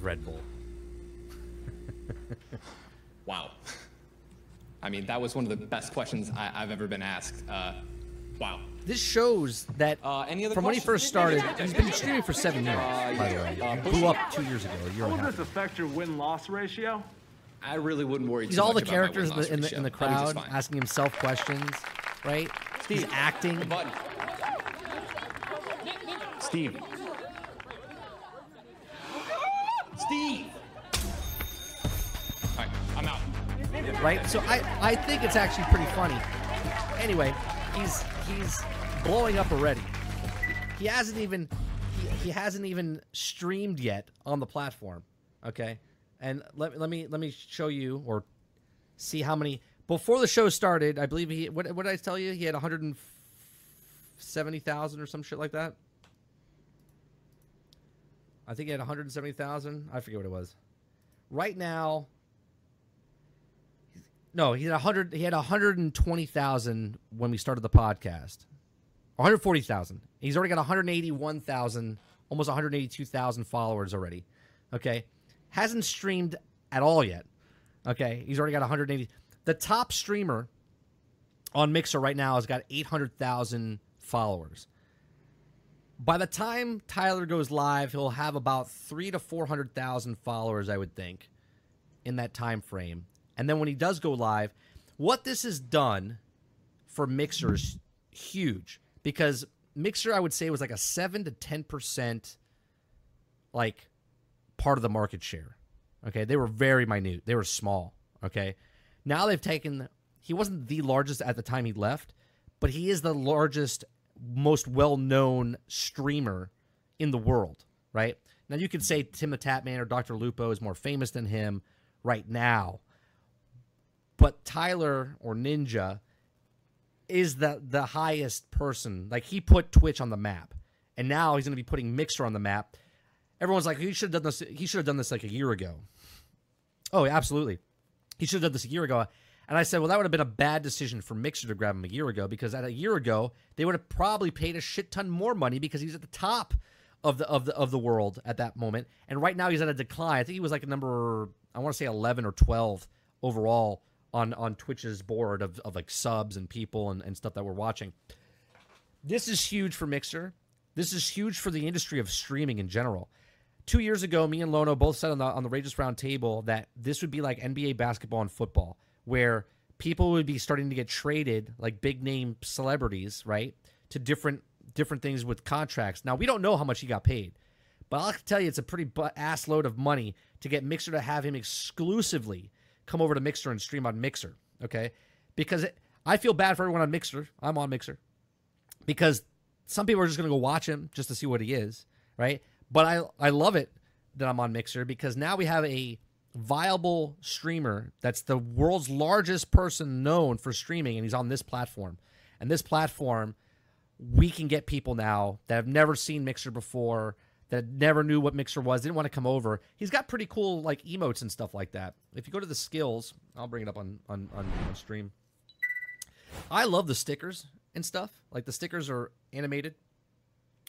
Red Bull. Wow. I mean, that was one of the best questions I, I've ever been asked. Uh, wow. This shows that Uh, any other from when he first started, he's been streaming for seven years, by the way. Uh, He blew up two years ago, a year How and a will this affect your win-loss ratio? I really wouldn't worry He's too all the much about my characters in the, in the, in the I'll be just crowd asking himself questions, right? He's acting. Steve. Steve. Right? So I, I think it's actually pretty funny. Anyway, he's he's blowing up already. He hasn't even he, he hasn't even streamed yet on the platform. Okay, and let, let me let me show you or see how many before the show started. I believe he what what did I tell you? He had 170,000 or some shit like that. I think he had 170,000. I forget what it was. Right now, no, he had 100 he had 120,000 when we started the podcast. 140,000. He's already got 181,000, almost 182,000 followers already. Okay? Hasn't streamed at all yet. Okay? He's already got 180. The top streamer on Mixer right now has got 800,000 followers. By the time Tyler goes live, he'll have about 3 to 400,000 followers, I would think in that time frame. And then when he does go live, what this has done for Mixer is huge because Mixer I would say was like a 7 to 10% like part of the market share. Okay? They were very minute. They were small, okay? Now they've taken he wasn't the largest at the time he left, but he is the largest most well-known streamer in the world, right? Now you could say Tim the Tatman or Dr. Lupo is more famous than him right now. But Tyler or Ninja is the the highest person. Like he put Twitch on the map. And now he's going to be putting Mixer on the map. Everyone's like he should have done this he should have done this like a year ago. Oh, absolutely. He should have done this a year ago. And I said, well, that would have been a bad decision for Mixer to grab him a year ago because at a year ago they would have probably paid a shit ton more money because he's at the top of the of the of the world at that moment. And right now he's at a decline. I think he was like a number I want to say 11 or 12 overall on on Twitch's board of, of like subs and people and, and stuff that we're watching. This is huge for Mixer. This is huge for the industry of streaming in general. Two years ago, me and Lono both said on the on the Rageous Round Table that this would be like NBA basketball and football, where people would be starting to get traded like big name celebrities, right, to different different things with contracts. Now we don't know how much he got paid, but I'll tell you, it's a pretty ass load of money to get Mixer to have him exclusively come over to Mixer and stream on Mixer. Okay, because it, I feel bad for everyone on Mixer. I'm on Mixer because some people are just going to go watch him just to see what he is, right? But I I love it that I'm on Mixer because now we have a viable streamer that's the world's largest person known for streaming and he's on this platform. And this platform we can get people now that have never seen Mixer before, that never knew what Mixer was, didn't want to come over. He's got pretty cool like emotes and stuff like that. If you go to the skills, I'll bring it up on on, on, on stream. I love the stickers and stuff. Like the stickers are animated.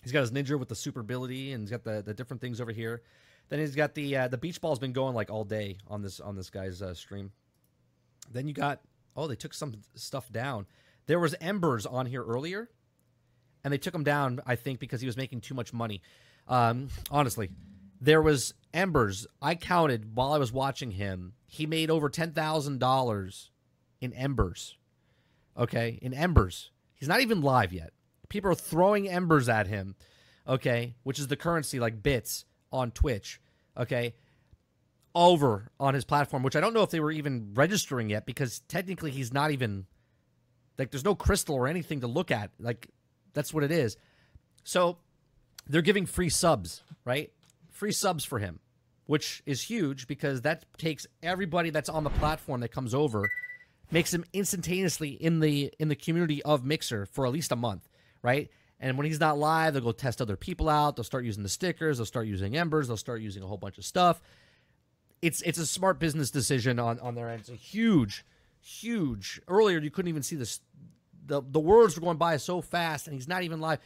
He's got his ninja with the super ability, and he's got the, the different things over here. Then he's got the uh, the beach ball's been going like all day on this on this guy's uh, stream. Then you got oh they took some stuff down. There was embers on here earlier, and they took him down I think because he was making too much money. Um, honestly, there was embers. I counted while I was watching him. He made over ten thousand dollars in embers. Okay, in embers. He's not even live yet. People are throwing embers at him, okay, which is the currency like bits on Twitch, okay, over on his platform, which I don't know if they were even registering yet because technically he's not even like there's no crystal or anything to look at. Like that's what it is. So they're giving free subs, right? Free subs for him, which is huge because that takes everybody that's on the platform that comes over makes him instantaneously in the in the community of Mixer for at least a month, right? And when he's not live, they'll go test other people out. They'll start using the stickers. They'll start using embers. They'll start using a whole bunch of stuff. It's it's a smart business decision on on their end. It's a huge, huge. Earlier, you couldn't even see this. The the words were going by so fast, and he's not even live.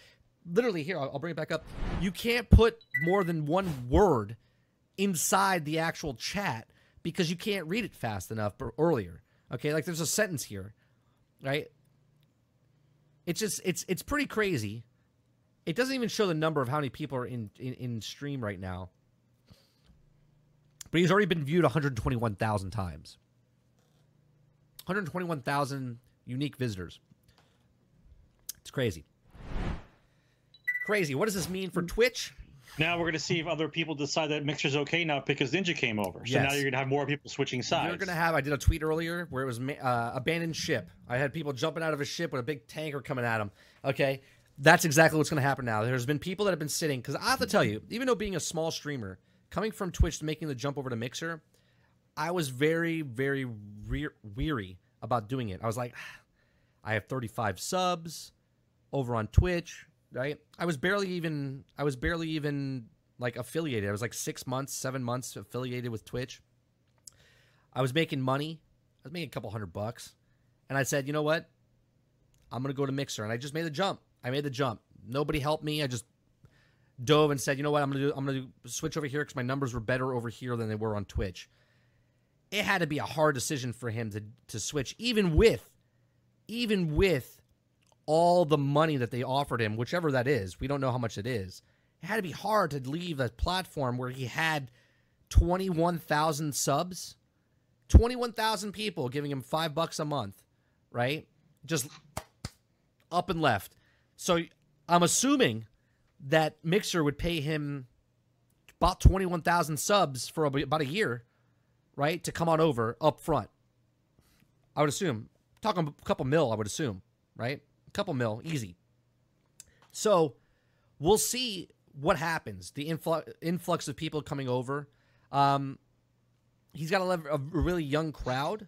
Literally, here I'll, I'll bring it back up. You can't put more than one word inside the actual chat because you can't read it fast enough or earlier. Okay, like there's a sentence here, right? It's just it's it's pretty crazy. It doesn't even show the number of how many people are in in, in stream right now. But he's already been viewed 121,000 times. 121,000 unique visitors. It's crazy. Crazy. What does this mean for Twitch? Now we're going to see if other people decide that Mixer's okay now because Ninja came over. So Yes. now you're going to have more people switching sides. You're gonna have. I did a tweet earlier where it was uh, abandoned ship. I had people jumping out of a ship with a big tanker coming at them. Okay, that's exactly what's gonna happen now. There's been people that have been sitting because I have to tell you, even though being a small streamer, coming from Twitch to making the jump over to Mixer, I was very, very re- weary about doing it. I was like, I have 35 subs over on Twitch, right? I was barely even. I was barely even like affiliated. I was like six months, seven months affiliated with Twitch. I was making money. I was making a couple hundred bucks. And I said, you know what? I'm to go to Mixer. And I just made the jump. I made the jump. Nobody helped me. I just dove and said, you know what? I'm to do, I'm to switch over here because my numbers were better over here than they were on Twitch. It had to be a hard decision for him to, to switch, even with, even with all the money that they offered him, whichever that is. We don't know how much it is. It had to be hard to leave a platform where he had 21,000 subs, 21,000 people giving him five bucks a month, right? Just up and left. So I'm assuming that Mixer would pay him about 21,000 subs for about a year, right? To come on over up front. I would assume. Talking a couple mil, I would assume, right? Couple mil, easy. So we'll see what happens. The influx influx of people coming over. Um, he's got a, a really young crowd.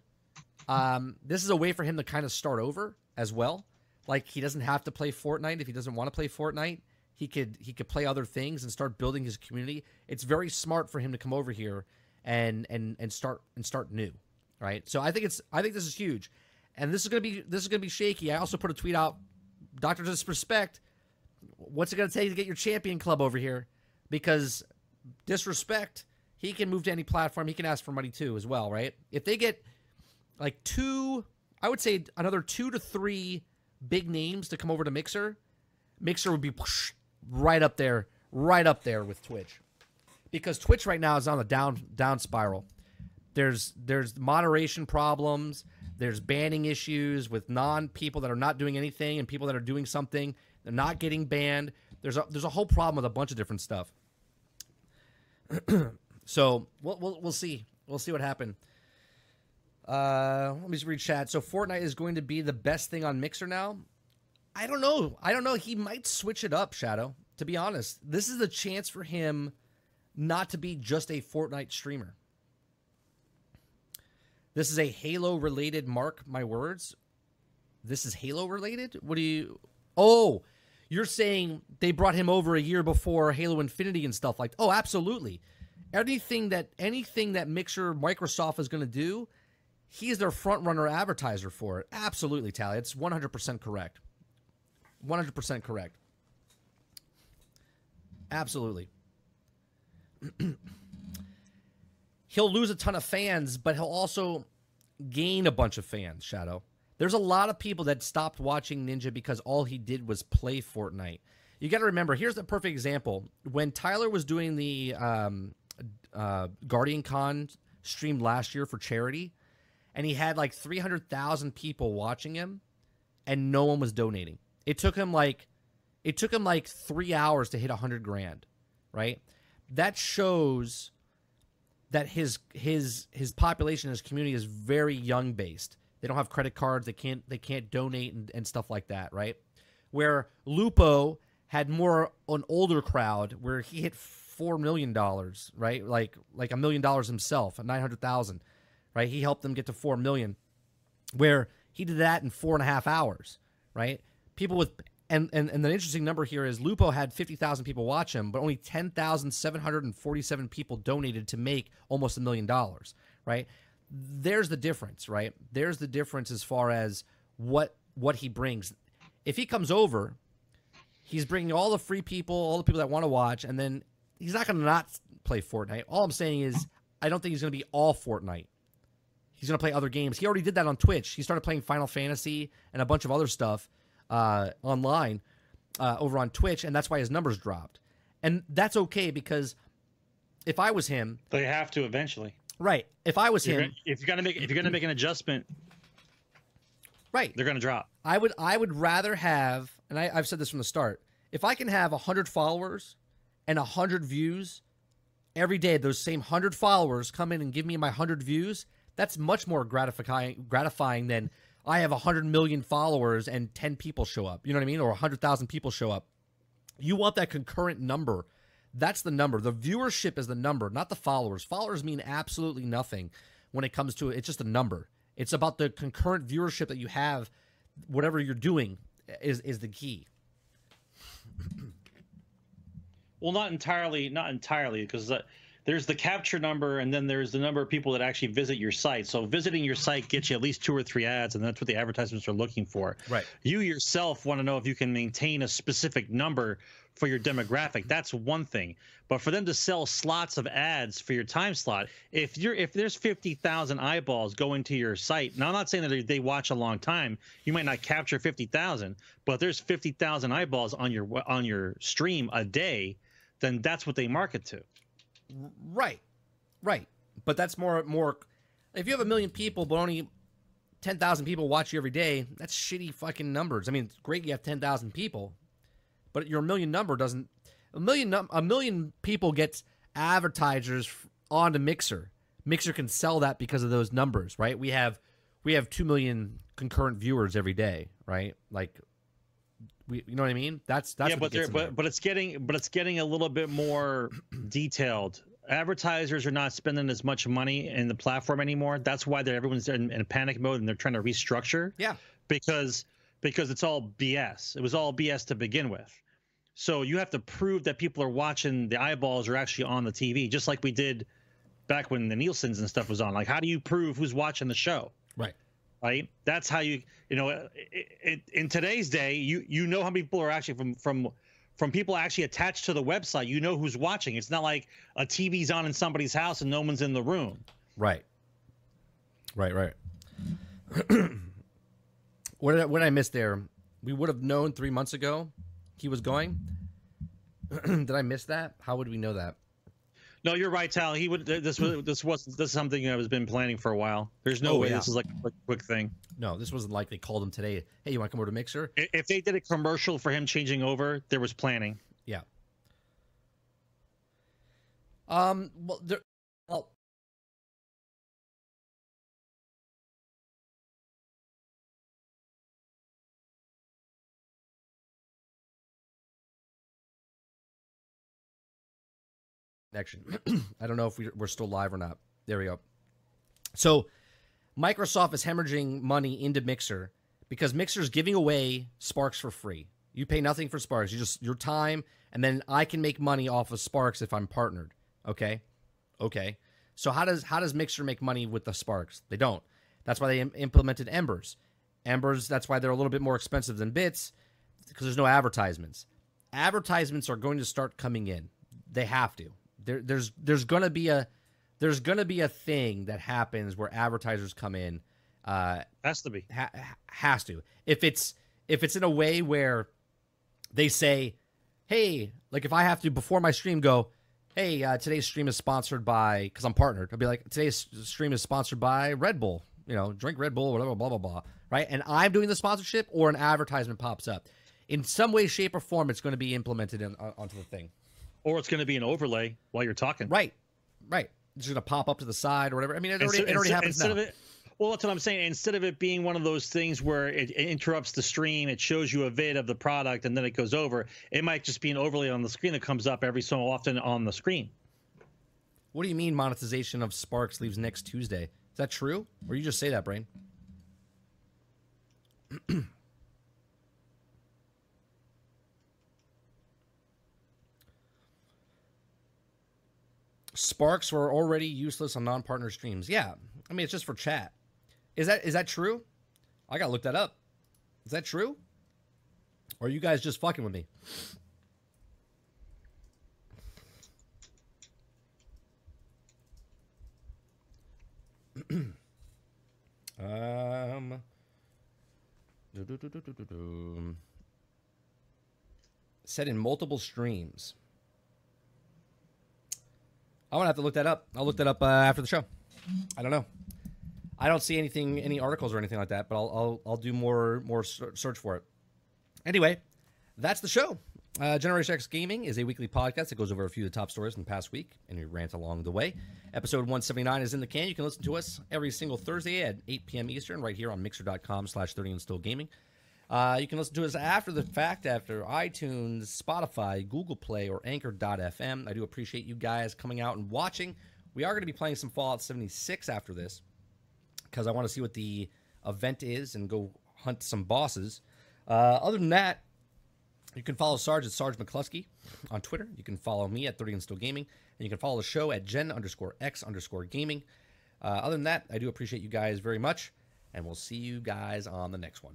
Um, this is a way for him to kind of start over as well. Like he doesn't have to play Fortnite if he doesn't want to play Fortnite. He could he could play other things and start building his community. It's very smart for him to come over here and and and start and start new, right? So I think it's I think this is huge, and this is gonna be this is gonna be shaky. I also put a tweet out, Doctor Disrespect. What's it gonna take to get your champion club over here? Because disrespect, he can move to any platform. He can ask for money too, as well, right? If they get like two, I would say another two to three big names to come over to Mixer, Mixer would be right up there, right up there with Twitch, because Twitch right now is on the down down spiral. There's there's moderation problems. There's banning issues with non people that are not doing anything and people that are doing something. They're not getting banned. There's a there's a whole problem with a bunch of different stuff. so we'll, we'll we'll see we'll see what happens. Uh, let me just read chat. So Fortnite is going to be the best thing on Mixer now. I don't know. I don't know. He might switch it up, Shadow. To be honest, this is a chance for him not to be just a Fortnite streamer. This is a Halo related mark my words. This is Halo related? What do you Oh, you're saying they brought him over a year before Halo Infinity and stuff like Oh, absolutely. Anything that anything that Mixer Microsoft is going to do, he's their front runner advertiser for it. Absolutely, Tally. It's 100% correct. 100% correct. Absolutely. he'll lose a ton of fans, but he'll also gain a bunch of fans, Shadow. There's a lot of people that stopped watching Ninja because all he did was play Fortnite. You got to remember, here's the perfect example. When Tyler was doing the um, uh, Guardian Con stream last year for charity, and he had like 300,000 people watching him, and no one was donating. It took him like, it took him like three hours to hit 100 grand, right? That shows that his his his population, his community is very young based. They don't have credit cards. They can't they can't donate and, and stuff like that, right? Where Lupo had more an older crowd, where he hit four million dollars, right? Like like a million dollars himself, nine hundred thousand, right? He helped them get to four million, where he did that in four and a half hours, right? People with and, and and the interesting number here is Lupo had 50,000 people watch him, but only 10,747 people donated to make almost a million dollars, right? There's the difference, right? There's the difference as far as what what he brings. If he comes over, he's bringing all the free people, all the people that want to watch, and then he's not going to not play Fortnite. All I'm saying is I don't think he's going to be all Fortnite. He's going to play other games. He already did that on Twitch. He started playing Final Fantasy and a bunch of other stuff uh, online uh, over on Twitch, and that's why his numbers dropped. And that's okay because if I was him, they have to eventually. Right. If I was You're him, gonna- if you're gonna make if you're gonna make an adjustment, right, they're gonna drop. I would I would rather have, and I, I've said this from the start. If I can have hundred followers and hundred views every day, those same hundred followers come in and give me my hundred views. That's much more gratifying gratifying than I have hundred million followers and ten people show up. You know what I mean? Or hundred thousand people show up. You want that concurrent number. That's the number. The viewership is the number, not the followers. Followers mean absolutely nothing when it comes to it. It's just a number. It's about the concurrent viewership that you have. Whatever you're doing is is the key. Well, not entirely, not entirely, because uh, there's the capture number, and then there's the number of people that actually visit your site. So visiting your site gets you at least two or three ads, and that's what the advertisements are looking for. Right. You yourself want to know if you can maintain a specific number for your demographic. That's one thing. But for them to sell slots of ads for your time slot, if you're if there's fifty thousand eyeballs going to your site, now I'm not saying that they- they watch a long time. You might not capture fifty thousand, but if there's fifty thousand eyeballs on your on your stream a day, then that's what they market to. Right, right. But that's more more. If you have a million people, but only ten thousand people watch you every day, that's shitty fucking numbers. I mean, it's great you have ten thousand people, but your million number doesn't. A million num- a million people gets advertisers on onto Mixer. Mixer can sell that because of those numbers, right? We have we have two million concurrent viewers every day, right? Like We, you know what I mean? That's that's yeah, but they're there. but but it's getting but it's getting a little bit more detailed. Advertisers are not spending as much money in the platform anymore. That's why they're everyone's in, in panic mode and they're trying to restructure. Yeah. because because it's all BS. It was all BS to begin with. So you have to prove that people are watching. The eyeballs are actually on the TV, just like we did back when the Nielsen's and stuff was on. Like, how do you prove who's watching the show? right. Right? That's how you, you know, it, it, in today's day, you you know how many people are actually from from from people actually attached to the website. You know who's watching. It's not like a TV's on in somebody's house and no one's in the room. Right. Right, right. what did I, what did I miss there? We would have known three months ago he was going. did I miss that? How would we know that? No, you're right, Tal. He would. This was this was this is something I was been planning for a while. There's no Oh, way yeah. this is like a quick, quick thing. No, this wasn't like they called him today. Hey, you want to come over to Mixer? If they did a commercial for him changing over, there was planning. Yeah. Um. Well, there. Well. Connection. I don't know if we, we're still live or not. There we go. So, Microsoft is hemorrhaging money into Mixer because Mixer's giving away Sparks for free. You pay nothing for Sparks. You just your time, and then I can make money off of Sparks if I'm partnered. Okay, okay. So how does how does Mixer make money with the Sparks? They don't. That's why they Im- implemented Embers. Embers. That's why they're a little bit more expensive than Bits because there's no advertisements. Advertisements are going to start coming in. They have to. There, there's there's gonna be a there's gonna be a thing that happens where advertisers come in. Uh, Has to be. ha- ha- has to. If it's if it's in a way where they say, "Hey, like if I have to before my stream go, hey, uh, today's stream is sponsored by because I'm partnered." I'll be like, "Today's stream is sponsored by Red Bull. You know, drink Red Bull, whatever, blah blah blah." Right? And I'm doing the sponsorship, or an advertisement pops up. In some way, shape, or form, it's going to be implemented in, on- onto the thing. Or it's going to be an overlay while you're talking. Right, right. It's going to pop up to the side or whatever. I mean, it already, Instead- it already instead- happens instead now. Of it, well, that's what I'm saying. Instead of it being one of those things where it, it interrupts the stream, it shows you a vid of the product and then it goes over. It might just be an overlay on the screen that comes up every so often on the screen. What do you mean monetization of Sparks leaves next Tuesday? Is that true? Or you just say that, Brain? Sparks were already useless on non-partner streams. Yeah, I mean it's just for chat. Is that is that true? I gotta look that up. Is that true? Or are you guys just fucking with me? Um. do-do-do-do-do-do. Set in multiple streams. I'm gonna have to look that up. I'll look that up uh, after the show. I don't know. I don't see anything, any articles or anything like that, but I'll I'll, I'll do more more search for it. Anyway, that's the show. Uh, Generation X Gaming is a weekly podcast that goes over a few of the top stories from the past week and we rant along the way. Episode 179 is in the can. You can listen to us every single Thursday at 8 p.m. Eastern right here on mixer.com slash 30 and still gaming. Uh, you can listen to us after the fact, after iTunes, Spotify, Google Play, or Anchor.fm. I do appreciate you guys coming out and watching. We are going to be playing some Fallout 76 after this because I want to see what the event is and go hunt some bosses. Uh, other than that, you can follow Sarge at Sarge McCluskey on Twitter. You can follow me at 30 and Still Gaming. And you can follow the show at Gen underscore X underscore gaming. Uh, other than that, I do appreciate you guys very much. And we'll see you guys on the next one.